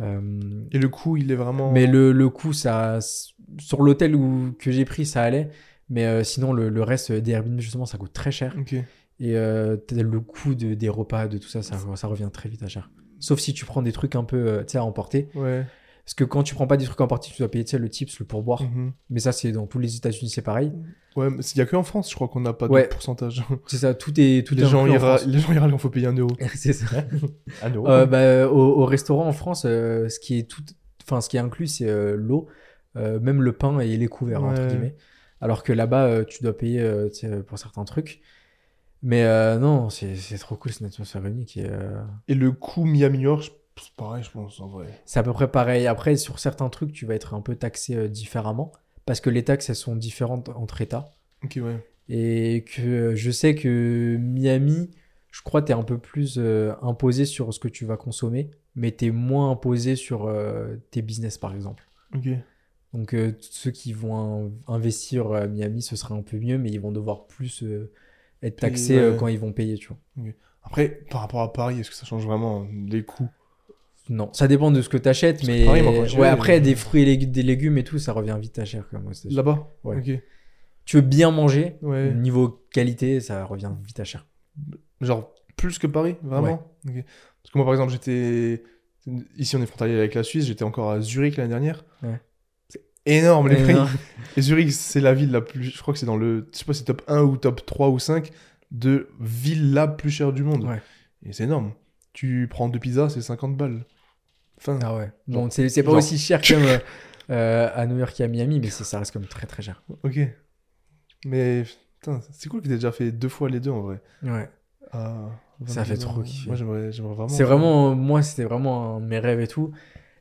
Et le coût, il est vraiment. Mais le, le coût, ça, sur l'hôtel où, que j'ai pris, ça allait. Mais sinon, le, le reste des Airbnb, justement, ça coûte très cher. Ok. Et euh, le coût de, des repas, de tout ça, ça, ça revient très vite à cher. Sauf si tu prends des trucs un peu, euh, tu sais, à emporter. Ouais. Parce que quand tu prends pas des trucs à emporter, tu dois payer, le tips, le pourboire. Mhm. Mais ça, c'est dans tous les États-Unis, c'est pareil. Ouais, mais il y a que en France, je crois qu'on n'a pas Ouais. de pourcentage. C'est ça, tout est tout les, est gens en ira... Les gens ira quand faut payer un euro. c'est ça. Un euro Euh, bah, au, au restaurant en France, euh, ce qui est tout, enfin ce qui est inclus, c'est euh, l'eau, même le pain et les couverts entre guillemets. Alors que là-bas, tu dois payer pour certains trucs. Mais euh, non, c'est trop cool, c'est une atmosphère unique. et, euh, Et le coût Miami-New York, c'est pareil, je pense, en vrai. c'est à peu près pareil. Après, sur certains trucs, tu vas être un peu taxé euh, différemment parce que les taxes elles sont différentes entre États. Ok, ouais. Et que je sais que Miami, je crois, t'es un peu plus imposé sur ce que tu vas consommer, mais t'es moins imposé sur tes business, par exemple. Ok. Donc, ceux qui vont in- investir à Miami, ce sera un peu mieux, mais ils vont devoir plus être taxés euh, ouais. quand ils vont payer, tu vois. Après, par rapport à Paris, est-ce que ça change vraiment les coûts? Non, ça dépend de ce que t'achètes, mais Paris, moi, quand j'y ouais, vais, après, euh, des fruits et des légumes et tout, ça revient vite à cher quand même. Là-bas? Ouais. Ok. Tu veux bien manger, Ouais. niveau qualité, ça revient vite à cher. Genre, plus que Paris, vraiment? Ok. Parce que moi, par exemple, j'étais. Ici, on est frontalier avec la Suisse, j'étais encore à Zurich l'année dernière. Ouais. Énorme les prix. Et Zurich, c'est la ville la plus. Je crois que c'est dans le. Je sais pas si c'est top 1 ou top 3 ou 5 de ville la plus chère du monde. Ouais. Et c'est énorme. Tu prends deux pizzas, c'est 50 balles. Enfin, Ah ouais. Bon, c'est pas genre- aussi cher que euh, euh, à New York et à Miami, mais ça reste même très très cher. ok. Mais putain, c'est cool que t'aies déjà fait deux fois les deux en vrai. Ouais. Ah, Ça fait 22 ans. trop kiffer. Moi, j'aimerais vraiment. C'est vraiment, moi, c'était vraiment un mes rêves et tout.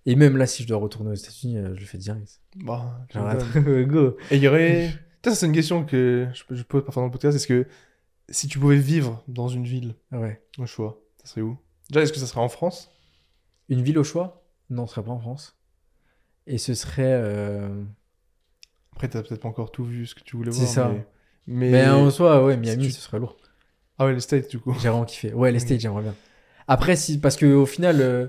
Et même là, si je dois retourner aux États-Unis, euh, je le fais direct. Bah, tu Genre, go. Et il y aurait. Ça, c'est une question que je, pose parfois dans le podcast. Est-ce que si tu pouvais vivre dans une ville, Ouais. au choix, ça serait où? Déjà, est-ce que ça serait en France? Une ville au choix? Non, ce serait pas en France. Et ce serait. euh, Après, t'as peut-être pas encore tout vu ce que tu voulais C'est voir. ça. Mais, mais- Mais en soi, ouais, Miami, tu- ce serait lourd. Ah ouais, les States, du coup. J'ai vraiment kiffé. Ouais, les. States, j'aimerais bien. Après, si, parce que au final, euh,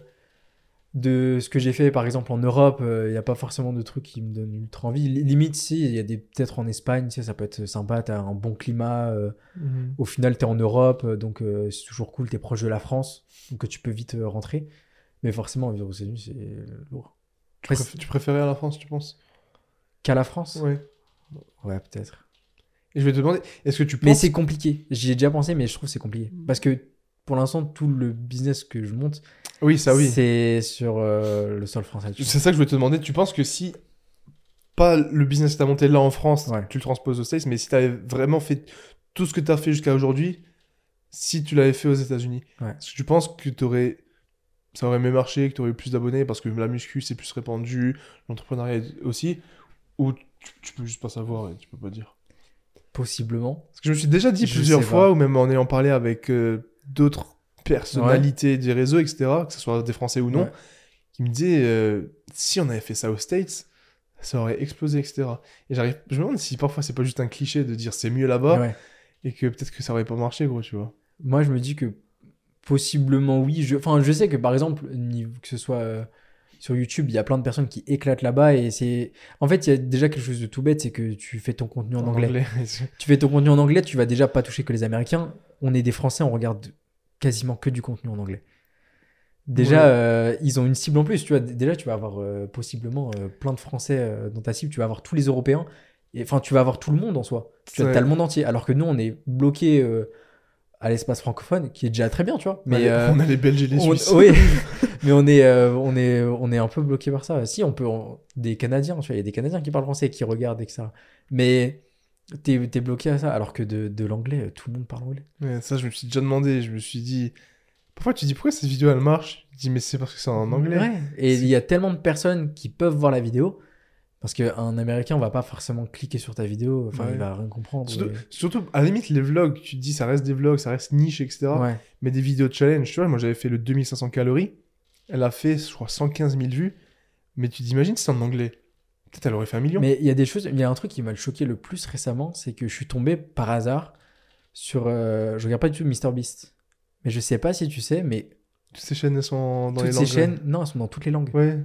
de ce que j'ai fait, par exemple, en Europe, il n'y a pas forcément de trucs qui me donnent ultra envie. Li- Limite, si, il y a des peut-être en Espagne, tu sais, ça peut être sympa, t'as un bon climat. euh, Mhm. au final, t'es en Europe, euh, donc euh, c'est toujours cool, t'es proche de la France, donc euh, tu peux vite euh, rentrer. Mais forcément, vivre aux États-Unis, c'est euh, lourd. Tu, préf- tu préférais à la France, tu penses? Qu'à la France? Ouais. Ouais, peut-être. Et je vais te demander, est-ce que tu Mais penses. c'est compliqué. J'y ai déjà pensé, mais je trouve que c'est compliqué. Parce que pour l'instant, tout le business que je monte, Oui, ça oui. c'est sur euh, le sol français. tu. C'est ça que je voulais te demander. Tu penses que si. Pas le business que t'as monté là en France, Ouais. tu le transposes aux States, mais si t'avais vraiment fait tout ce que t'as fait jusqu'à aujourd'hui, si tu l'avais fait aux États-Unis, Ouais. est-ce que tu penses que t'aurais. Ça aurait mieux marché, que t'aurais eu plus d'abonnés parce que la muscu c'est plus répandu, l'entrepreneuriat aussi, ou tu, tu peux juste pas savoir et tu peux pas dire? Possiblement. Parce que je me suis déjà dit Je plusieurs fois, pas. ou même en ayant parlé avec euh, d'autres personnalités des réseaux, etc., que ce soit des Français ou non, Ouais. qui me disaient euh, si on avait fait ça aux States, ça aurait explosé, etc. Et j'arrive, je me demande si parfois c'est pas juste un cliché de dire c'est mieux là-bas Ouais. et que peut-être que ça aurait pas marché, gros, tu vois. Moi, je me dis que possiblement oui. Je... Enfin, je sais que par exemple, que ce soit euh, sur YouTube, il y a plein de personnes qui éclatent là-bas et c'est. En fait, il y a déjà quelque chose de tout bête, c'est que tu fais ton contenu en, anglais. Tu fais ton contenu en anglais, tu vas déjà pas toucher que les Américains. On est des Français, on regarde quasiment que du contenu en anglais. Déjà, Ouais. euh, ils ont une cible en plus. Tu vois, déjà, tu vas avoir euh, possiblement euh, plein de Français dans ta cible. Tu vas avoir tous les Européens. Et enfin, tu vas avoir tout le monde en soi. Tu Ouais. as le monde entier. Alors que nous, on est bloqué à l'espace francophone, qui est déjà très bien, tu vois. Mais euh, on a les Belges et les on- Suisses. oui, mais on est, euh, on est, on est un peu bloqué par ça. Si, on peut, on- des Canadiens, tu vois, il y a des Canadiens qui parlent français, qui regardent, etc. Mais t'es, es bloqué à ça, alors que de, de l'anglais, tout le monde parle anglais. Ouais, ça, je me suis déjà demandé. Je me suis dit. Parfois, tu dis pourquoi cette vidéo elle marche? Je dis, mais c'est parce que c'est en anglais. Ouais. Et il y a tellement de personnes qui peuvent voir la vidéo. Parce qu'un Américain va pas forcément cliquer sur ta vidéo, enfin Ouais. il va rien comprendre. Surtout, à la limite, les vlogs, tu te dis, ça reste des vlogs, ça reste niche, etc. Ouais. Mais des vidéos challenge, tu vois, moi j'avais fait le 2500 calories. Elle a fait, je crois, 115 000 vues. Mais tu t'imagines si c'est en anglais? Peut-être elle aurait fait un million. Mais il y a des choses, il y a un truc qui m'a choqué le plus récemment, c'est que je suis tombé par hasard sur. euh, je regarde pas du tout MrBeast. Mais je sais pas si tu sais, mais Toutes ces chaînes, elles sont dans toutes les ces langues. chaînes, non, elles sont dans toutes les langues. Ouais.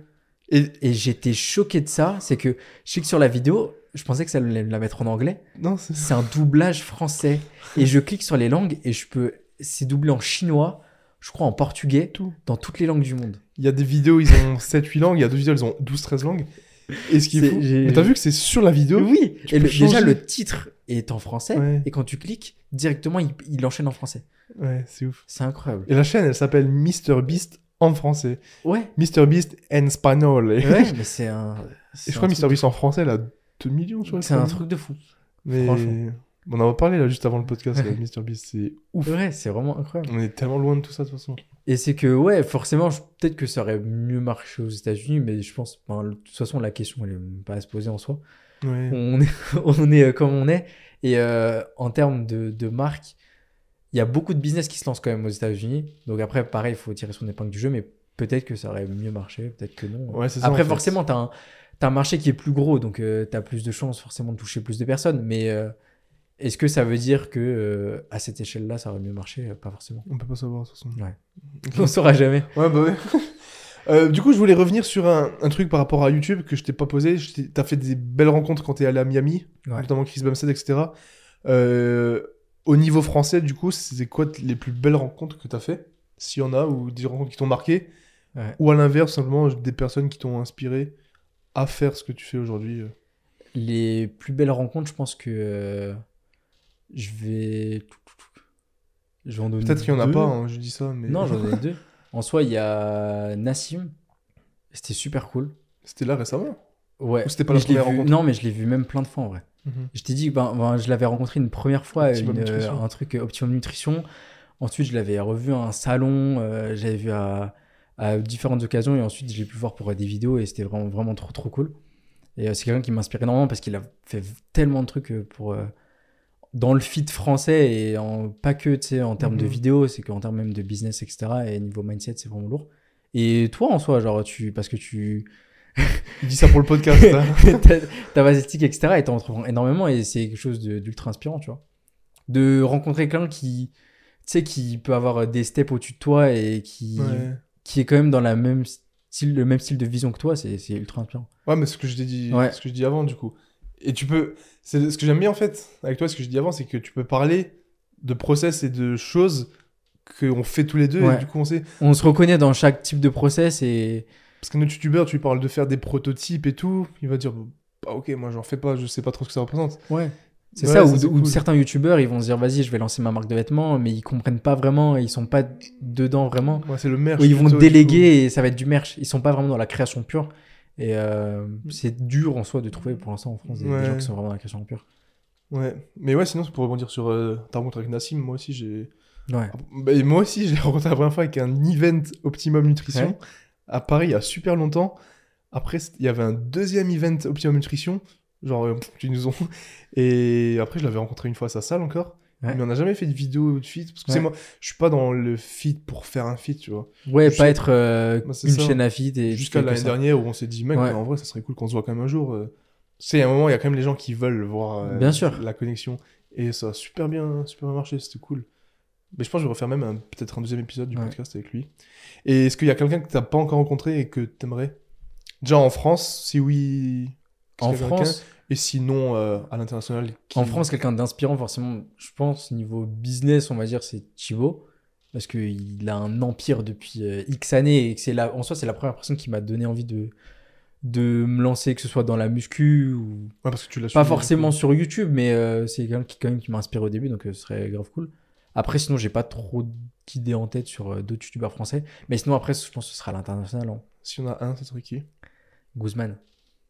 Et Et j'étais choqué de ça. C'est que je sais que sur la vidéo, je pensais que ça allait la mettre en anglais. non, c'est C'est un doublage français. Et je clique sur les langues et je peux. C'est doublé en chinois, je crois en portugais, tout. dans toutes les langues du monde. Il y a des vidéos, ils ont 7-8 langues. Il y a d'autres vidéos, ils ont 12-13 langues. Et ce qui est fou. Mais t'as vu que c'est sur la vidéo Oui, et le- déjà le titre est en français. Ouais. Et quand tu cliques, directement, il, il enchaîne en français. Ouais, c'est ouf. C'est incroyable. Et la chaîne, elle s'appelle Mr Beast en français. Ouais, Mr Beast en espagnol. Et, ouais, mais c'est un. et je crois Mr Beast en français, a 2 millions, tu vois. C'est un truc de fou. Mais franchement. on en a parlé là juste avant le podcast, là, Mr Beast, c'est ouf. Ouais, c'est vraiment incroyable. On est tellement loin de tout ça de toute façon. Et c'est que, ouais, forcément, je- peut-être que ça aurait mieux marché aux États-Unis, mais je pense, de toute façon, la question, elle est pas à se poser en soi. Ouais. On est, on est euh, comme on est. Et euh, en termes de, de marque, il y a beaucoup de business qui se lancent quand même aux États-Unis. Donc après, pareil, il faut tirer son épingle du jeu, mais peut-être que ça aurait mieux marché, peut-être que non. Ouais, ça, Après, en fait. forcément, tu as, un marché qui est plus gros, donc tu as plus de chances forcément de toucher plus de personnes. Mais euh, est-ce que ça veut dire que euh, à cette échelle-là, ça aurait mieux marché? Pas forcément. On peut pas savoir de toute façon. Ouais. On saura jamais. Ouais, bah ouais. Euh, du coup, je voulais revenir sur un, un truc par rapport à YouTube que je t'ai pas posé. T'as fait des belles rencontres quand t'es allé à Miami, Ouais. notamment Chris Bumstead, etc. Euh, au niveau français, du coup, c'est quoi les plus belles rencontres que t'as fait? S'il y en a, ou des rencontres qui t'ont marqué? Ouais. Ou à l'inverse, simplement des personnes qui t'ont inspiré à faire ce que tu fais aujourd'hui euh? Les plus belles rencontres, je pense que euh, je vais. Je Peut-être qu'il y en a pas, hein, je dis ça, mais. Non, j'en ai deux. En soi, il y a Nassim. C'était super cool. C'était là récemment? Ouais. Ou c'était pas Mais la première vu- rencontre? Non, mais je l'ai vu même plein de fois en vrai. Je t'ai dit, ben, ben, je l'avais rencontré une première fois, une, Nutrition. un truc euh, Optimum Nutrition. Ensuite, je l'avais revu à un salon, euh, j'avais vu à, à différentes occasions, et ensuite, je l'ai pu voir pour des vidéos, et c'était vraiment, vraiment trop, trop cool. Et euh, c'est quelqu'un qui m'inspire énormément parce qu'il a fait tellement de trucs euh, pour, euh, dans le feed français, et en, pas que en termes de Mhm. vidéos, c'est qu'en termes même de business, etc. Et niveau mindset, c'est vraiment lourd. Et toi, en soi, genre, tu, parce que tu, Il dit ça pour le podcast. ta, esthétique, etc. Et t'en énormément et c'est quelque chose d'ultra inspirant, tu vois. De rencontrer quelqu'un qui, tu sais, qui peut avoir des steps au-dessus de toi et qui, Ouais. qui est quand même dans la même style, le même style de vision que toi, c'est c'est ultra inspirant. Ouais, mais ce que je t'ai dit, Ouais. ce que je dis avant, du coup. Et tu peux, c'est ce que j'aime bien en fait avec toi, ce que je dis avant, c'est que tu peux parler de process et de choses qu'on fait tous les deux. Ouais. Et du coup, on sait. On se reconnaît dans chaque type de process et Parce qu'un autre youtubeur, tu lui parles de faire des prototypes et tout, il va dire, bah ok, moi j'en fais pas, je sais pas trop ce que ça représente. ouais. C'est Ouais, ça, cool. certains youtubeurs ils vont se dire vas-y je vais lancer ma marque de vêtements mais ils comprennent pas vraiment, ils sont pas dedans vraiment. Moi, c'est le merch. Ou ils vont déléguer et ça va être du merch. Ils sont pas vraiment dans la création pure. Et euh, c'est dur en soi de trouver pour l'instant en France des, des Ouais. gens qui sont vraiment dans la création pure. Ouais. Mais ouais, sinon, c'est pour rebondir sur euh, ta rencontre avec Nassim, moi aussi j'ai. Ouais. Bah, et moi aussi, je l'ai rencontré la première fois avec un event Optimum Nutrition Ouais. À Paris il y a super longtemps. Après, il y avait un deuxième event Optimum Nutrition Genre, euh, tu nous ont. Et après, je l'avais rencontré une fois à sa salle encore. Ouais. Mais on n'a jamais fait de vidéo de feat. Parce que c'est Ouais. moi, je suis pas dans le feat pour faire un feat, tu vois. Ouais, Je pas sais- être euh, Bah, c'est une ça. chaîne à feed et Jusqu'à l'année dernière où on s'est dit, mec, Ouais. en vrai, ça serait cool qu'on se voit quand même un jour. euh. A un moment, il y a quand même les gens qui veulent voir euh, Bien sûr. la connexion. Et ça a super bien, super bien marché, c'était cool. Mais je pense que je vais refaire même peut-être un deuxième épisode du Ouais. podcast avec lui. Et est-ce qu'il y a quelqu'un que t'as pas encore rencontré et que t'aimerais? Déjà en France, si oui. En France, Et sinon, euh, à l'international qui- en France, quelqu'un d'inspirant, forcément, je pense, niveau business, on va dire, c'est Thibaut. Parce qu'il a un empire depuis euh, X années et que c'est la, en soi, c'est la première personne qui m'a donné envie de, de me lancer, que ce soit dans la muscu ou Ouais, parce que tu l'as pas forcément sur YouTube, mais euh, c'est quelqu'un qui, quand même, qui m'a inspiré au début, donc ce serait grave cool. Après, sinon, j'ai pas trop d'idées en tête sur euh, d'autres youtubeurs français. Mais sinon, après, je pense que ce sera à l'international. hein. Si on a un, ça serait qui? Guzman.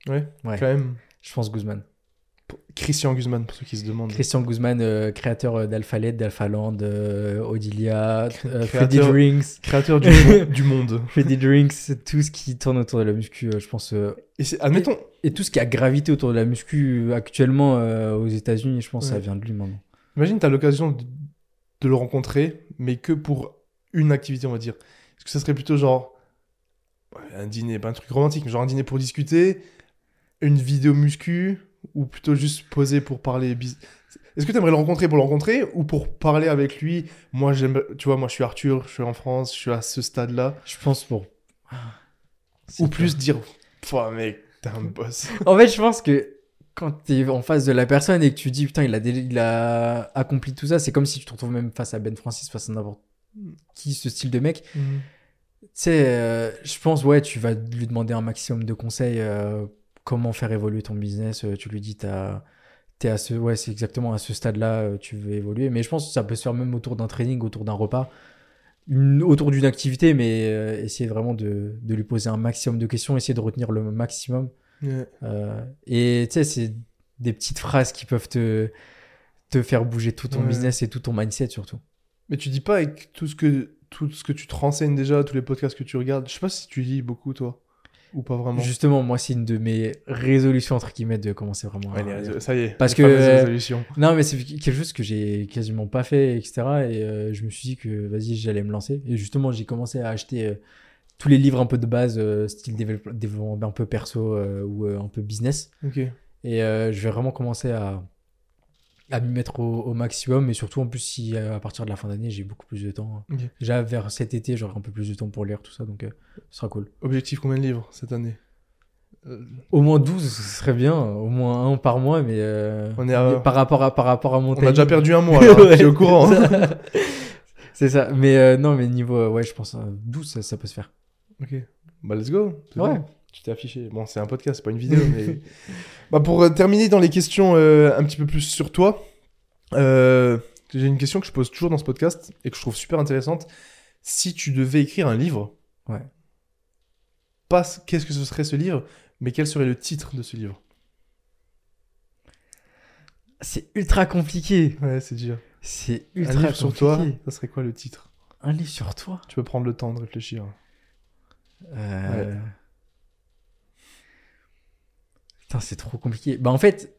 Ouais, Ouais. quand même. Je pense Guzman. Christian Guzman, pour ceux qui se demandent. Christian Guzman, euh, créateur euh, d'Alphalet, d'Alphaland, euh, Odilia, euh, Freddy Drinks. Créateur du, mo- du monde. Freddy Drinks, tout ce qui tourne autour de la muscu, euh, je pense. euh, Et c'est, admettons, et tout ce qui a gravité autour de la muscu euh, actuellement euh, aux États-Unis, je pense que ça Ouais. vient de lui maintenant. imagine, t'as l'occasion de, de le rencontrer, mais que pour une activité, on va dire. Est-ce que ça serait plutôt genre un dîner, pas un truc romantique, mais genre un dîner pour discuter, une vidéo muscu, ou plutôt juste poser pour parler Est-ce que t'aimerais le rencontrer pour le rencontrer ou pour parler avec lui? Moi, j'aime, tu vois, moi, je suis Arthur, je suis en France, je suis à ce stade-là. Je pense pour. Ou plus dire, Pouah, mec, t'es un boss. En fait, je pense que quand t'es en face de la personne et que tu dis putain, il a, dé- il a accompli tout ça, c'est comme si tu te retrouves même face à Ben Francis, face à n'importe qui, ce style de mec. Tu sais, euh, je pense, ouais, tu vas lui demander un maximum de conseils, euh, comment faire évoluer ton business. euh, tu lui dis, t'as, t'es à ce, ouais, c'est exactement à ce stade-là, euh, tu veux évoluer. Mais je pense que ça peut se faire même autour d'un training, autour d'un repas, une- autour d'une activité, mais euh, essayer vraiment de, de lui poser un maximum de questions, essayer de retenir le maximum. Ouais. Euh, et tu sais, c'est des petites phrases qui peuvent te, te faire bouger tout ton Ouais. business et tout ton mindset surtout. Mais tu dis pas avec tout ce que tout ce que tu te renseignes déjà, tous les podcasts que tu regardes. Je sais pas si tu lis beaucoup toi ou pas vraiment. Justement, moi, c'est une de mes résolutions, entre guillemets, de commencer vraiment Ouais, à ça y est. Parce que, résolutions. Non, mais c'est quelque chose que j'ai quasiment pas fait, etc. Et euh, je me suis dit que, vas-y, j'allais me lancer. Et justement, j'ai commencé à acheter euh, tous les livres un peu de base, euh, style développe- développement un peu perso euh, ou euh, un peu business. Et je vais vraiment commencer à, à m'y mettre au, au maximum. Et surtout, en plus, si à partir de la fin d'année, j'ai beaucoup plus de temps. Ok. Déjà, vers cet été, j'aurai un peu plus de temps pour lire tout ça. Donc, ce sera cool. Objectif combien de livres cette année? Au moins 12, ce serait bien. Au moins un par mois. Mais, euh, On est à- mais par, rapport à, par rapport à mon On a déjà perdu un mois. Là, Ouais, tu es au courant. c'est hein ça. C'est ça. Mais euh, non, mais niveau, euh, ouais, je pense euh, 12, ça, ça peut se faire. Ok. Bah let's go. Ouais. bon. Tu t'es affiché. Bon, c'est un podcast, c'est pas une vidéo, mais. bah pour euh, terminer dans les questions euh, un petit peu plus sur toi, euh, j'ai une question que je pose toujours dans ce podcast et que je trouve super intéressante. Si tu devais écrire un livre, Ouais. pas ce- qu'est-ce que ce serait ce livre, mais quel serait le titre de ce livre? C'est ultra compliqué. Ouais, c'est dur. C'est Un ultra livre sur toi, compliqué. ça serait quoi le titre? Un livre sur toi? Tu peux prendre le temps de réfléchir. Euh, Putain, c'est trop compliqué. Bah, en fait,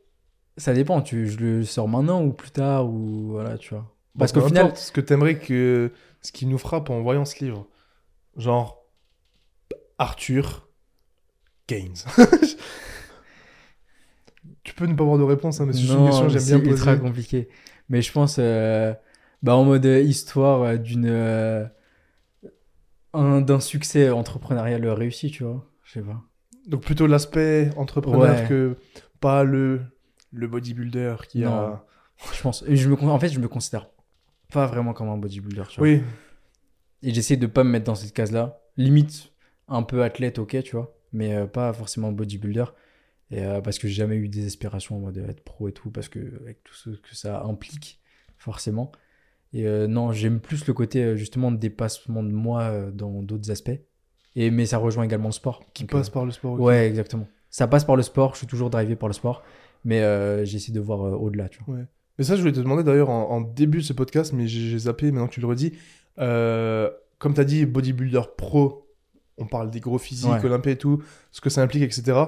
ça dépend. Tu, je le sors maintenant ou plus tard ou voilà, tu vois. Parce Bon, qu'au final, ce que t'aimerais que. Ce qui nous frappe en voyant ce livre. Genre. Arthur Gaines. tu peux ne pas avoir de réponse, hein, mais c'est une c'est ultra compliqué. Mais je pense, euh, bah, en mode euh, histoire euh, d'une un- d'un succès entrepreneurial réussi, tu vois. Je sais pas. Donc plutôt l'aspect entrepreneur Ouais. que pas le, le bodybuilder qui Non. a. Je pense. Et je me, con- en fait, je me considère pas vraiment comme un bodybuilder, tu vois. Oui, Et j'essaie de pas me mettre dans cette case-là. Limite, un peu athlète, ok, tu vois. Mais euh, pas forcément bodybuilder. Et, euh, parce que j'ai jamais eu des aspirations en mode être pro et tout. Parce que avec tout ce que ça implique, forcément. Et euh, non, j'aime plus le côté euh, justement de dépassement de moi euh, dans d'autres aspects. Et, mais ça rejoint également le sport. qui Donc, passe par le sport. ok. Ouais, exactement. Ça passe par le sport. Je suis toujours drivé par le sport. Mais j'essaie de voir au-delà, tu vois. Mais ça, je voulais te demander d'ailleurs en, en début de ce podcast, mais j'ai zappé maintenant que tu le redis. Euh, comme tu as dit, bodybuilder pro, on parle des gros physiques, Ouais. Olympia et tout, ce que ça implique, etc.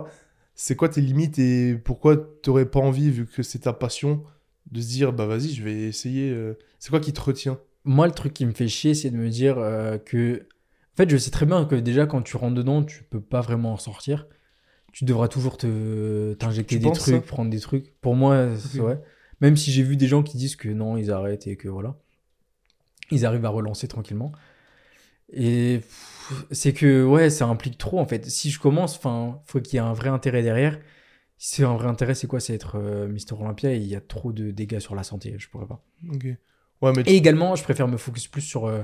c'est quoi tes limites et pourquoi t'aurais pas envie, vu que c'est ta passion, de se dire, bah vas-y, je vais essayer. euh, C'est quoi qui te retient? Moi, le truc qui me fait chier, c'est de me dire euh, que. En fait, je sais très bien que déjà, quand tu rentres dedans, tu peux pas vraiment en sortir. Tu devras toujours te t'injecter des trucs, prendre des trucs. Pour moi, c'est Ok. vrai. Même si j'ai vu des gens qui disent que non, ils arrêtent et que voilà. Ils arrivent à relancer tranquillement. Et c'est que, ouais, ça implique trop en fait. Si je commence, enfin, faut qu'il y ait un vrai intérêt derrière. Si c'est un vrai intérêt, c'est quoi? C'est être euh, Mister Olympia et il y a trop de dégâts sur la santé. Je pourrais pas. Ok. Ouais, mais tu- Et également, je préfère me focus plus sur euh,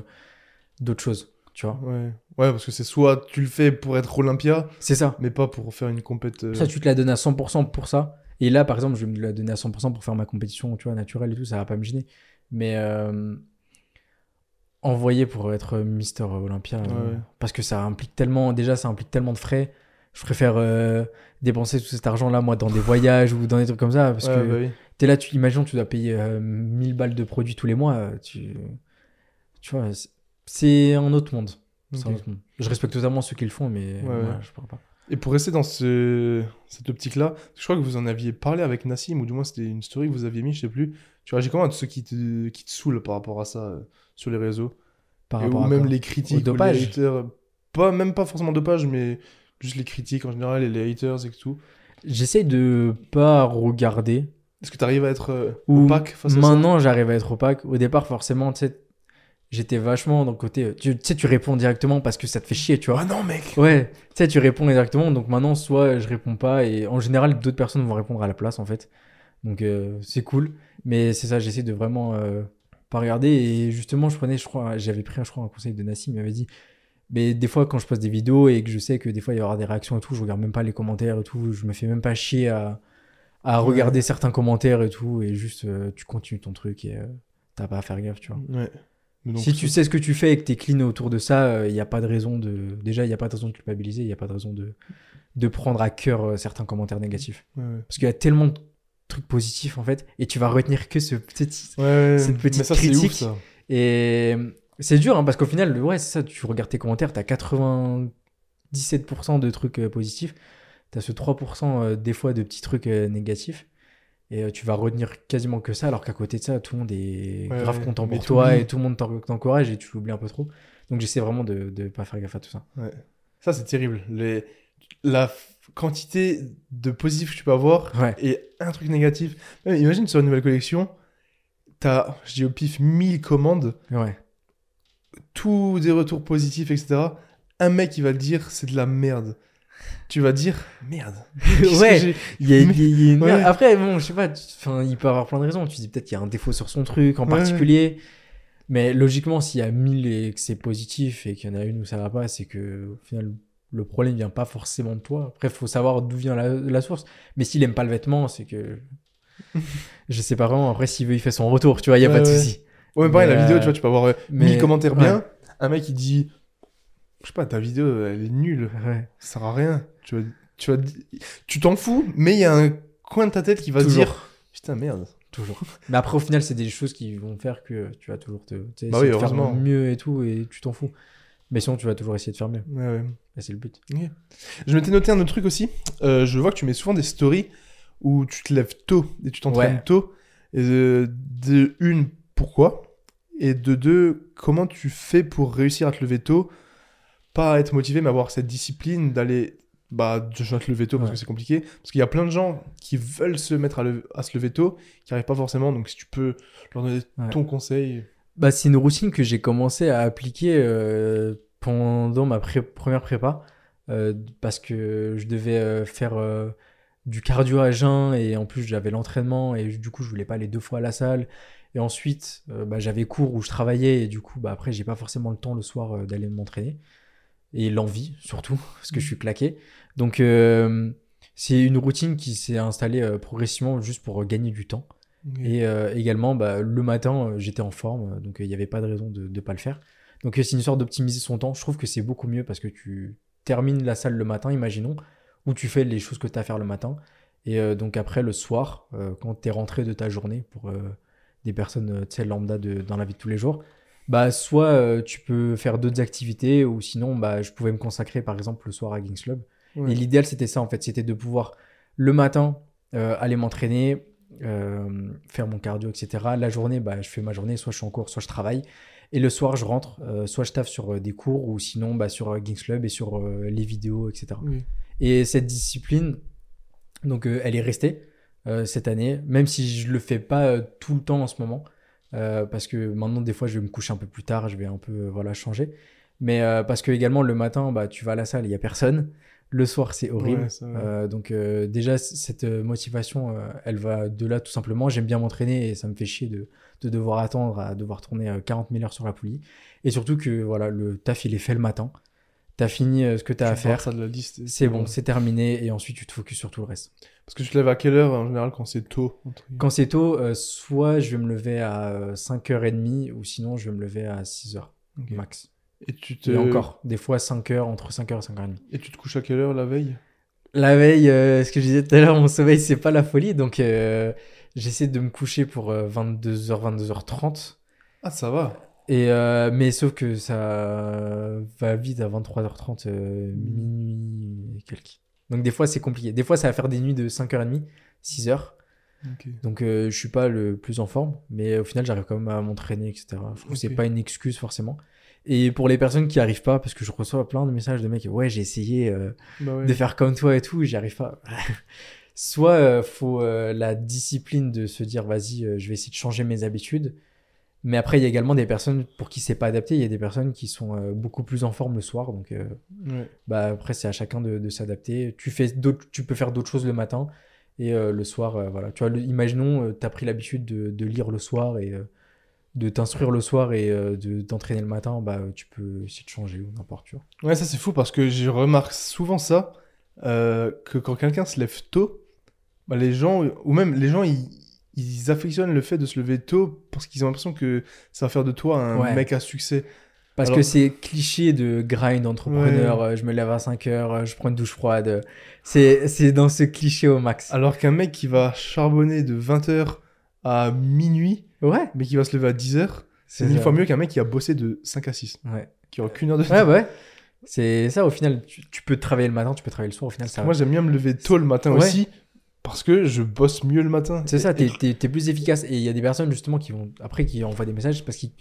d'autres choses, tu vois. Ouais. ouais, parce que c'est soit tu le fais pour être Olympia, C'est ça. mais pas pour faire une compète. euh, Ça, tu te la donnes à 100% pour ça. Et là, par exemple, je vais me la donner à 100% pour faire ma compétition, tu vois, naturelle et tout, ça va pas me gêner. Mais envoyer pour être Mister Olympia, Ouais. parce que ça implique tellement, déjà, ça implique tellement de frais. Je préfère euh, dépenser tout cet argent-là, moi, dans des voyages ou dans des trucs comme ça, parce ouais, que bah oui. T'es là, tu imagines, tu dois payer euh, 1000 balles de produits tous les mois. euh, Tu, tu vois, c'est- un autre monde. C'est un Ok. autre monde. Je respecte totalement ceux qui le font, mais Ouais, voilà, ouais. je pourrais pas. Et pour rester dans ce... cette optique-là, je crois que vous en aviez parlé avec Nassim, ou du moins c'était une story que vous aviez mis, je sais plus. Tu réagis comment à ceux qui te, qui te saoulent par rapport à ça euh, sur les réseaux? Par Et rapport Ou à même les critiques, ou les haters. Pas, même pas forcément dopage, mais juste les critiques en général et les haters et tout. J'essaye de pas regarder. Est-ce que tu arrives à être euh, Ou opaque face à Maintenant, j'arrive à être opaque. Au départ, forcément, tu sais, j'étais vachement dans le côté. euh, Tu tu sais, tu réponds directement parce que ça te fait chier, tu vois. Ah non, mec Ouais, tu sais, tu réponds directement. Donc maintenant, soit je réponds pas, et en général, d'autres personnes vont répondre à la place, en fait. Donc euh, c'est cool. Mais c'est ça, j'essaie de vraiment euh, pas regarder. Et justement, je prenais, je crois, j'avais pris, je crois, un conseil de Nassim, il m'avait dit. Mais des fois, quand je poste des vidéos et que je sais que des fois il y avoir des réactions et tout, je regarde même pas les commentaires et tout. Je me fais même pas chier à, à Ouais. regarder certains commentaires et tout. Et juste, euh, tu continues ton truc et euh, t'as pas à faire gaffe, tu vois. Ouais. Mais donc, si tu sais ce que tu fais et que t'es clean autour de ça, il n'y a pas de raison de. Déjà, il n'y a pas de raison de culpabiliser, il n'y a pas de raison de, de prendre à cœur euh, certains commentaires négatifs. Ouais. Parce qu'il y a tellement de trucs positifs en fait, et tu vas retenir que ce petit. Cette petite ça, critique. ouf, ça. Et c'est dur hein, parce qu'au final, ouais, c'est ça, tu regardes tes commentaires, t'as 97% de trucs euh, positifs, t'as ce 3% euh, des fois de petits trucs euh, négatifs. Et tu vas retenir quasiment que ça, alors qu'à côté de ça, tout le monde est Ouais, grave ouais, content pour toi et tout le monde t'en- t'encourage et tu l'oublies un peu trop. Donc j'essaie vraiment de ne pas faire gaffe à tout ça. Ouais. Ça, c'est terrible. Les... La quantité de positifs que tu peux avoir et un truc négatif. Imagine sur une nouvelle collection, t'as, je dis au pif, 1000 commandes, Ouais. Tous des retours positifs, etc. Un mec, il va te dire, c'est de la merde. Tu vas dire, merde. Ouais. Il y a, y a- une Ouais. Après, bon, je sais pas, il peut avoir plein de raisons. Tu dis peut-être qu'il y a un défaut sur son truc en Ouais. particulier. Mais logiquement, s'il y a 1000 et que c'est positif et qu'il y en a une où ça va pas, c'est que au final, le problème vient pas forcément de toi. Après, faut savoir d'où vient la, la source. Mais s'il aime pas le vêtement, c'est que. je sais pas vraiment. Après, s'il veut, il fait son retour. Tu vois, il y a Ouais, pas de souci. Ouais, mais pareil, la vidéo, euh, tu vois, tu peux avoir euh, mais- 1000 commentaires ouais. bien. Un mec, il dit, je sais pas, ta vidéo, elle est nulle. Ouais. Ça sert à rien. Tu vas, tu vas, tu t'en fous, mais il y a un coin de ta tête qui va Toujours. dire, putain, merde. Toujours. Mais après, au final, c'est des choses qui vont faire que tu vas toujours te, Bah essayer oui, de faire mieux et tout, et tu t'en fous. Mais sinon, tu vas toujours essayer de faire mieux. Ouais, ouais. C'est le but. Je m'étais noté un autre truc aussi. Euh, je vois que tu mets souvent des stories où tu te lèves tôt et tu t'entraînes Ouais. tôt. Et de, de une, pourquoi? Et de deux, comment tu fais pour réussir à te lever tôt Pas à être motivé, mais avoir cette discipline d'aller. Bah, je te lever tôt parce Ouais. que c'est compliqué. Parce qu'il y a plein de gens qui veulent se mettre à, le- à se lever tôt, qui n'arrivent pas forcément. Donc, si tu peux leur donner Ouais. ton conseil. Bah, c'est une routine que j'ai commencé à appliquer euh, pendant ma pré- première prépa. euh, parce que je devais euh, faire du cardio à jeun et en plus j'avais l'entraînement et du coup je voulais pas aller deux fois à la salle. Et ensuite euh, bah, j'avais cours où je travaillais et du coup bah, après j'ai pas forcément le temps le soir euh, d'aller m'entraîner. Et l'envie surtout parce que je suis claqué. Donc euh, c'est une routine qui s'est installée progressivement juste pour gagner du temps. Et euh, également, bah, le matin, j'étais en forme, donc il n'y avait pas de raison de ne pas le faire. Donc c'est une sorte d'optimiser son temps. Je trouve que c'est beaucoup mieux parce que tu termines la salle le matin, imaginons, ou tu fais les choses que tu as à faire le matin. Et euh, donc après, le soir, quand tu es rentré de ta journée, pour des personnes euh, lambda de, dans la vie de tous les jours, bah, soit euh, tu peux faire d'autres activités, ou sinon bah, je pouvais me consacrer par exemple le soir à Kings Club. Ouais. Et l'idéal, c'était ça, en fait. C'était de pouvoir Le matin, euh, aller m'entraîner, euh, faire mon cardio, etc. La journée, bah, je fais ma journée, soit je suis en cours, soit je travaille. Et le soir, je rentre, soit je taffe sur des cours, ou sinon bah, sur Games Club et sur les vidéos, etc. Et cette discipline, donc elle est restée cette année, même si je le fais pas euh, tout le temps en ce moment, euh, parce que maintenant des fois je vais me coucher un peu plus tard, je vais un peu euh, voilà changer. Mais euh, parce que également le matin, bah tu vas à la salle, il y a personne. Le soir, c'est horrible. Ouais. Euh, donc euh, déjà cette euh, motivation, euh, elle va de là tout simplement. J'aime bien m'entraîner et ça me fait chier de, de devoir attendre à devoir tourner euh, 40 000 heures sur la poulie. Et surtout que voilà le taf il est fait le matin. T'as fini euh, ce que t'as à faire. ça de la liste. et C'est bon, c'est terminé et ensuite tu te focuses sur tout le reste. Parce que tu te lèves à quelle heure en général quand c'est tôt Quand c'est tôt, euh, soit je vais me lever à euh, 5h30 ou sinon je vais me lever à 6h Ok. max. Et tu te Et encore, des fois 5h, entre 5h et 5h30. et tu te couches à quelle heure la veille? La veille, euh, ce que je disais tout à l'heure, mon sommeil c'est pas la folie donc euh, j'essaie de me coucher pour euh, 22h, 22h30. Ah ça va. Et euh, mais sauf que ça va vite à 23h30, euh, minuit et quelques. Donc des fois c'est compliqué. Des fois ça va faire des nuits de 5h30, 6h. Ok. Donc euh, je suis pas le plus en forme, mais au final j'arrive quand même à m'entraîner, etc. Je trouve que c'est pas une excuse forcément. Et pour les personnes qui arrivent pas, parce que je reçois plein de messages de mecs, ouais j'ai essayé euh, Bah ouais. de faire comme toi et tout, j'y arrive pas. Soit faut la discipline de se dire vas-y, je vais essayer de changer mes habitudes. Mais après il y a également des personnes pour qui c'est pas adapté. Il y a des personnes qui sont euh, beaucoup plus en forme le soir, donc euh, Ouais. bah après c'est à chacun de, de s'adapter. Tu fais tu peux faire d'autres choses le matin et euh, le soir, voilà. Tu vois, le- imaginons, tu as pris l'habitude de, de lire le soir et de t'instruire le soir et de t'entraîner le matin, bah tu peux essayer de changer ou n'importe tu vois. Ouais, ça c'est fou parce que je remarque souvent ça, que quand quelqu'un se lève tôt, bah, les gens, ou même les gens, ils, ils affectionnent le fait de se lever tôt parce qu'ils ont l'impression que ça va faire de toi un Ouais. mec à succès. Parce Alors- que c'est cliché de grind entrepreneur, euh, je me lève à 5 heures, euh, je prends une douche froide. C'est c'est dans ce cliché au max. Alors qu'un mec qui va charbonner de 20h à minuit, Ouais, mais qui va se lever à 10h, c'est mille fois mieux qu'un mec qui a bossé de 5 à 6, Ouais, qui aura qu'une heure de ouais, ouais. C'est ça au final, tu, tu peux travailler le matin, tu peux travailler le soir, au final ça Moi j'aime bien me lever tôt le matin aussi, parce que je bosse mieux le matin. C'est ça, t'es t'es plus efficace. Et il y a des personnes justement qui vont après qui envoient des messages parce qu'ils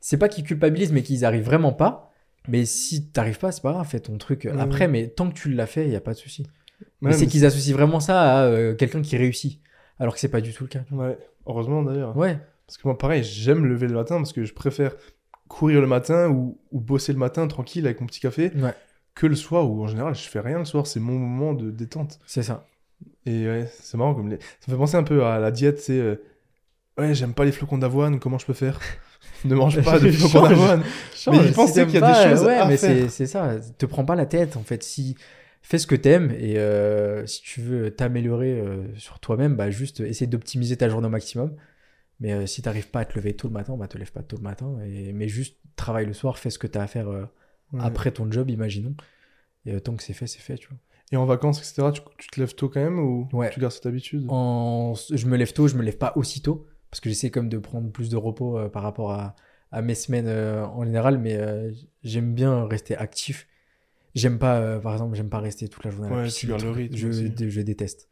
c'est pas qu'ils culpabilisent, mais qu'ils arrivent vraiment pas. Mais si t'arrives pas, c'est pas grave, fais ton truc Ouais. après. Mais tant que tu l'as fait, il y a pas de souci. Mais c'est qu'ils associent vraiment ça à euh, quelqu'un qui réussit, alors que c'est pas du tout le cas. Ouais, heureusement d'ailleurs. Ouais, Parce que moi, pareil, j'aime me lever le matin parce que je préfère courir le matin ou, ou bosser le matin tranquille avec mon petit café ouais, que le soir où en général je fais rien le soir. C'est mon moment de détente. c'est ça. Et ouais, c'est marrant comme les... ça me fait penser un peu à la diète. C'est euh, ouais, j'aime pas les flocons d'avoine. Comment je peux faire? Ne mange pas de flocons d'avoine. Mais il si t'aimes qu'il y a des choses ouais, à mais faire. c'est ça. Te prends pas la tête en fait. Si fais ce que t'aimes et euh, si tu veux t'améliorer euh, sur toi-même, bah juste essaie d'optimiser ta journée au maximum. Mais si t'arrives pas à te lever tôt le matin, bah te lève pas tôt le matin. Et, mais juste travaille le soir, fais ce que t'as à faire Ouais. après ton job, imaginons. Et tant que c'est fait, c'est fait, tu vois. Et en vacances, etc., tu, tu te lèves tôt quand même ou Ouais. tu gardes cette habitude? En... Je me lève tôt, je me lève pas aussitôt. Parce que j'essaie comme de prendre plus de repos euh, par rapport à, à mes semaines euh, en général. Mais euh, j'aime bien rester actif. J'aime pas, par exemple, j'aime pas rester toute la journée à la Ouais, piscine. tu gardes le tout- rythme Je, déteste.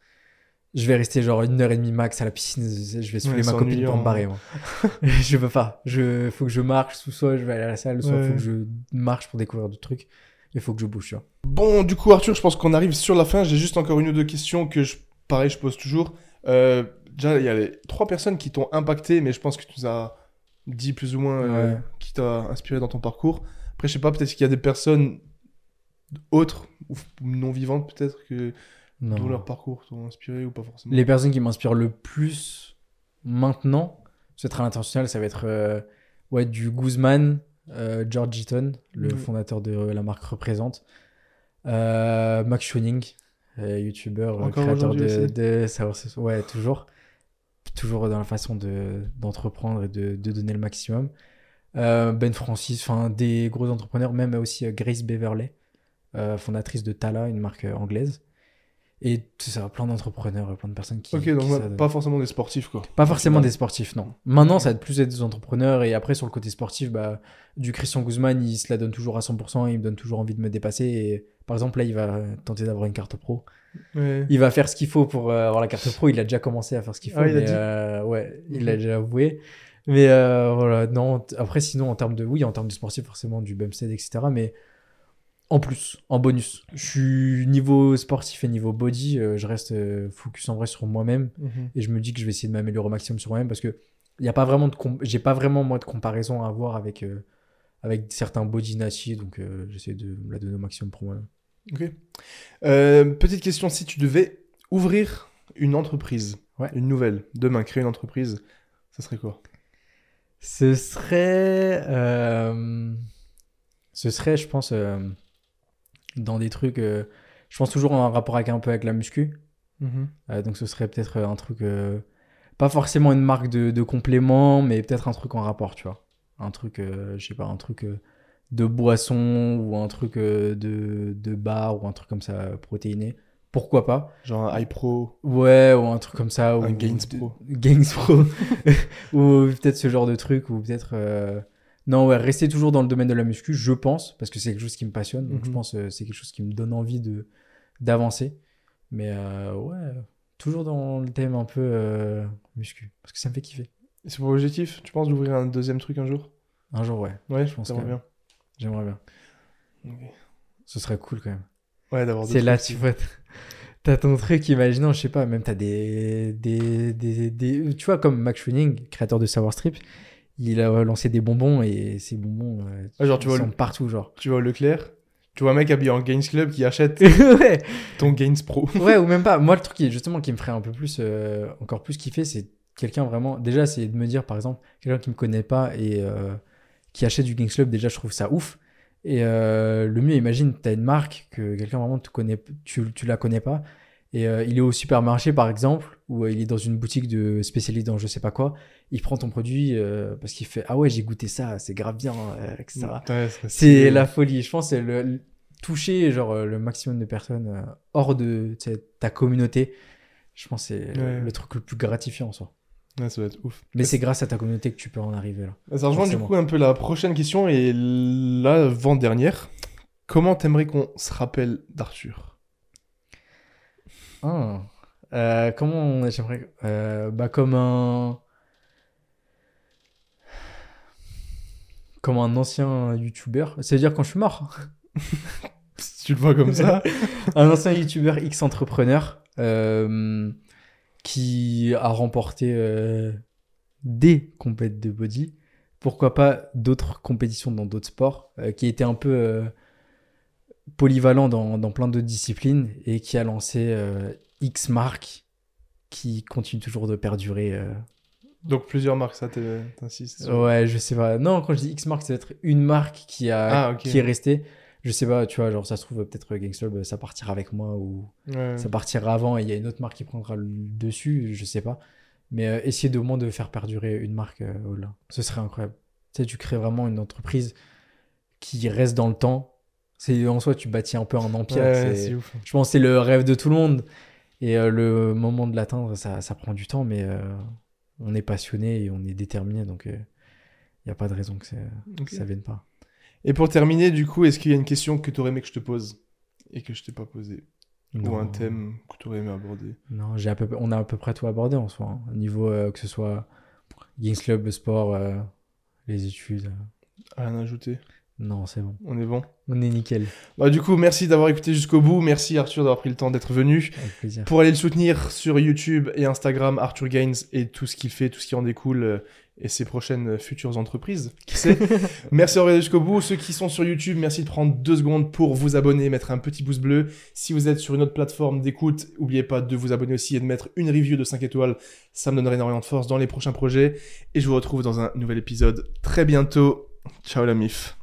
Je vais rester genre une heure et demie max à la piscine. Je vais saouler Ouais, ma copine pour me barrer. Moi. je veux pas. Je faut que je marche. Soit je vais aller à la salle, soit Ouais. faut que je marche pour découvrir d'autres trucs. Il faut que je bouge, tu vois. Bon, du coup, Arthur, je pense qu'on arrive sur la fin. J'ai juste encore une ou deux questions que, je, pareil, je pose toujours. Euh, déjà, il y a les trois personnes qui t'ont impacté, mais je pense que tu nous as dit plus ou moins euh, Ouais. qui t'a inspiré dans ton parcours. Après, je sais pas, peut-être qu'il y a des personnes autres ou non vivantes, peut-être, que Non. dont leur parcours t'ont inspiré ou pas forcément. Les personnes qui m'inspirent le plus maintenant, c'est très international, ça va être euh, ouais, du Guzman, euh, George Eaton, le fondateur de la marque Représente, euh, Max Schoening, euh, youtubeur, créateur de, de savoir ouais toujours, toujours dans la façon de d'entreprendre et de, de donner le maximum. Ben Francis, enfin des gros entrepreneurs, même aussi Grace Beverley, fondatrice de Tala, une marque anglaise. Et ça, plein d'entrepreneurs, plein de personnes qui. Ok, qui donc ouais, pas forcément des sportifs, quoi. Pas forcément Ouais. des sportifs, non. Maintenant, ça va être plus être des entrepreneurs. Et après, sur le côté sportif, bah, du Christian Guzman, il se la donne toujours à 100%. Il me donne toujours envie de me dépasser. Et par exemple, là, il va tenter d'avoir une carte pro. Ouais. Il va faire ce qu'il faut pour euh, avoir la carte pro. Il a déjà commencé à faire ce qu'il faut. Ah, il a mais, dit euh, ouais, il l'a déjà avoué. Mais euh, voilà, non. Après, sinon, en termes de. Oui, en termes de sportif, forcément, du bumstead, etc. Mais en plus, en bonus. Je suis niveau sportif et niveau body, euh, je reste euh, focus en vrai sur moi-même Mhm. et je me dis que je vais essayer de m'améliorer au maximum sur moi-même parce que il y a pas vraiment de j'ai pas vraiment moi de comparaison à avoir avec euh, avec certains body natifs donc j'essaie de me la donner au maximum pour moi Ok. Petite question, si tu devais ouvrir une entreprise, Ouais. une nouvelle, demain, créer une entreprise, ça serait quoi? Ce serait ce serait je pense dans des trucs euh, je pense toujours en rapport avec un peu avec la muscu. Euh, donc ce serait peut-être un truc euh, pas forcément une marque de, de complément mais peut-être un truc en rapport tu vois. Un truc euh, je sais pas un truc euh, de boisson ou un truc euh, de, de bar ou un truc comme ça euh, protéiné. Pourquoi pas? Genre un iPro, ouais ou un truc comme ça ou un Gains Pro. Gains Pro. Ou peut-être ce genre de truc ou peut-être euh, non ouais rester toujours dans le domaine de la muscu je pense parce que c'est quelque chose qui me passionne. Donc je Mhm. pense que c'est quelque chose qui me donne envie de d'avancer. Mais euh, ouais toujours dans le thème un peu euh, muscu parce que ça me fait kiffer. C'est pour objectif, tu penses d'ouvrir un deuxième truc un jour? Un jour ouais. Ouais, Je pense que- bien. j'aimerais bien. Ce serait cool quand même. Ouais, d'avoir c'est là tu vois t'as ton truc imaginons je sais pas même t'as des, des, des, des tu vois comme Max Schwenning créateur de Savoir Strip il a lancé des bonbons et ces bonbons euh, Ah, genre, tu vois sont le- partout genre. Tu au Leclerc, tu vois un mec habillé en Gains Club qui achète ouais. ton Gains Pro. ouais ou même pas. Moi le truc qui justement qui me ferait un peu plus euh, encore plus kiffer c'est quelqu'un vraiment déjà c'est de me dire par exemple quelqu'un qui me connaît pas et euh, qui achète du Games Club déjà je trouve ça ouf. Et euh, le mieux imagine t'as une marque que quelqu'un vraiment te connaît tu, tu la connais pas. Et il est au supermarché par exemple ou euh, il est dans une boutique de spécialiste dans je sais pas quoi il prend ton produit euh, parce qu'il fait ah ouais j'ai goûté ça c'est grave bien euh, etc Ouais, serait c'est la folie. Je pense que c'est le, le- toucher genre euh, le maximum de personnes euh, hors de ta communauté. Je pense que c'est Ouais. le truc le plus gratifiant en soi. Ouais, ça va être ouf. Mais c'est grâce à ta communauté que tu peux en arriver là. Ça rejoint du coup un peu la prochaine question et l'avant-dernière. Comment t'aimerais qu'on se rappelle d'Arthur? Ah. Euh, comment j'aimerais euh, bah comme un comme un ancien youtubeur c'est à dire quand je suis mort Si tu le vois comme ça. un ancien youtubeur X entrepreneur euh, qui a remporté des compètes de body. Pourquoi pas d'autres compétitions dans d'autres sports, qui était un peu polyvalent dans, dans plein d'autres disciplines et qui a lancé X marques qui continue toujours de perdurer. euh. Donc plusieurs marques, ça t'es- t'insistes. Ouais, je sais pas. Non, quand je dis X marque, c'est être une marque qui, a, Ah, ok. qui est restée. Je sais pas, tu vois, genre ça se trouve peut-être Gangs Club, ça partira avec moi ou Ouais. ça partira avant et il y a une autre marque qui prendra le dessus, je sais pas. Mais euh, essayer de, au moins de faire perdurer une marque euh, au-delà. Ce serait incroyable. Tu sais, tu crées vraiment une entreprise qui reste dans le temps. C'est en soi, tu bâtis un peu un empire. Ouais, c'est- c'est ouf. Je pense que c'est le rêve de tout le monde. Et euh, le moment de l'atteindre, ça, ça prend du temps, mais euh, on est passionné et on est déterminé, donc il n'y a pas de raison que, ça vienne pas. Et pour terminer, du coup, est-ce qu'il y a une question que t'aurais aimé que je te pose et que je t'ai pas posée? Ou un thème que t'aurais aimé aborder? Non, j'ai à peu, on a à peu près tout abordé en soi. hein. Au niveau euh, que ce soit Games Club, le sport, euh, les études. euh. Rien à ajouter? Non, c'est bon. On est bon On est nickel. Bah du coup, merci d'avoir écouté jusqu'au bout. Merci Arthur d'avoir pris le temps d'être venu. Avec plaisir. Pour aller le soutenir sur YouTube et Instagram, Arthur Gaines et tout ce qu'il fait, tout ce qui en découle euh, et ses prochaines euh, futures entreprises. Qui sait Merci d'avoir regardé jusqu'au bout. Ceux qui sont sur YouTube, merci de prendre deux secondes pour vous abonner, mettre un petit pouce bleu. Si vous êtes sur une autre plateforme d'écoute, n'oubliez pas de vous abonner aussi et de mettre une review de 5 étoiles. Ça me donnerait énormément de force dans les prochains projets. Et je vous retrouve dans un nouvel épisode très bientôt. Ciao la mif.